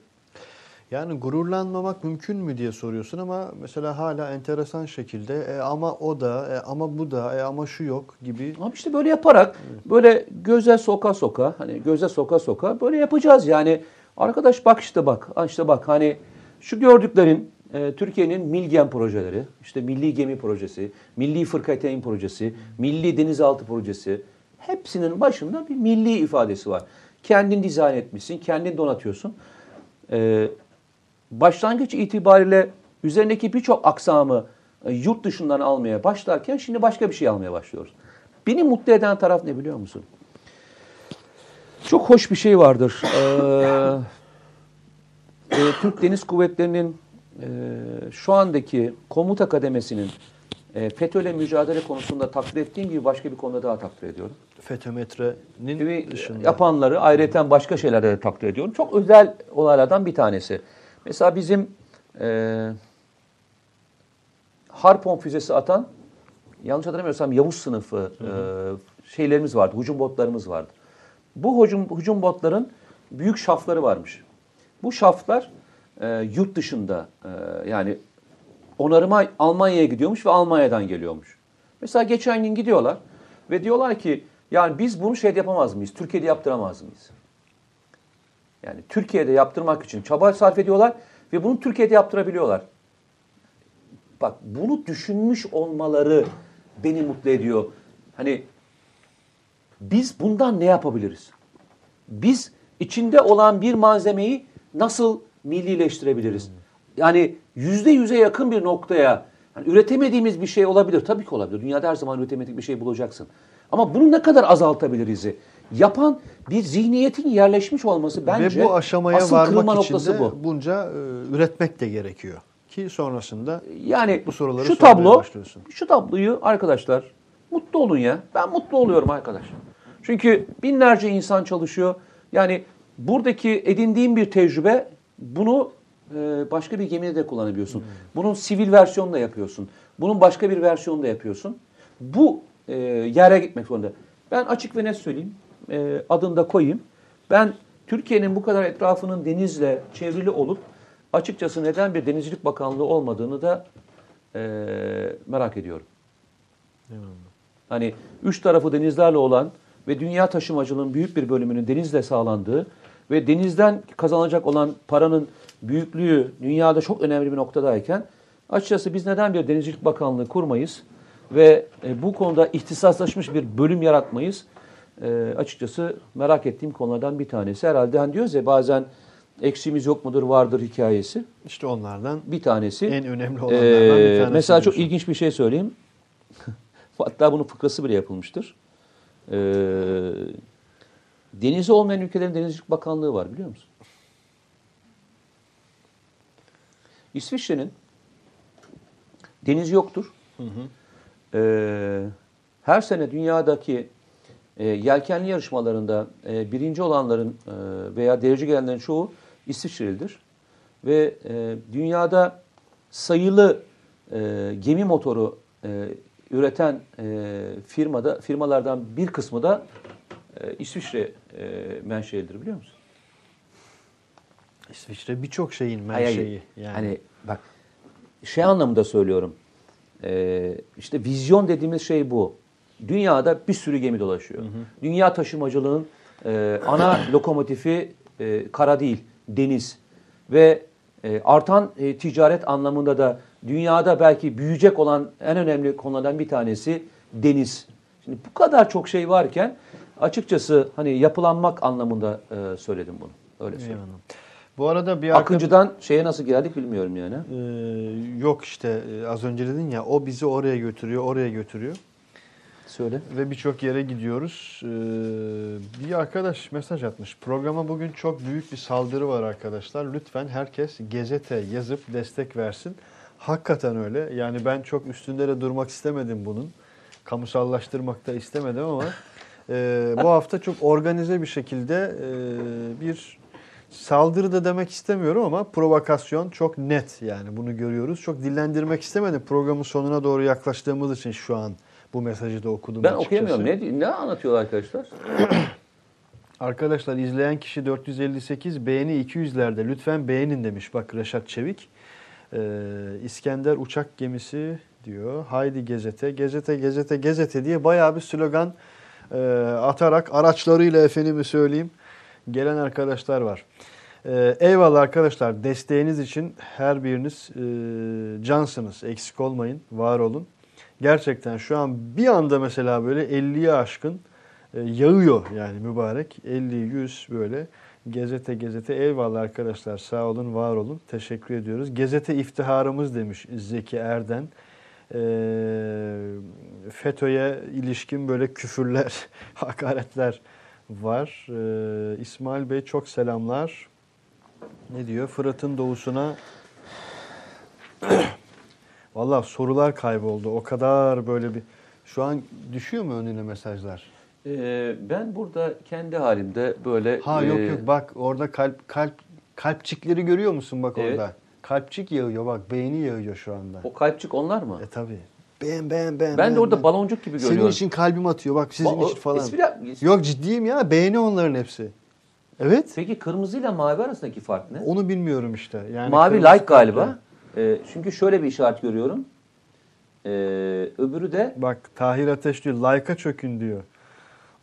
Yani gururlanmamak mümkün mü diye soruyorsun ama mesela hala enteresan şekilde e, ama o da e, ama bu da e, ama şu yok gibi Ama işte böyle yaparak böyle göze soka soka hani göze soka soka böyle yapacağız yani. Arkadaş bak işte bak işte bak hani şu gördüklerin e, Türkiye'nin Milgen projeleri, işte Milli Gemi Projesi, Milli Fırkateyn Projesi, Milli Denizaltı Projesi hepsinin başında bir milli ifadesi var. Kendin dizayn etmişsin, kendin donatıyorsun. E, başlangıç itibariyle üzerindeki birçok aksamı e, yurt dışından almaya başlarken şimdi başka bir şey almaya başlıyoruz. Beni mutlu eden taraf ne biliyor musun? Çok hoş bir şey vardır. Ee, e, Türk Deniz Kuvvetleri'nin e, şu andaki komuta kademesinin e, FETÖ'yle mücadele konusunda takdir ettiğim gibi başka bir konuda daha takdir ediyorum. FETÖ-METRE'nin Ve dışında. yapanları ayrıca başka şeylerde de takdir ediyorum. Çok özel olaylardan bir tanesi. Mesela bizim e, Harpon füzesi atan, yanlış hatırlamıyorsam Yavuz sınıfı e, şeylerimiz vardı, hücum botlarımız vardı. Bu hücum, hücum botların büyük şafları varmış. Bu şaflar e, yurt dışında e, yani onarıma Almanya'ya gidiyormuş ve Almanya'dan geliyormuş. Mesela geçen gün gidiyorlar ve diyorlar ki yani biz bunu şeyde yapamaz mıyız? Türkiye'de yaptıramaz mıyız? Yani Türkiye'de yaptırmak için çaba sarf ediyorlar ve bunu Türkiye'de yaptırabiliyorlar. Bak bunu düşünmüş olmaları beni mutlu ediyor. Hani biz bundan ne yapabiliriz? Biz içinde olan bir malzemeyi nasıl millileştirebiliriz? Yani yüzde yüze yakın bir noktaya hani üretemediğimiz bir şey olabilir. Tabii ki olabilir. Dünyada her zaman üretemedik bir şey bulacaksın. Ama bunu ne kadar azaltabiliriz? Yapan bir zihniyetin yerleşmiş olması bence Ve bu aşamaya asıl kırılma varmak için noktası de bu. bunca e, üretmek de gerekiyor. Ki sonrasında Yani bu soruları şu tablo, başlıyorsun. şu tabloyu arkadaşlar mutlu olun ya. Ben mutlu oluyorum arkadaş. Çünkü binlerce insan çalışıyor. Yani buradaki edindiğim bir tecrübe bunu e, başka bir gemide de kullanabiliyorsun. Hmm. Bunun sivil versiyonunu da yapıyorsun. Bunun başka bir versiyonunu da yapıyorsun. Bu e, yere gitmek zorunda. Ben açık ve net söyleyeyim. E, adını da koyayım. Ben Türkiye'nin bu kadar etrafının denizle çevrili olup açıkçası neden bir denizcilik bakanlığı olmadığını da e, merak ediyorum. Hani üç tarafı denizlerle olan ve dünya taşımacılığının büyük bir bölümünün denizle sağlandığı ve denizden kazanılacak olan paranın büyüklüğü dünyada çok önemli bir noktadayken açıkçası biz neden bir denizcilik bakanlığı kurmayız ve e, bu konuda ihtisaslaşmış bir bölüm yaratmayız? E, açıkçası merak ettiğim konulardan bir tanesi. Herhalde hani diyoruz ya bazen eksiğimiz yok mudur vardır hikayesi. işte onlardan Bir tanesi. en önemli olanlardan Ee, bir tanesi. Mesela çok ilginç bir şey söyleyeyim. Hatta bunun fıkrası bile yapılmıştır. Ee, denizi olmayan ülkelerin denizcilik bakanlığı var biliyor musun? İsviçre'nin denizi yoktur. Ee, her sene dünyadaki e, yelkenli yarışmalarında e, birinci olanların e, veya derece gelenlerin çoğu İsviçrelidir. Ve e, dünyada sayılı e, gemi motoru e, üreten e, firmada firmalardan bir kısmı da e, İsviçre e, menşelidir biliyor musun? İsviçre birçok şeyin Hayır, hayır. menşei. Yani. Hani bak şey anlamında söylüyorum. Ee, işte vizyon dediğimiz şey bu. Dünyada bir sürü gemi dolaşıyor. Dünya taşımacılığın e, ana lokomotifi e, kara değil, deniz. Ve e, artan e, ticaret anlamında da dünyada belki büyüyecek olan en önemli konulardan bir tanesi deniz. Şimdi bu kadar çok şey varken açıkçası hani yapılanmak anlamında e, söyledim bunu. Öyle söyleyeyim. Eyvallah. Bu arada bir. Akıncı'dan şeye nasıl geldik bilmiyorum yani. Ee, yok işte e, az önce dedin ya o bizi oraya götürüyor, oraya götürüyor. Söyle. Ve birçok yere gidiyoruz. Ee, bir arkadaş mesaj atmış. Programa bugün çok büyük bir saldırı var arkadaşlar. Lütfen herkes gazete yazıp destek versin. Hakikaten öyle. Yani ben çok üstünde de durmak istemedim bunun. Kamusallaştırmak da istemedim ama e, bu hafta çok organize bir şekilde e, bir saldırı da demek istemiyorum ama provokasyon çok net yani bunu görüyoruz. Çok dillendirmek istemedim programın sonuna doğru yaklaştığımız için şu an bu mesajı da okudum Ben açıkçası. okuyamıyorum. Ne, ne anlatıyorlar arkadaşlar? Arkadaşlar izleyen kişi 458, beğeni 200'lerde. Lütfen beğenin demiş bak Reşat Çevik. Ee, İskender uçak gemisi diyor. Haydi gezete, gezete, gezete, gezete diye bayağı bir slogan e, atarak araçlarıyla efendimi söyleyeyim gelen arkadaşlar var. Ee, eyvallah arkadaşlar desteğiniz için her biriniz e, cansınız. Eksik olmayın, var olun. Gerçekten şu an bir anda mesela böyle 50'ye aşkın e, yağıyor yani mübarek. 50 100 böyle gezete gezete eyvallah arkadaşlar sağ olun var olun teşekkür ediyoruz. Gezete iftiharımız demiş Zeki Erden. E, FETÖ'ye ilişkin böyle küfürler, hakaretler var. E, İsmail Bey çok selamlar. Ne diyor? Fırat'ın doğusuna Vallahi sorular kayboldu. O kadar böyle bir şu an düşüyor mu önüne mesajlar? Ee, ben burada kendi halimde böyle... Ha e, yok yok bak orada kalp kalp kalpçikleri görüyor musun bak Evet. orada? Kalpçik yağıyor bak beyni yağıyor şu anda. O kalpçik onlar mı? E tabi. Beğen beğen beğen. ben de beğen, orada beğen. baloncuk gibi görüyorum. Senin için kalbim atıyor bak sizin Ba- için falan. espri Yok ciddiyim ya beğeni onların hepsi. Evet. Peki kırmızıyla mavi arasındaki fark ne? Onu bilmiyorum işte. Yani Mavi like galiba. Ee, çünkü şöyle bir işaret görüyorum. Ee, öbürü de Bak Tahir Ateş diyor like'a çökün diyor.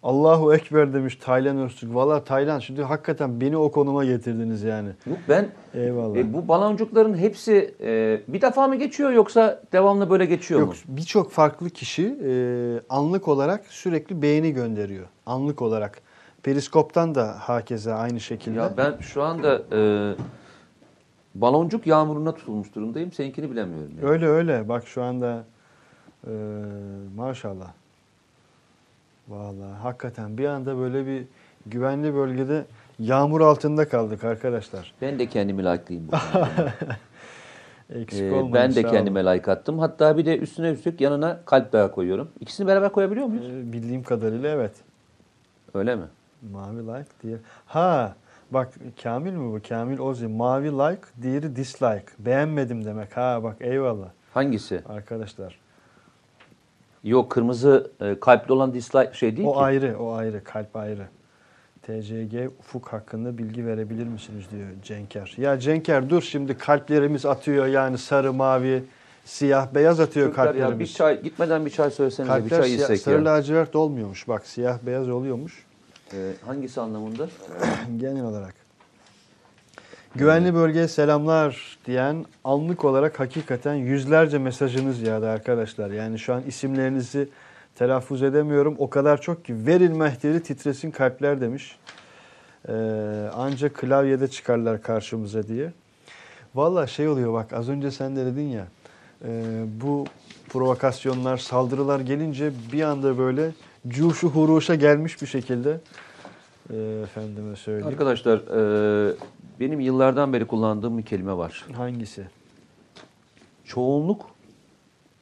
Allahu Ekber demiş Taylan Öztürk. Valla Taylan şimdi hakikaten beni o konuma getirdiniz yani. yok ben Eyvallah. e, bu baloncukların hepsi e, bir defa mı geçiyor yoksa devamlı böyle geçiyor Yok mu? birçok farklı kişi e, anlık olarak sürekli beğeni gönderiyor. Anlık olarak. Periskop'tan da hakeza aynı şekilde. Ya ben şu anda e, baloncuk yağmuruna tutulmuş durumdayım. Seninkini bilemiyorum. yani. Öyle öyle. Bak şu anda e, maşallah. Vallahi hakikaten bir anda böyle bir güvenli bölgede yağmur altında kaldık arkadaşlar. Ben de kendimi konuda. Eksik Ee, olmayın. ben de kendime like attım. Hatta bir de üstüne üstlük yanına kalp daha koyuyorum. İkisini beraber koyabiliyor muyuz? E, bildiğim kadarıyla evet. Öyle mi? Mavi like diye. Ha bak Kamil mi bu? Kamil Ozi. Mavi like, diğeri dislike. Beğenmedim demek. Ha bak eyvallah Hangisi? arkadaşlar. Yok kırmızı e, kalpli olan dislike şey değil O ki. ayrı, o ayrı. Kalp ayrı. TCG Ufuk hakkında bilgi verebilir misiniz diyor Cenker. Ya Cenker dur şimdi kalplerimiz atıyor yani sarı, mavi, siyah, beyaz atıyor Çocuklar ya bir kalplerimiz. çay gitmeden bir çay söylesenize bir Kalpler çay siyah, içsek sarı ya. lacivert olmuyormuş. Bak siyah, beyaz oluyormuş. Ee, hangisi anlamında? Genel olarak. Güvenli bölgeye selamlar diyen anlık olarak hakikaten yüzlerce mesajınız yağdı arkadaşlar. Yani şu an isimlerinizi telaffuz edemiyorum. O kadar çok ki verin mehteri titresin kalpler demiş. Ee, ancak klavyede çıkarlar karşımıza diye. Valla şey oluyor bak az önce sen de dedin ya e, bu provokasyonlar saldırılar gelince bir anda böyle cuşu huruşa gelmiş bir şekilde e, efendime söyleyeyim. Arkadaşlar e, benim yıllardan beri kullandığım bir kelime var. Hangisi? Çoğunluk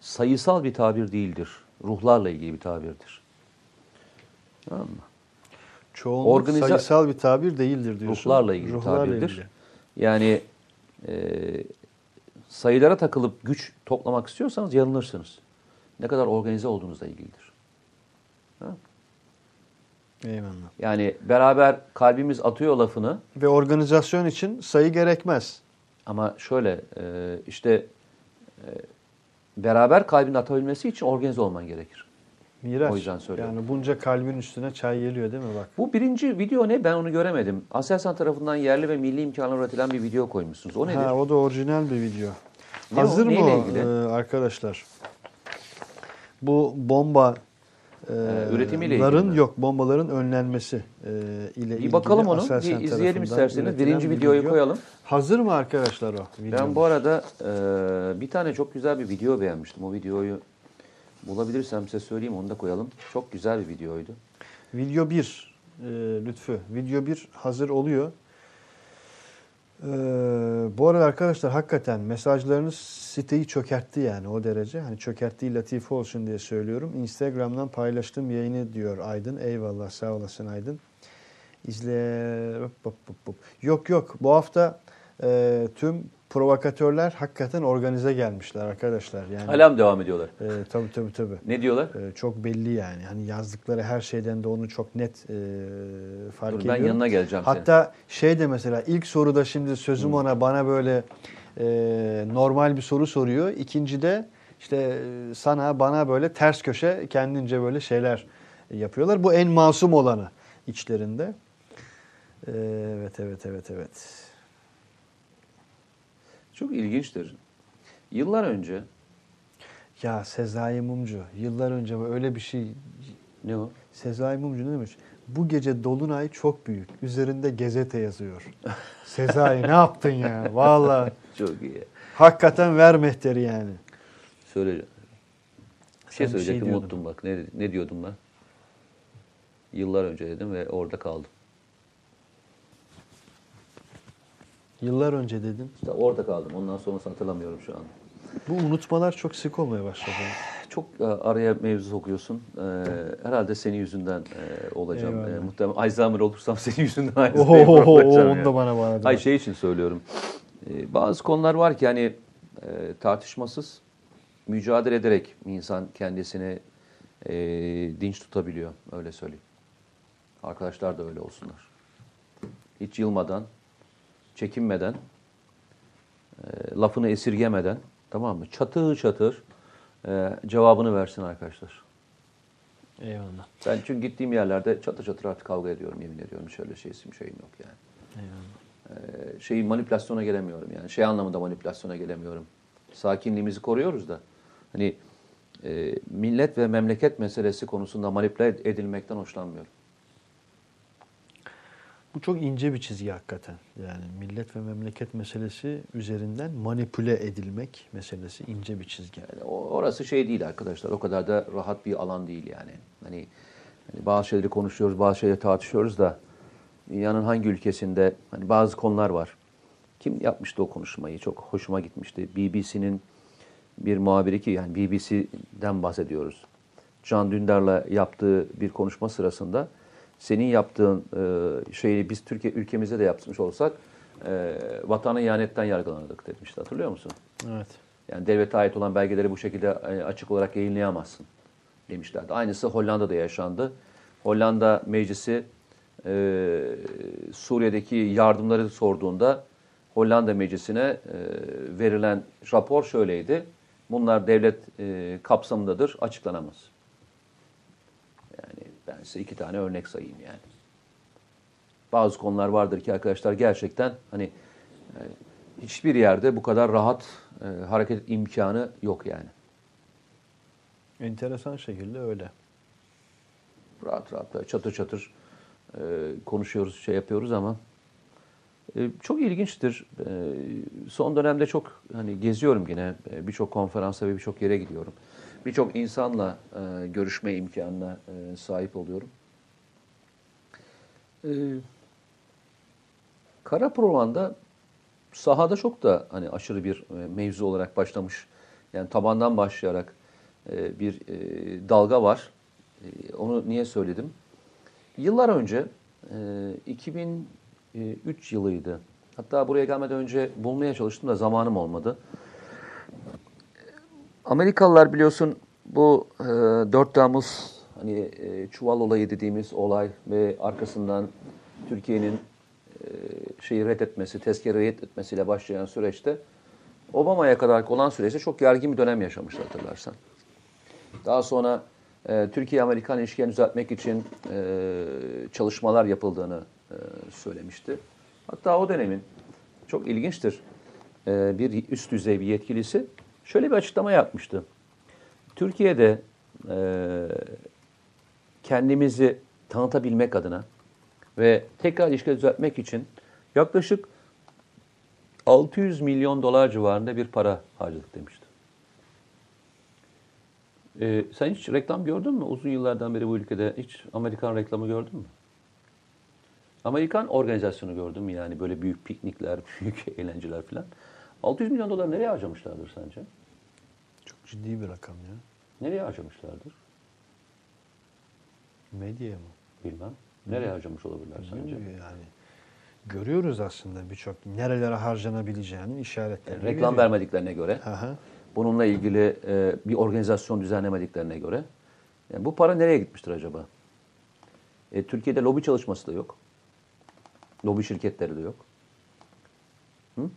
sayısal bir tabir değildir. Ruhlarla ilgili bir tabirdir. Tamam mı? Çoğunluk Organize- sayısal bir tabir değildir diyorsun. Ruhlarla ilgili Ruhlarla tabirdir. ilgili. Yani e, sayılara takılıp güç toplamak istiyorsanız yanılırsınız. Ne kadar organize olduğunuzla ilgilidir. Eyvallah. Yani beraber kalbimiz atıyor lafını Ve organizasyon için sayı gerekmez. ama şöyle e, işte e, beraber kalbin atabilmesi için organize olman gerekir. Miraç. O yüzden söylüyorum. Yani bunca kalbin üstüne çay geliyor değil mi bak? Bu birinci video ne? Ben onu göremedim. Aselsan tarafından yerli ve milli imkanla üretilen bir video koymuşsunuz. O nedir? Ha, o da orijinal bir video. Ne Hazır o? mı o, ilgili? e, arkadaşlar? Bu bomba e, üretimiyle ilgili ların yok bombaların önlenmesi e, ile ilgili. bir bakalım onu. Aselsan Bir izleyelim isterseniz. Birinci bir videoyu video. koyalım. Hazır mı arkadaşlar o? Ben video? bu arada e, bir tane çok güzel bir video beğenmiştim. O videoyu bulabilirsem size söyleyeyim onu da koyalım. Çok güzel bir videoydu. Video 1 e, Lütfü. Video 1 hazır oluyor. E, bu arada arkadaşlar hakikaten mesajlarınız siteyi çökertti yani o derece. Hani çökerttiği latife olsun diye söylüyorum. Instagram'dan paylaştığım yayını diyor Aydın. Eyvallah sağ olasın Aydın. İzle... Yok yok bu hafta e, tüm provokatörler hakikaten organize gelmişler arkadaşlar. Yani Hala mı devam ediyorlar? e, tabii tabii tabii. Ne diyorlar? E, çok belli yani. Hani yazdıkları her şeyden de onu çok net e, fark Dur, ben ediyorum. yanına geleceğim senin. Hatta şey de mesela ilk soruda şimdi sözüm ona bana böyle e, normal bir soru soruyor. İkincide işte e, sana bana böyle ters köşe kendince böyle şeyler yapıyorlar. Bu en masum olanı içlerinde. Evet evet evet evet. Çok ilginçtir. Yıllar önce Ya Sezai Mumcu yıllar önce öyle bir şey ne o? Sezai Mumcu ne demiş? Bu gece Dolunay çok büyük. Üzerinde gazete yazıyor. Sezai ne yaptın ya? Vallahi Çok iyi. hakikaten ver mehteri yani. Söyle. Bir şey şey söyleyecektim diyordun. unuttum bak. Ne, ne diyordum ben? Yıllar önce dedim ve orada kaldım. Yıllar önce dedim. İşte orada kaldım. Ondan sonrasını hatırlamıyorum şu an. Bu unutmalar çok sık olmaya başladı. Çok e, araya mevzu sokuyorsun. E, herhalde senin yüzünden e, olacağım. Eyvallah. Muhtemelen Alzheimer olursam senin yüzünden Alzheimer Oho, olacağım. onu da bana bağladı. Hayır şey için söylüyorum. Bazı konular var ki hani tartışmasız mücadele ederek insan kendisini dinç tutabiliyor. Öyle söyleyeyim. Arkadaşlar da öyle olsunlar. Hiç yılmadan, çekinmeden, e, lafını esirgemeden tamam mı? Çatır çatır e, cevabını versin arkadaşlar. Eyvallah. Ben çünkü gittiğim yerlerde çatır çatır artık kavga ediyorum yemin ediyorum. Şöyle şeysim şeyim yok yani. Eyvallah. Ee, şeyi manipülasyona gelemiyorum yani. Şey anlamında manipülasyona gelemiyorum. Sakinliğimizi koruyoruz da. Hani e, millet ve memleket meselesi konusunda manipüle edilmekten hoşlanmıyorum. Bu çok ince bir çizgi hakikaten. Yani millet ve memleket meselesi üzerinden manipüle edilmek meselesi ince bir çizgi. Yani orası şey değil arkadaşlar. O kadar da rahat bir alan değil yani. Hani, hani bazı şeyleri konuşuyoruz, bazı şeyleri tartışıyoruz da dünyanın hangi ülkesinde hani bazı konular var. Kim yapmıştı o konuşmayı? Çok hoşuma gitmişti. BBC'nin bir muhabiri ki yani BBC'den bahsediyoruz. Can Dündar'la yaptığı bir konuşma sırasında senin yaptığın e, şeyi biz Türkiye ülkemizde de yapmış olsak e, vatana ihanetten yargılanırdık demişti. Hatırlıyor musun? Evet. Yani devlete ait olan belgeleri bu şekilde e, açık olarak yayınlayamazsın demişlerdi. Aynısı Hollanda'da yaşandı. Hollanda meclisi e, Suriye'deki yardımları sorduğunda Hollanda meclisine e, verilen rapor şöyleydi. Bunlar devlet e, kapsamındadır, açıklanamaz. Yani ben size iki tane örnek sayayım yani. Bazı konular vardır ki arkadaşlar gerçekten hani e, hiçbir yerde bu kadar rahat e, hareket imkanı yok yani. Enteresan şekilde öyle. Rahat rahat böyle çatır çatır e, konuşuyoruz, şey yapıyoruz ama e, çok ilginçtir. E, son dönemde çok hani geziyorum yine e, birçok konferansa ve birçok yere gidiyorum. Birçok insanla e, görüşme imkanına e, sahip oluyorum. E, Kara Provan'da sahada çok da hani aşırı bir e, mevzu olarak başlamış. Yani tabandan başlayarak e, bir e, dalga var. E, Onu niye söyledim? Yıllar önce e, 2003 yılıydı. Hatta buraya gelmeden önce bulmaya çalıştım da zamanım olmadı. Amerikalılar biliyorsun bu e, 4 Temmuz hani e, çuval olayı dediğimiz olay ve arkasından Türkiye'nin e, şeyi reddetmesi, tezkereyi reddetmesiyle başlayan süreçte Obama'ya kadar olan süreçte çok gergin bir dönem yaşamışlar hatırlarsan. Daha sonra e, Türkiye-Amerikan ilişkilerini düzeltmek için e, çalışmalar yapıldığını e, söylemişti. Hatta o dönemin çok ilginçtir e, bir üst düzey bir yetkilisi şöyle bir açıklama yapmıştı. Türkiye'de e, kendimizi tanıtabilmek adına ve tekrar ilişkileri düzeltmek için yaklaşık 600 milyon dolar civarında bir para harcadık demişti. Ee, sen hiç reklam gördün mü? Uzun yıllardan beri bu ülkede hiç Amerikan reklamı gördün mü? Amerikan organizasyonu gördün mü? Yani böyle büyük piknikler, büyük eğlenceler falan. 600 milyon dolar nereye harcamışlardır sence? Çok ciddi bir rakam ya. Nereye harcamışlardır? Medyaya mı? Bilmem. Nereye harcamış olabilirler sence? Yani görüyoruz aslında birçok nerelere harcanabileceğinin işaretlerini. Reklam veriyor. vermediklerine göre, hı. bununla ilgili e, bir organizasyon düzenlemediklerine göre yani bu para nereye gitmiştir acaba? E, Türkiye'de lobi çalışması da yok. Lobi şirketleri de yok. Hı?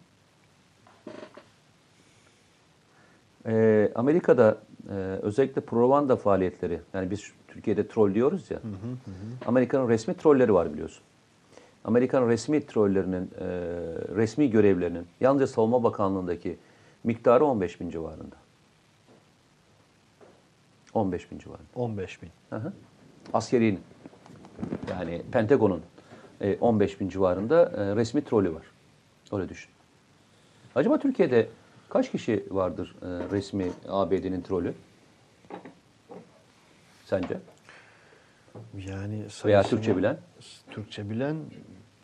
E, Amerika'da e, özellikle propaganda faaliyetleri, yani biz Türkiye'de troll diyoruz ya, Amerika'nın resmi trolleri var biliyorsun. Amerikan resmi trollerinin, e, resmi görevlerinin yalnızca Savunma Bakanlığı'ndaki miktarı 15 bin civarında. 15 bin civarında. 15 bin. Hı hı. Askerinin yani Pentagon'un e, 15 bin civarında e, resmi trolü var. Öyle düşün. Acaba Türkiye'de kaç kişi vardır e, resmi ABD'nin trolü? Sence? Yani Veya Türkçe bilen? Türkçe bilen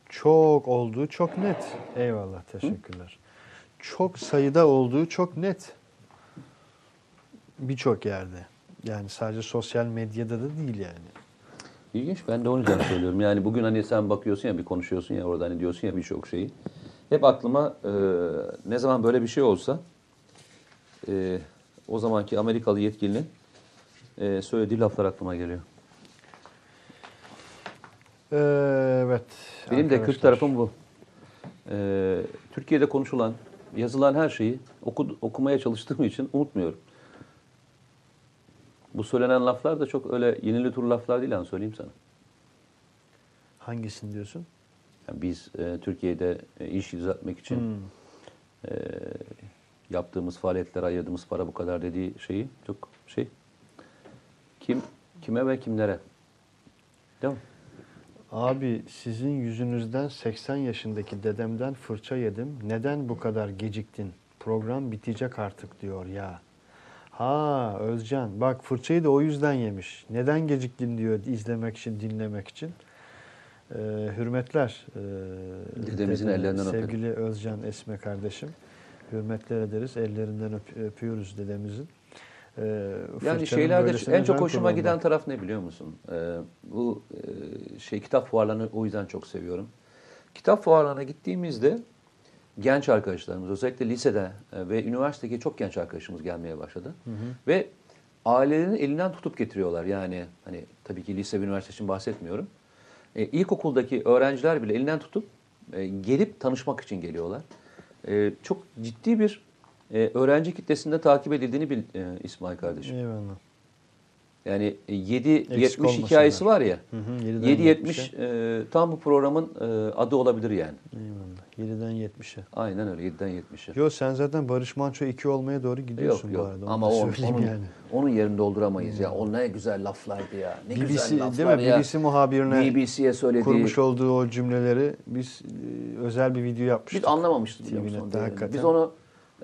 çok olduğu çok net. Eyvallah teşekkürler. Çok sayıda olduğu çok net. Birçok yerde. Yani sadece sosyal medyada da değil yani. İlginç. Ben de o yüzden söylüyorum. Yani bugün hani sen bakıyorsun ya bir konuşuyorsun ya orada hani diyorsun ya birçok şeyi. Hep aklıma e, ne zaman böyle bir şey olsa e, o zamanki Amerikalı yetkilinin e, söylediği laflar aklıma geliyor. Ee, evet. Benim de arkadaşlar. kötü tarafım bu. E, Türkiye'de konuşulan, yazılan her şeyi oku, okumaya çalıştığım için unutmuyorum. Bu söylenen laflar da çok öyle yenili tur laflar değil hani söyleyeyim sana. Hangisini diyorsun? Yani biz e, Türkiye'de e, iş düzeltmek için Hmm. e, yaptığımız faaliyetlere ayırdığımız para bu kadar dediği şeyi çok şey. Kim kime ve kimlere? Değil mi? Abi sizin yüzünüzden 80 yaşındaki dedemden fırça yedim. Neden bu kadar geciktin? Program bitecek artık diyor ya. Ha Özcan bak fırçayı da o yüzden yemiş. Neden geciktin diyor izlemek için, dinlemek için. Ee, hürmetler. ee, Dedemizin ellerinden öperim. Sevgili Özcan Esme kardeşim. Hürmetler ederiz. Ellerinden öp- öpüyoruz dedemizin. Ee, Yani şeylerde en çok hoşuma kullanmam. giden taraf ne biliyor musun? Ee, bu e, şey kitap fuarlarını o yüzden çok seviyorum. Kitap fuarlarına gittiğimizde genç arkadaşlarımız özellikle lisede e, ve üniversitedeki çok genç arkadaşımız gelmeye başladı. Ve ailelerin elinden tutup getiriyorlar. Yani hani tabii ki lise ve üniversite için bahsetmiyorum. E, ilkokuldaki öğrenciler bile elinden tutup e, gelip tanışmak için geliyorlar. E, çok ciddi bir e, öğrenci kitlesinde takip edildiğini bil e, İsmail kardeşim. Eyvallah. Yani 7-70 olmasınlar. hikayesi var ya. Hı hı, 7'den 7-70 e, tam bu programın e, adı olabilir yani. Eyvallah. 7'den 70'e. Aynen öyle 7'den 70'e. Yo sen zaten Barış Manço 2 olmaya doğru gidiyorsun Yok bu yok arada. Onu ama da o, söyleyeyim onun, yani. onun yerini dolduramayız ya. O ne güzel laflardı ya. Ne BBC güzel laflar değil mi? ya. BBC muhabirine BBC'ye söylediği. kurmuş olduğu o cümleleri biz e, özel bir video yapmıştık. Biz anlamamıştık. Biz onu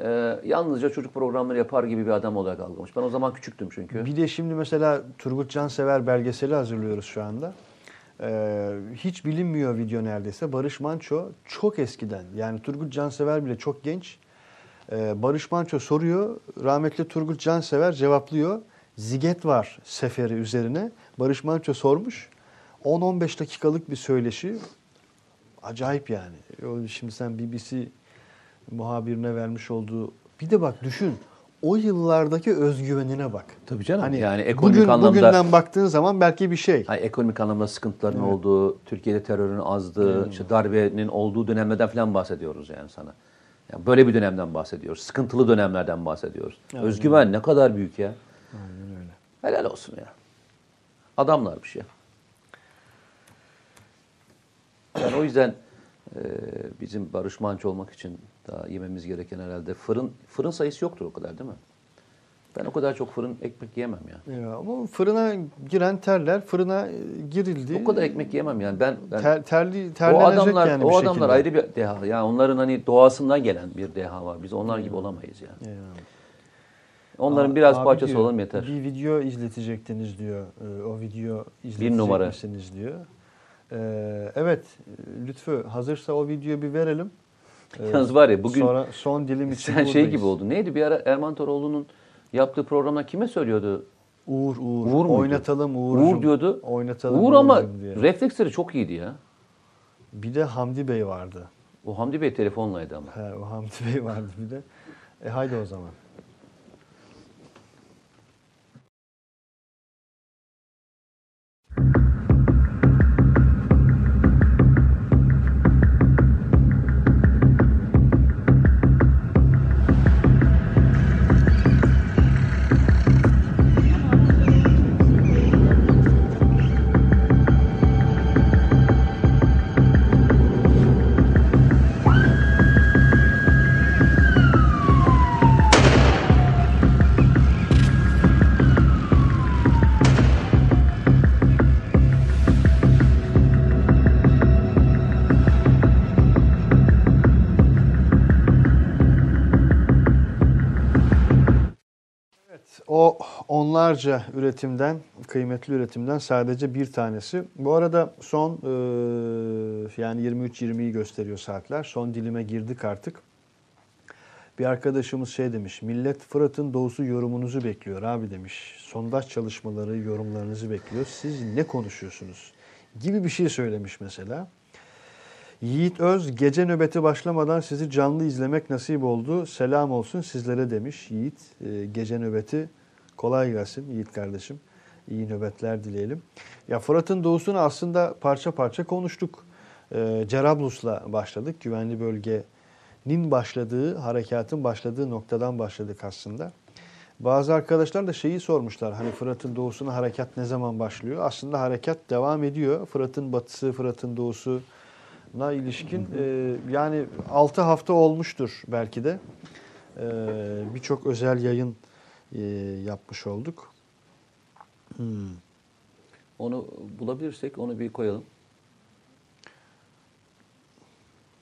e, yalnızca çocuk programları yapar gibi bir adam olarak algılamış. Ben o zaman küçüktüm çünkü. Bir de şimdi mesela Turgut Cansever belgeseli hazırlıyoruz şu anda. Ee, hiç bilinmiyor video neredeyse. Barış Manço çok eskiden yani Turgut Cansever bile çok genç. Ee, Barış Manço soruyor. Rahmetli Turgut Cansever cevaplıyor. Ziget var seferi üzerine. Barış Manço sormuş. 10-15 dakikalık bir söyleşi. Acayip yani. Şimdi sen BBC muhabirine vermiş olduğu... Bir de bak düşün. O yıllardaki özgüvenine bak. Tabii canım. Hani yani ekonomik bugün, anlamda Bugünden baktığın zaman belki bir şey. Hani ekonomik anlamda sıkıntıların olduğu, Türkiye'de terörün azdığı, işte darbenin olduğu dönemlerden falan bahsediyoruz yani sana. Yani böyle bir dönemden bahsediyoruz. Sıkıntılı dönemlerden bahsediyoruz. Özgüven ne kadar büyük ya. Aynen öyle. Helal olsun ya. Adamlar bir şey. Yani o yüzden e, bizim Barış Manço olmak için daha yememiz gereken herhalde fırın fırın sayısı yoktur o kadar değil mi? Ben o kadar çok fırın ekmek yemem ya. Ya, ama fırına giren terler fırına e, girildi. O kadar ekmek yemem yani. Ben, ben Ter, terli, o terlenecek adamlar yani o bir adamlar şekilde. ayrı bir deha. Yani onların hani doğasından gelen bir deha var. Biz onlar gibi olamayız yani. Eyvallah. Onların Aa, biraz parçası diyor, olalım yeter. Bir video izletecektiniz diyor. Ee, O video izletecek numara. misiniz diyor. Ee, evet Lütfü hazırsa o videoyu bir verelim. Yalnız var ya bugün Sonra son dilim için sen şey gibi oldun. Neydi bir ara Erman Toroğlu'nun yaptığı programda kime söylüyordu? Uğur Uğur. Uğur muydu? Oynatalım Uğur'cum. Uğur diyordu. Oynatalım Uğur ama diye. refleksleri çok iyiydi ya. Bir de Hamdi Bey vardı. O Hamdi Bey telefonlaydı ama. He, o Hamdi Bey vardı bir de. E haydi o zaman. O onlarca üretimden, kıymetli üretimden sadece bir tanesi. Bu arada son e, yani 23-20'yi gösteriyor saatler. Son dilime girdik artık. Bir arkadaşımız şey demiş, millet Fırat'ın doğusu yorumunuzu bekliyor abi demiş. Sondaj çalışmaları, yorumlarınızı bekliyor. Siz ne konuşuyorsunuz? Gibi bir şey söylemiş mesela. Yiğit Öz gece nöbeti başlamadan sizi canlı izlemek nasip oldu. Selam olsun sizlere demiş Yiğit. Ee, gece nöbeti kolay gelsin Yiğit kardeşim. İyi nöbetler dileyelim. Ya Fırat'ın doğusunu aslında parça parça konuştuk. Ee, Cerablus'la başladık. Güvenli bölgenin başladığı, harekatın başladığı noktadan başladık aslında. Bazı arkadaşlar da şeyi sormuşlar. Hani Fırat'ın doğusuna harekat ne zaman başlıyor? Aslında harekat devam ediyor. Fırat'ın batısı, Fırat'ın doğusu, na ilişkin e, yani 6 hafta olmuştur belki de. E, Birçok özel yayın e, yapmış olduk. Hmm. Onu bulabilirsek onu bir koyalım.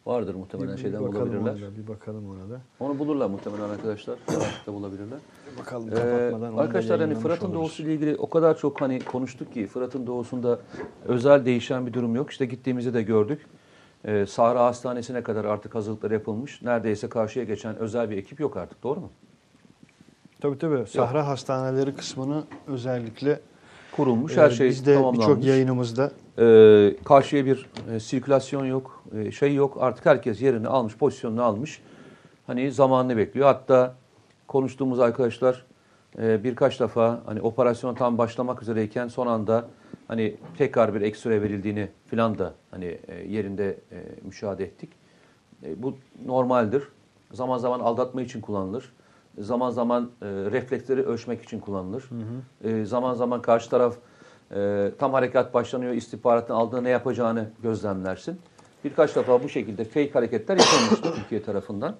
Vardır muhtemelen Bir- şeyden bakalım bulabilirler. ona da, bir bakalım ona da. Onu bulurlar muhtemelen arkadaşlar. Rahatlıkla bulabilirler. Bakalım Ee, kapatmadan da arkadaşlar hani Fırat'ın oluruz. doğusu ile ilgili o kadar çok hani konuştuk ki Fırat'ın doğusunda özel değişen bir durum yok. İşte gittiğimizde de gördük. Ee, Sahra Hastanesi'ne kadar artık hazırlıklar yapılmış. Neredeyse karşıya geçen özel bir ekip yok artık. Doğru mu? Tabii tabii. Sahra hastaneleri kısmını özellikle Kurulmuş. e, Her şey biz de tamamlanmış. birçok yayınımızda Ee, karşıya bir e, sirkülasyon yok, e, şey yok. Artık herkes yerini almış, pozisyonunu almış. Hani zamanını bekliyor. Hatta konuştuğumuz arkadaşlar e, birkaç defa hani operasyon tam başlamak üzereyken son anda hani tekrar bir ekstra verildiğini filan da hani e, yerinde e, müşahede ettik. E, bu normaldir. Zaman zaman aldatma için kullanılır. Zaman zaman e, refleksleri ölçmek için kullanılır. E, zaman zaman karşı taraf e, tam harekat başlanıyor, istihbaratın aldığı ne yapacağını gözlemlersin. Birkaç defa bu şekilde fake hareketler yapılmıştı Türkiye tarafından.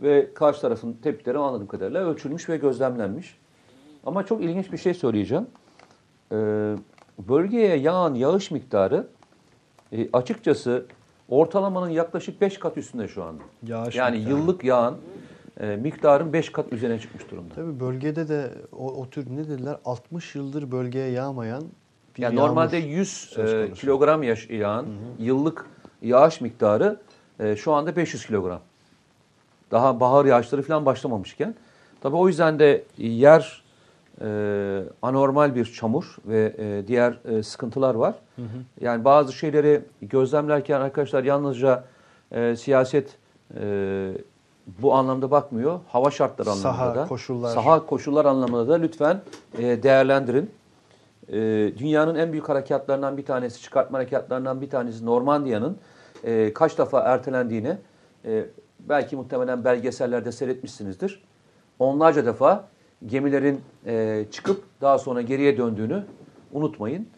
Ve karşı tarafın tepkileri anladığım kadarıyla ölçülmüş ve gözlemlenmiş. Ama çok ilginç bir şey söyleyeceğim. E, bölgeye yağan yağış miktarı e, açıkçası ortalamanın yaklaşık 5 kat üstünde şu anda. yağış Yani miktarı. yıllık yağın e, miktarın 5 kat üzerine çıkmış durumda. Tabii bölgede de o, o tür ne dediler 60 yıldır bölgeye yağmayan bir Yani normalde 100 söz e, kilogram yaş, yağın yıllık yağış miktarı e, şu anda 500 kilogram. Daha bahar yağışları falan başlamamışken. Tabii o yüzden de yer e, anormal bir çamur ve e, diğer e, sıkıntılar var. Yani bazı şeyleri gözlemlerken arkadaşlar yalnızca e, siyaset e, bu anlamda bakmıyor. Hava şartları anlamında Saha, da. koşullar. Saha koşullar anlamında da lütfen e, değerlendirin. E, dünyanın en büyük harekatlarından bir tanesi, çıkartma harekatlarından bir tanesi Normandiya'nın e, kaç defa ertelendiğini e, belki muhtemelen belgesellerde seyretmişsinizdir. Onlarca defa gemilerin e, çıkıp daha sonra geriye döndüğünü unutmayın.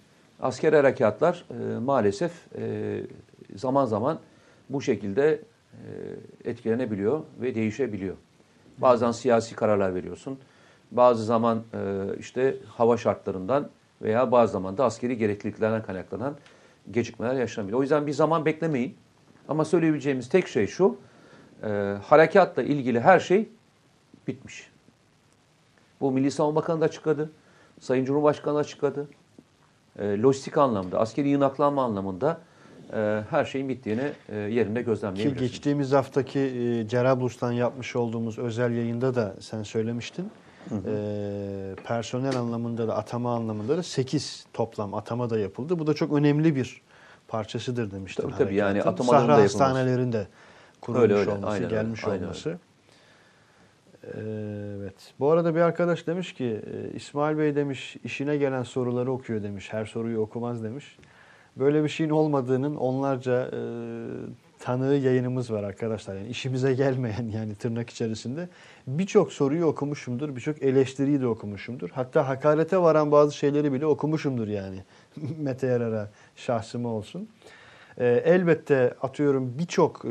Askeri harekatlar e, maalesef e, zaman zaman bu şekilde etkilenebiliyor ve değişebiliyor. Bazen siyasi kararlar veriyorsun. Bazı zaman e, işte hava şartlarından veya bazı zaman da askeri gerekliliklerden kaynaklanan gecikmeler yaşanabiliyor. O yüzden bir zaman beklemeyin. Ama söyleyebileceğimiz tek şey şu, e, harekatla ilgili her şey bitmiş. Bu Milli Savunma Bakanı da açıkladı. Sayın Cumhurbaşkanı da açıkladı. E, lojistik anlamda, askeri yığınaklanma anlamında e, her şeyin bittiğini e, yerinde Ki gözlemleyebilirsiniz. geçtiğimiz haftaki e, Cerablus'tan yapmış olduğumuz özel yayında da sen söylemiştin. E, personel anlamında da atama anlamında da 8 toplam atama da yapıldı. Bu da çok önemli bir parçasıdır demiştim. Tabii tabii, yani alanında Sahra yapılması. hastanelerinde kurulmuş Öyle, öyle. olması, Aynen öyle, gelmiş aynen olması. Ee, Evet. Bu arada bir arkadaş demiş ki e, İsmail Bey demiş işine gelen soruları okuyor demiş. Her soruyu okumaz demiş. Böyle bir şeyin olmadığının onlarca e, tanığı yayınımız var arkadaşlar. Yani işimize gelmeyen yani tırnak içerisinde birçok soruyu okumuşumdur. Birçok eleştiriyi de okumuşumdur. Hatta hakarete varan bazı şeyleri bile okumuşumdur yani. Mete Yarar'a şahsıma olsun. E, elbette atıyorum birçok e,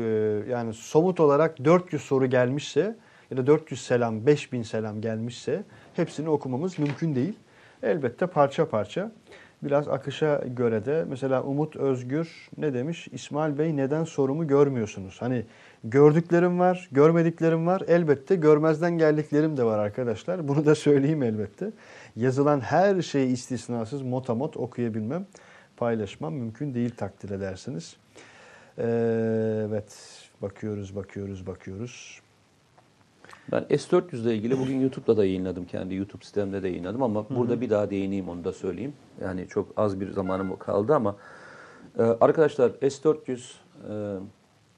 yani somut olarak 400 soru gelmişse ya da 400 selam, 5000 selam gelmişse hepsini okumamız mümkün değil. Elbette parça parça biraz akışa göre de mesela Umut Özgür ne demiş? İsmail Bey neden sorumu görmüyorsunuz? Hani gördüklerim var, görmediklerim var. Elbette görmezden geldiklerim de var arkadaşlar. Bunu da söyleyeyim elbette. Yazılan her şeyi istisnasız motamot okuyabilmem, paylaşmam mümkün değil takdir edersiniz. Ee, evet, bakıyoruz, bakıyoruz, bakıyoruz. Ben S400 ile ilgili bugün YouTube'da da yayınladım. Kendi YouTube sitemde de yayınladım ama burada bir daha değineyim onu da söyleyeyim. Yani çok az bir zamanım kaldı ama e, arkadaşlar S400 e,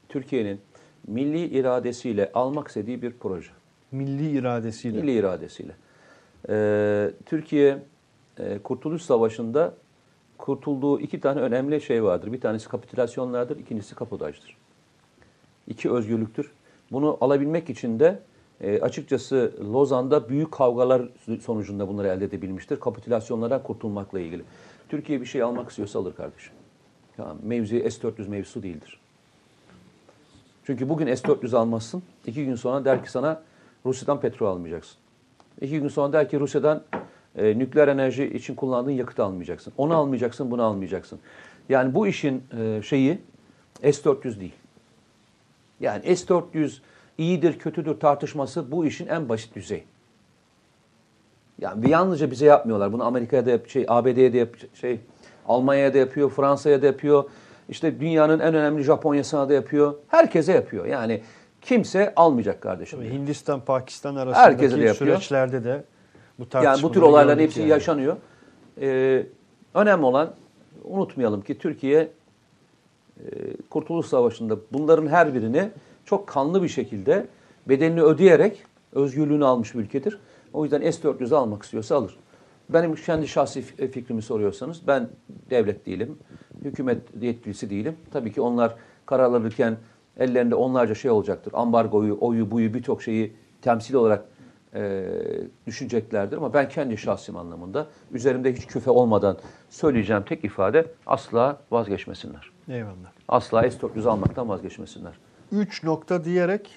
Türkiye'nin milli iradesiyle almak istediği bir proje. Milli iradesiyle. Milli iradesiyle. E, Türkiye e, Kurtuluş Savaşı'nda kurtulduğu iki tane önemli şey vardır. Bir tanesi kapitülasyonlardır, ikincisi kapodajdır. İki özgürlüktür. Bunu alabilmek için de e, açıkçası Lozan'da büyük kavgalar sonucunda bunları elde edebilmiştir. Kapitülasyonlardan kurtulmakla ilgili. Türkiye bir şey almak istiyorsa alır kardeşim. Ya, mevzu S-400 mevzusu değildir. Çünkü bugün S-400 almazsın. iki gün sonra der ki sana Rusya'dan petrol almayacaksın. İki gün sonra der ki Rusya'dan e, nükleer enerji için kullandığın yakıtı almayacaksın. Onu almayacaksın, bunu almayacaksın. Yani bu işin e, şeyi S-400 değil. Yani S-400 iyidir, kötüdür tartışması bu işin en basit düzeyi. Yani bir yalnızca bize yapmıyorlar. Bunu Amerika'ya da yap, şey ABD'ye de yap, şey Almanya'ya da yapıyor, Fransa'ya da yapıyor. İşte dünyanın en önemli Japonya'sına da yapıyor. Herkese yapıyor. Yani kimse almayacak kardeşim. Tabii Hindistan, Pakistan Herkese de arasındaki yapıyor. süreçlerde de bu Yani bu tür olayların hepsi yani. yaşanıyor. Ee, önemli olan unutmayalım ki Türkiye e, Kurtuluş Savaşı'nda bunların her birini çok kanlı bir şekilde bedelini ödeyerek özgürlüğünü almış bir ülkedir. O yüzden S-400'ü almak istiyorsa alır. Benim kendi şahsi fi- fikrimi soruyorsanız ben devlet değilim, hükümet yetkilisi değilim. Tabii ki onlar karar alırken ellerinde onlarca şey olacaktır. Ambargoyu, oyu, buyu birçok şeyi temsil olarak e, düşüneceklerdir. Ama ben kendi şahsim anlamında üzerimde hiç küfe olmadan söyleyeceğim tek ifade asla vazgeçmesinler. Eyvallah. Asla S-400 almaktan vazgeçmesinler. 3 nokta diyerek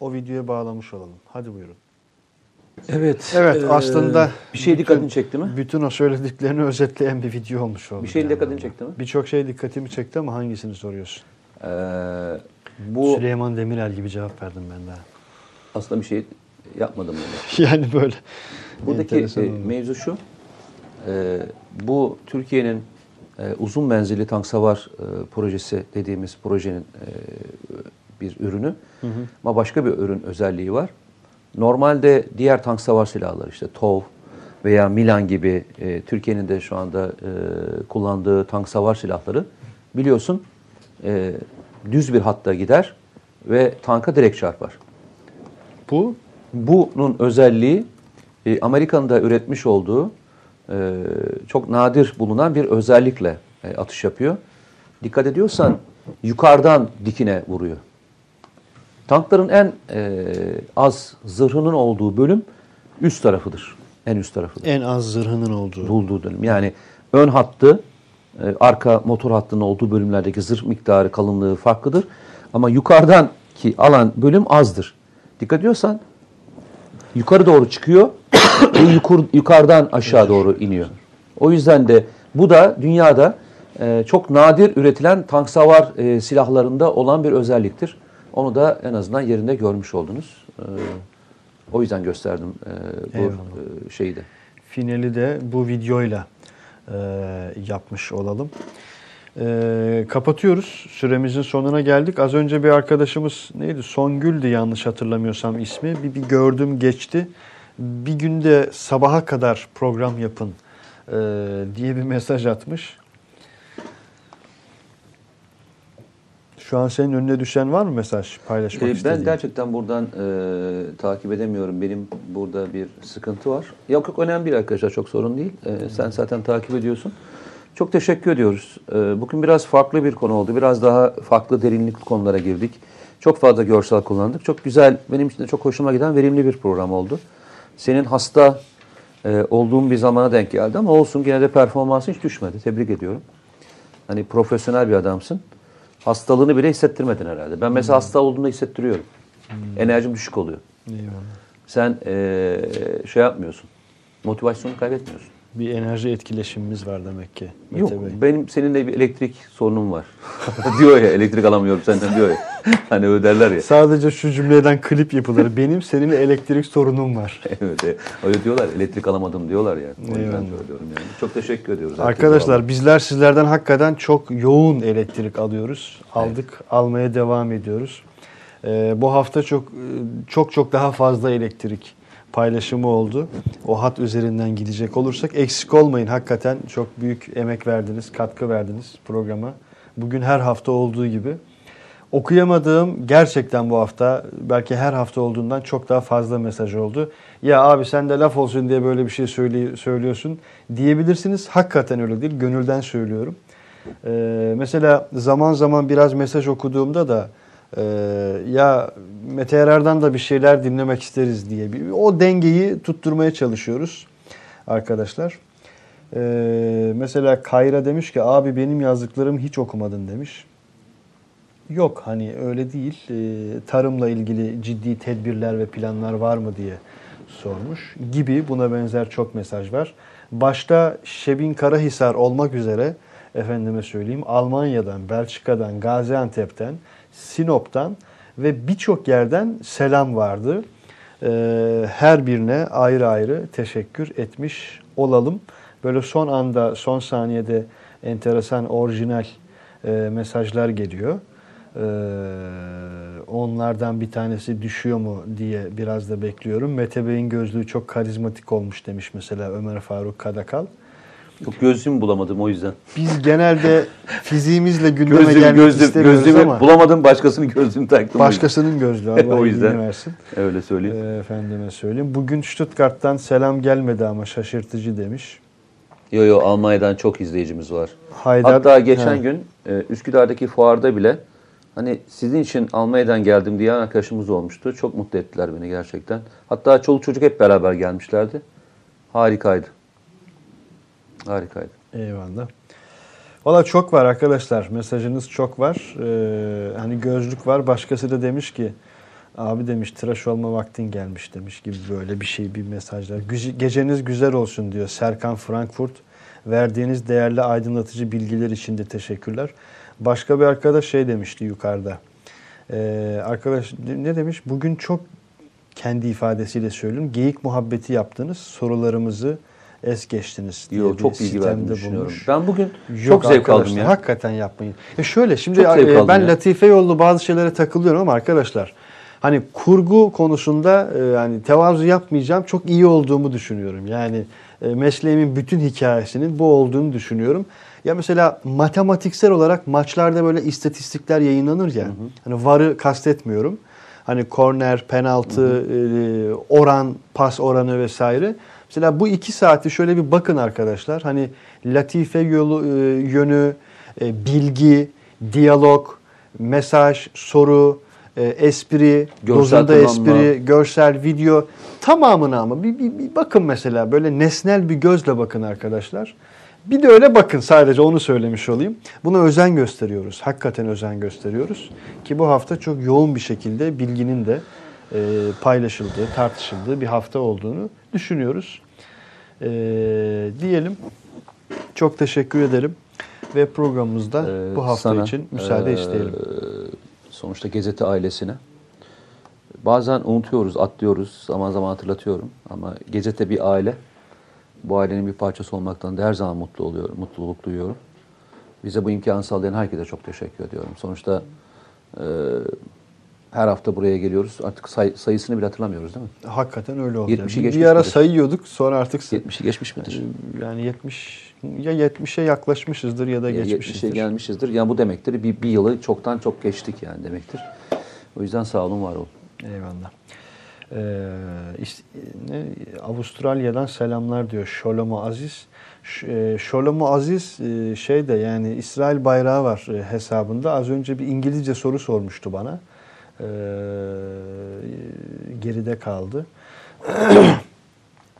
o videoya bağlamış olalım. Hadi buyurun. Evet. Evet aslında bir şey bütün- dikkatini çekti mi? Bütün o söylediklerini özetleyen bir video olmuş oldu. Bir şeyin yani. dikkatini çekti mi? Birçok şey dikkatimi çekti ama hangisini soruyorsun? Ee, bu Süleyman Demirel gibi cevap verdim ben daha. aslında bir şey yapmadım yani. Yani böyle. Buradaki e, mevzu şu. e, bu Türkiye'nin e, uzun menzilli tank savar e, projesi dediğimiz projenin e, bir ürünü. Ama başka bir ürün özelliği var. Normalde diğer tank savar silahları işte TOV veya Milan gibi e, Türkiye'nin de şu anda e, kullandığı tank savar silahları biliyorsun e, düz bir hatta gider ve tanka direkt çarpar. Bu Bunun özelliği e, Amerika'nın da üretmiş olduğu e, çok nadir bulunan bir özellikle e, atış yapıyor. Dikkat ediyorsan yukarıdan dikine vuruyor. Tankların en e, az zırhının olduğu bölüm üst tarafıdır. En üst tarafıdır. en az zırhının olduğu. Bulduğu dönüm. Yani ön hattı, e, arka motor hattının olduğu bölümlerdeki zırh miktarı, kalınlığı farklıdır. Ama yukarıdan ki alan bölüm azdır. Dikkat ediyorsan yukarı doğru çıkıyor ve yukur, yukarıdan aşağı doğru iniyor. O yüzden de bu da dünyada e, çok nadir üretilen tank savar e, silahlarında olan bir özelliktir. Onu da en azından yerinde görmüş oldunuz. E, o yüzden gösterdim e, bu Eyvallah. e, şeyi de. Finali de bu videoyla e, yapmış olalım. E, kapatıyoruz. Süremizin sonuna geldik. Az önce bir arkadaşımız neydi? Songül'dü yanlış hatırlamıyorsam ismi. Bir, bir gördüm geçti. Bir günde sabaha kadar program yapın e, diye bir mesaj atmış. Şu an senin önüne düşen var mı mesaj paylaşmak Ee, istediğin? ben gerçekten buradan e, takip edemiyorum. Benim burada bir sıkıntı var. Yok yok önemli değil arkadaşlar çok sorun değil. E, sen zaten takip ediyorsun. Çok teşekkür ediyoruz. E, bugün biraz farklı bir konu oldu. Biraz daha farklı derinlikli konulara girdik. Çok fazla görsel kullandık. Çok güzel, benim için de çok hoşuma giden verimli bir program oldu. Senin hasta e, olduğun bir zamana denk geldi ama olsun gene de performansın hiç düşmedi. Tebrik ediyorum. Hani profesyonel bir adamsın. Hastalığını bile hissettirmedin herhalde. Ben mesela hasta olduğunda hissettiriyorum. Enerjim düşük oluyor. Eyvallah. Sen eee, şey yapmıyorsun. Motivasyonunu kaybetmiyorsun. Bir enerji etkileşimimiz var demek ki. Mete Yok Bey. benim seninle bir elektrik sorunum var. diyor ya elektrik alamıyorum senden diyor ya. Hani öyle derler ya. Sadece şu cümleden klip yapılır. Benim seninle elektrik sorunum var. evet e, öyle diyorlar elektrik alamadım diyorlar ya. O yüzden söylüyorum yani. Çok teşekkür ediyoruz. herkese. Arkadaşlar bizler sizlerden hakikaten çok yoğun elektrik alıyoruz. Aldık, almaya devam ediyoruz. Ee, bu hafta çok çok çok daha fazla elektrik paylaşımı oldu. O hat üzerinden gidecek olursak eksik olmayın. Hakikaten çok büyük emek verdiniz, katkı verdiniz programa. Bugün her hafta olduğu gibi. Okuyamadığım gerçekten bu hafta belki her hafta olduğundan çok daha fazla mesaj oldu. Ya abi sen de laf olsun diye böyle bir şey söyle, söylüyorsun diyebilirsiniz. Hakikaten öyle değil. Gönülden söylüyorum. Ee, mesela zaman zaman biraz mesaj okuduğumda da e, ya Mete Yarar'dan da bir şeyler dinlemek isteriz diye bir, o dengeyi tutturmaya çalışıyoruz arkadaşlar. Ee, mesela Kayra demiş ki abi benim yazdıklarımı hiç okumadın demiş. Yok hani öyle değil. Ee, tarımla ilgili ciddi tedbirler ve planlar var mı diye sormuş. Gibi buna benzer çok mesaj var. Başta Şebin Karahisar olmak üzere efendime söyleyeyim Almanya'dan, Belçika'dan, Gaziantep'ten, Sinop'tan ve birçok yerden selam vardı. Ee, her birine ayrı ayrı teşekkür etmiş olalım. Böyle son anda, son saniyede enteresan, orijinal e, mesajlar geliyor. Ee, onlardan bir tanesi düşüyor mu diye biraz da bekliyorum. Mete Bey'in gözlüğü çok karizmatik olmuş demiş mesela Ömer Faruk Kadakal. Yok gözlüğümü bulamadım o yüzden. Biz genelde fiziğimizle gündeme Gözlüğüm, gelmek gözlüğüm, istemiyoruz gözlüğümü ama bulamadım başkasının gözlüğünü taktım. başkasının gözlüğü Allah O yüzden. versin. Öyle söyleyeyim. Ee, efendime söyleyeyim. Bugün Stuttgart'tan selam gelmedi ama şaşırtıcı demiş. Yo yo Almanya'dan çok izleyicimiz var. Haydar, Hatta geçen He. gün e, Üsküdar'daki fuarda bile hani sizin için Almanya'dan geldim diyen arkadaşımız olmuştu. Çok mutlu ettiler beni gerçekten. Hatta çoluk çocuk hep beraber gelmişlerdi. Harikaydı. Harikaydı. Eyvallah. Valla çok var arkadaşlar. Mesajınız çok var. Ee, hani gözlük var. Başkası da demiş ki abi demiş tıraş olma vaktin gelmiş demiş gibi böyle bir şey bir mesajlar. Geceniz güzel olsun diyor Serkan Frankfurt. Verdiğiniz değerli aydınlatıcı bilgiler için de teşekkürler. Başka bir arkadaş şey demişti yukarıda. Ee, arkadaş ne demiş? Bugün çok kendi ifadesiyle söylüyorum. Geyik muhabbeti yaptınız. Sorularımızı es geçtiniz diye Yo, bir çok bilgi verdiğini düşünüyorum. bulmuş. Ben bugün Yok çok zevk aldım ya. Hakikaten yapmayın. Ya şöyle şimdi e, ben ya. latife yollu bazı şeylere takılıyorum ama arkadaşlar hani kurgu konusunda e, yani tevazu yapmayacağım. Çok iyi olduğumu düşünüyorum. Yani e, mesleğimin bütün hikayesinin bu olduğunu düşünüyorum. Ya mesela matematiksel olarak maçlarda böyle istatistikler yayınlanır ya. Hani varı kastetmiyorum. Hani korner, penaltı, e, oran, pas oranı vesaire. Mesela bu iki saati şöyle bir bakın arkadaşlar. Hani latife yolu, e, yönü, e, bilgi, diyalog, mesaj, soru, e, espri, Görsel dozunda espri, görsel, video tamamına ama bir, bir, bir bakın mesela böyle nesnel bir gözle bakın arkadaşlar. Bir de öyle bakın sadece onu söylemiş olayım. Buna özen gösteriyoruz. Hakikaten özen gösteriyoruz. Ki bu hafta çok yoğun bir şekilde bilginin de e, paylaşıldığı, tartışıldığı bir hafta olduğunu düşünüyoruz. E, diyelim. Çok teşekkür ederim. Ve programımızda Ee, bu hafta sana, için müsaade ee, isteyelim. Sonuçta Gazete ailesine. Bazen unutuyoruz, atlıyoruz. Zaman zaman hatırlatıyorum. Ama Gazete bir aile. Bu ailenin bir parçası olmaktan da her zaman mutlu oluyorum, mutluluk duyuyorum. Bize bu imkanı sağlayan herkese çok teşekkür ediyorum. Sonuçta e, Her hafta buraya geliyoruz. Artık say- sayısını bile hatırlamıyoruz değil mi? Hakikaten öyle oldu. 70'i bir, geçmiş bir ara midir? sayıyorduk sonra artık 70'i geçmiş midir? yani 70 ya 70'e yaklaşmışızdır ya da Ya geçmişizdir. 70'e gelmişizdir. Yani bu demektir. Bir, bir yılı çoktan çok geçtik yani demektir. O yüzden sağ olun, var olun. Eyvallah. Ee, işte, ne, Avustralya'dan selamlar diyor Şolomo Aziz. Ş- e, Şolomo Aziz e, şey de yani İsrail bayrağı var e, hesabında. Az önce bir İngilizce soru sormuştu bana. Ee, geride kaldı.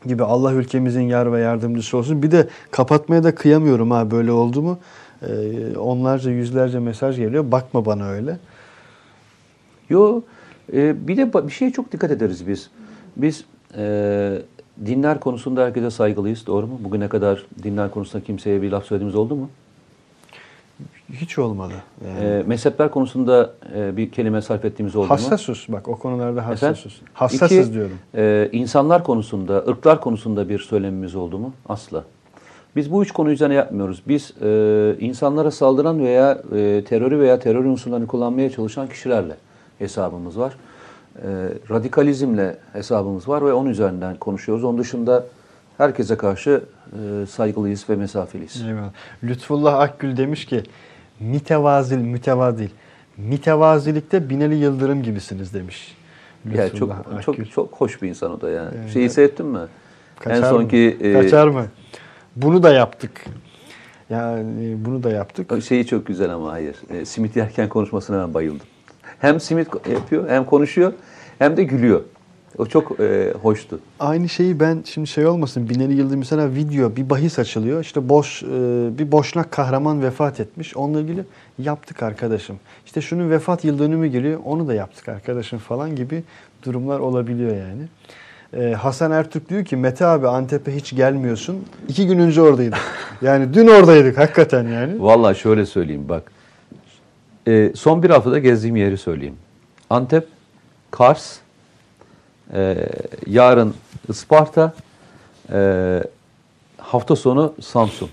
gibi Allah ülkemizin yar ve yardımcısı olsun. Bir de kapatmaya da kıyamıyorum ha böyle oldu mu. Ee, onlarca yüzlerce mesaj geliyor. Bakma bana öyle. Yo, e, bir de bir şeye çok dikkat ederiz biz. Biz e, dinler konusunda herkese saygılıyız, doğru mu? Bugüne kadar dinler konusunda kimseye bir laf söylediğimiz oldu mu? Hiç olmadı. Yani. E, mezhepler konusunda e, bir kelime sarf ettiğimiz oldu mu? Hassasız bak o konularda hassasız. Efendim? Hassasız İki, diyorum. E, insanlar konusunda, ırklar konusunda bir söylemimiz oldu mu? Asla. Biz bu üç konu üzerine yapmıyoruz. Biz e, insanlara saldıran veya e, terörü veya terör unsurlarını kullanmaya çalışan kişilerle hesabımız var. E, radikalizmle hesabımız var ve onun üzerinden konuşuyoruz. Onun dışında herkese karşı e, saygılıyız ve mesafeliyiz. Eyvallah. Lütfullah Akgül demiş ki mütevazil, mütevazil. Mütevazilikte Binali Yıldırım gibisiniz demiş. Ya çok Lütfullah çok Akgül. çok hoş bir insan o da yani. Evet. Şeyi seyrettin mi? Kaçar en mı? sonki e, Kaçar mı? Bunu da yaptık. Yani bunu da yaptık. Şeyi çok güzel ama hayır. E, simit yerken konuşmasına ben bayıldım. Hem simit yapıyor, hem konuşuyor, hem de gülüyor. O çok e, hoştu. Aynı şeyi ben şimdi şey olmasın Binali Yıldırım mesela video bir bahis açılıyor. İşte boş e, bir boşnak kahraman vefat etmiş. Onunla ilgili yaptık arkadaşım. İşte şunun vefat yıl dönümü geliyor. Onu da yaptık arkadaşım falan gibi durumlar olabiliyor yani. E, Hasan Ertürk diyor ki Mete abi Antep'e hiç gelmiyorsun. İki gün önce oradaydık. Yani dün oradaydık hakikaten yani. Vallahi şöyle söyleyeyim bak. E, son bir haftada gezdiğim yeri söyleyeyim. Antep, Kars, e, yarın Isparta, e, hafta sonu Samsun.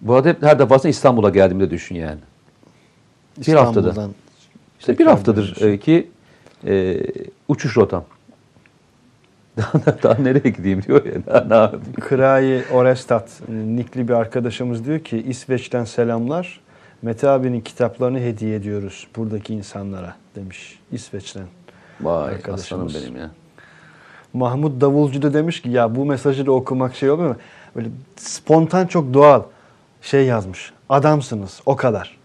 Bu arada hep her defasında İstanbul'a geldiğimde düşün yani. Bir haftada. İstanbul'dan İşte bir haftadır dönüyorsun. e, ki e, uçuş rotam. Daha, daha nereye gideyim diyor ya. Daha, ne yapayım? Kırayi Orestat nikli bir arkadaşımız diyor ki İsveç'ten selamlar. Mete abinin kitaplarını hediye ediyoruz buradaki insanlara demiş İsveç'ten. Vay aslanım benim ya. Mahmut Davulcu da demiş ki ya bu mesajı da okumak şey olmuyor mu? Böyle spontan çok doğal şey yazmış. Adamsınız o kadar.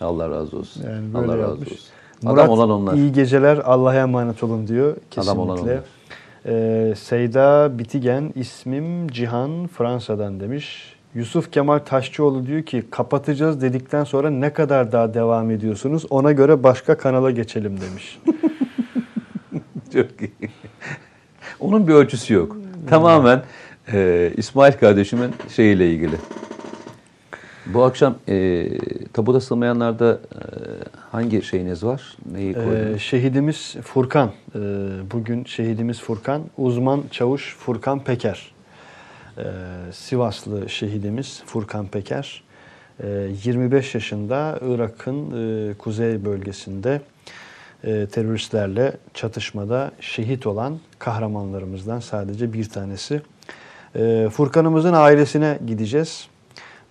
Allah razı olsun. Yani böyle Allah razı yazmış. olsun. Murat, Adam olan onlar. iyi geceler Allah'a emanet olun diyor kesinlikle. Adam olan onlar. Ee, Seyda Bitigen ismim Cihan Fransa'dan demiş. Yusuf Kemal Taşçıoğlu diyor ki kapatacağız dedikten sonra ne kadar daha devam ediyorsunuz ona göre başka kanala geçelim demiş. Çok iyi. Onun bir ölçüsü yok. Tamamen e, İsmail kardeşimin şeyiyle ilgili. Bu akşam e, tabuda sığmayanlarda e, hangi şeyiniz var? Neyi Ee, koydunuz? şehidimiz Furkan. Ee, bugün şehidimiz Furkan. Uzman çavuş Furkan Peker. Ee, Sivaslı şehidimiz Furkan Peker. Ee, 25 yaşında Irak'ın e, kuzey bölgesinde e, teröristlerle çatışmada şehit olan kahramanlarımızdan sadece bir tanesi. Ee, Furkan'ımızın ailesine gideceğiz.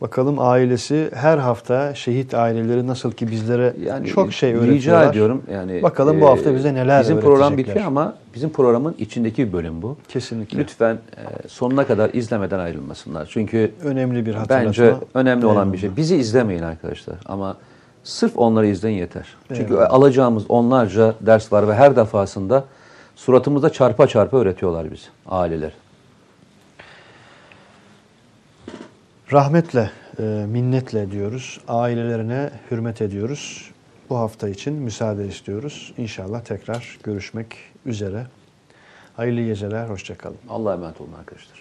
Bakalım ailesi her hafta şehit aileleri nasıl ki bizlere çok şey öğretiyorlar. Rica ediyorum. Yani Bakalım bu e, hafta bize neler Bizim program bitiyor ama bizim programın içindeki bir bölüm bu. Kesinlikle. Lütfen e, sonuna kadar izlemeden ayrılmasınlar. Çünkü Önemli bir hatırlatma. bence önemli olan bir şey. Bizi izlemeyin arkadaşlar ama sırf onları izleyin yeter. Çünkü Eyvallah. alacağımız onlarca ders var ve her defasında suratımızda çarpa çarpa öğretiyorlar bizi aileler. Rahmetle, e, minnetle diyoruz. Ailelerine hürmet ediyoruz. Bu hafta için müsaade istiyoruz. İnşallah tekrar görüşmek üzere. Hayırlı geceler, hoşçakalın. Allah'a emanet olun arkadaşlar.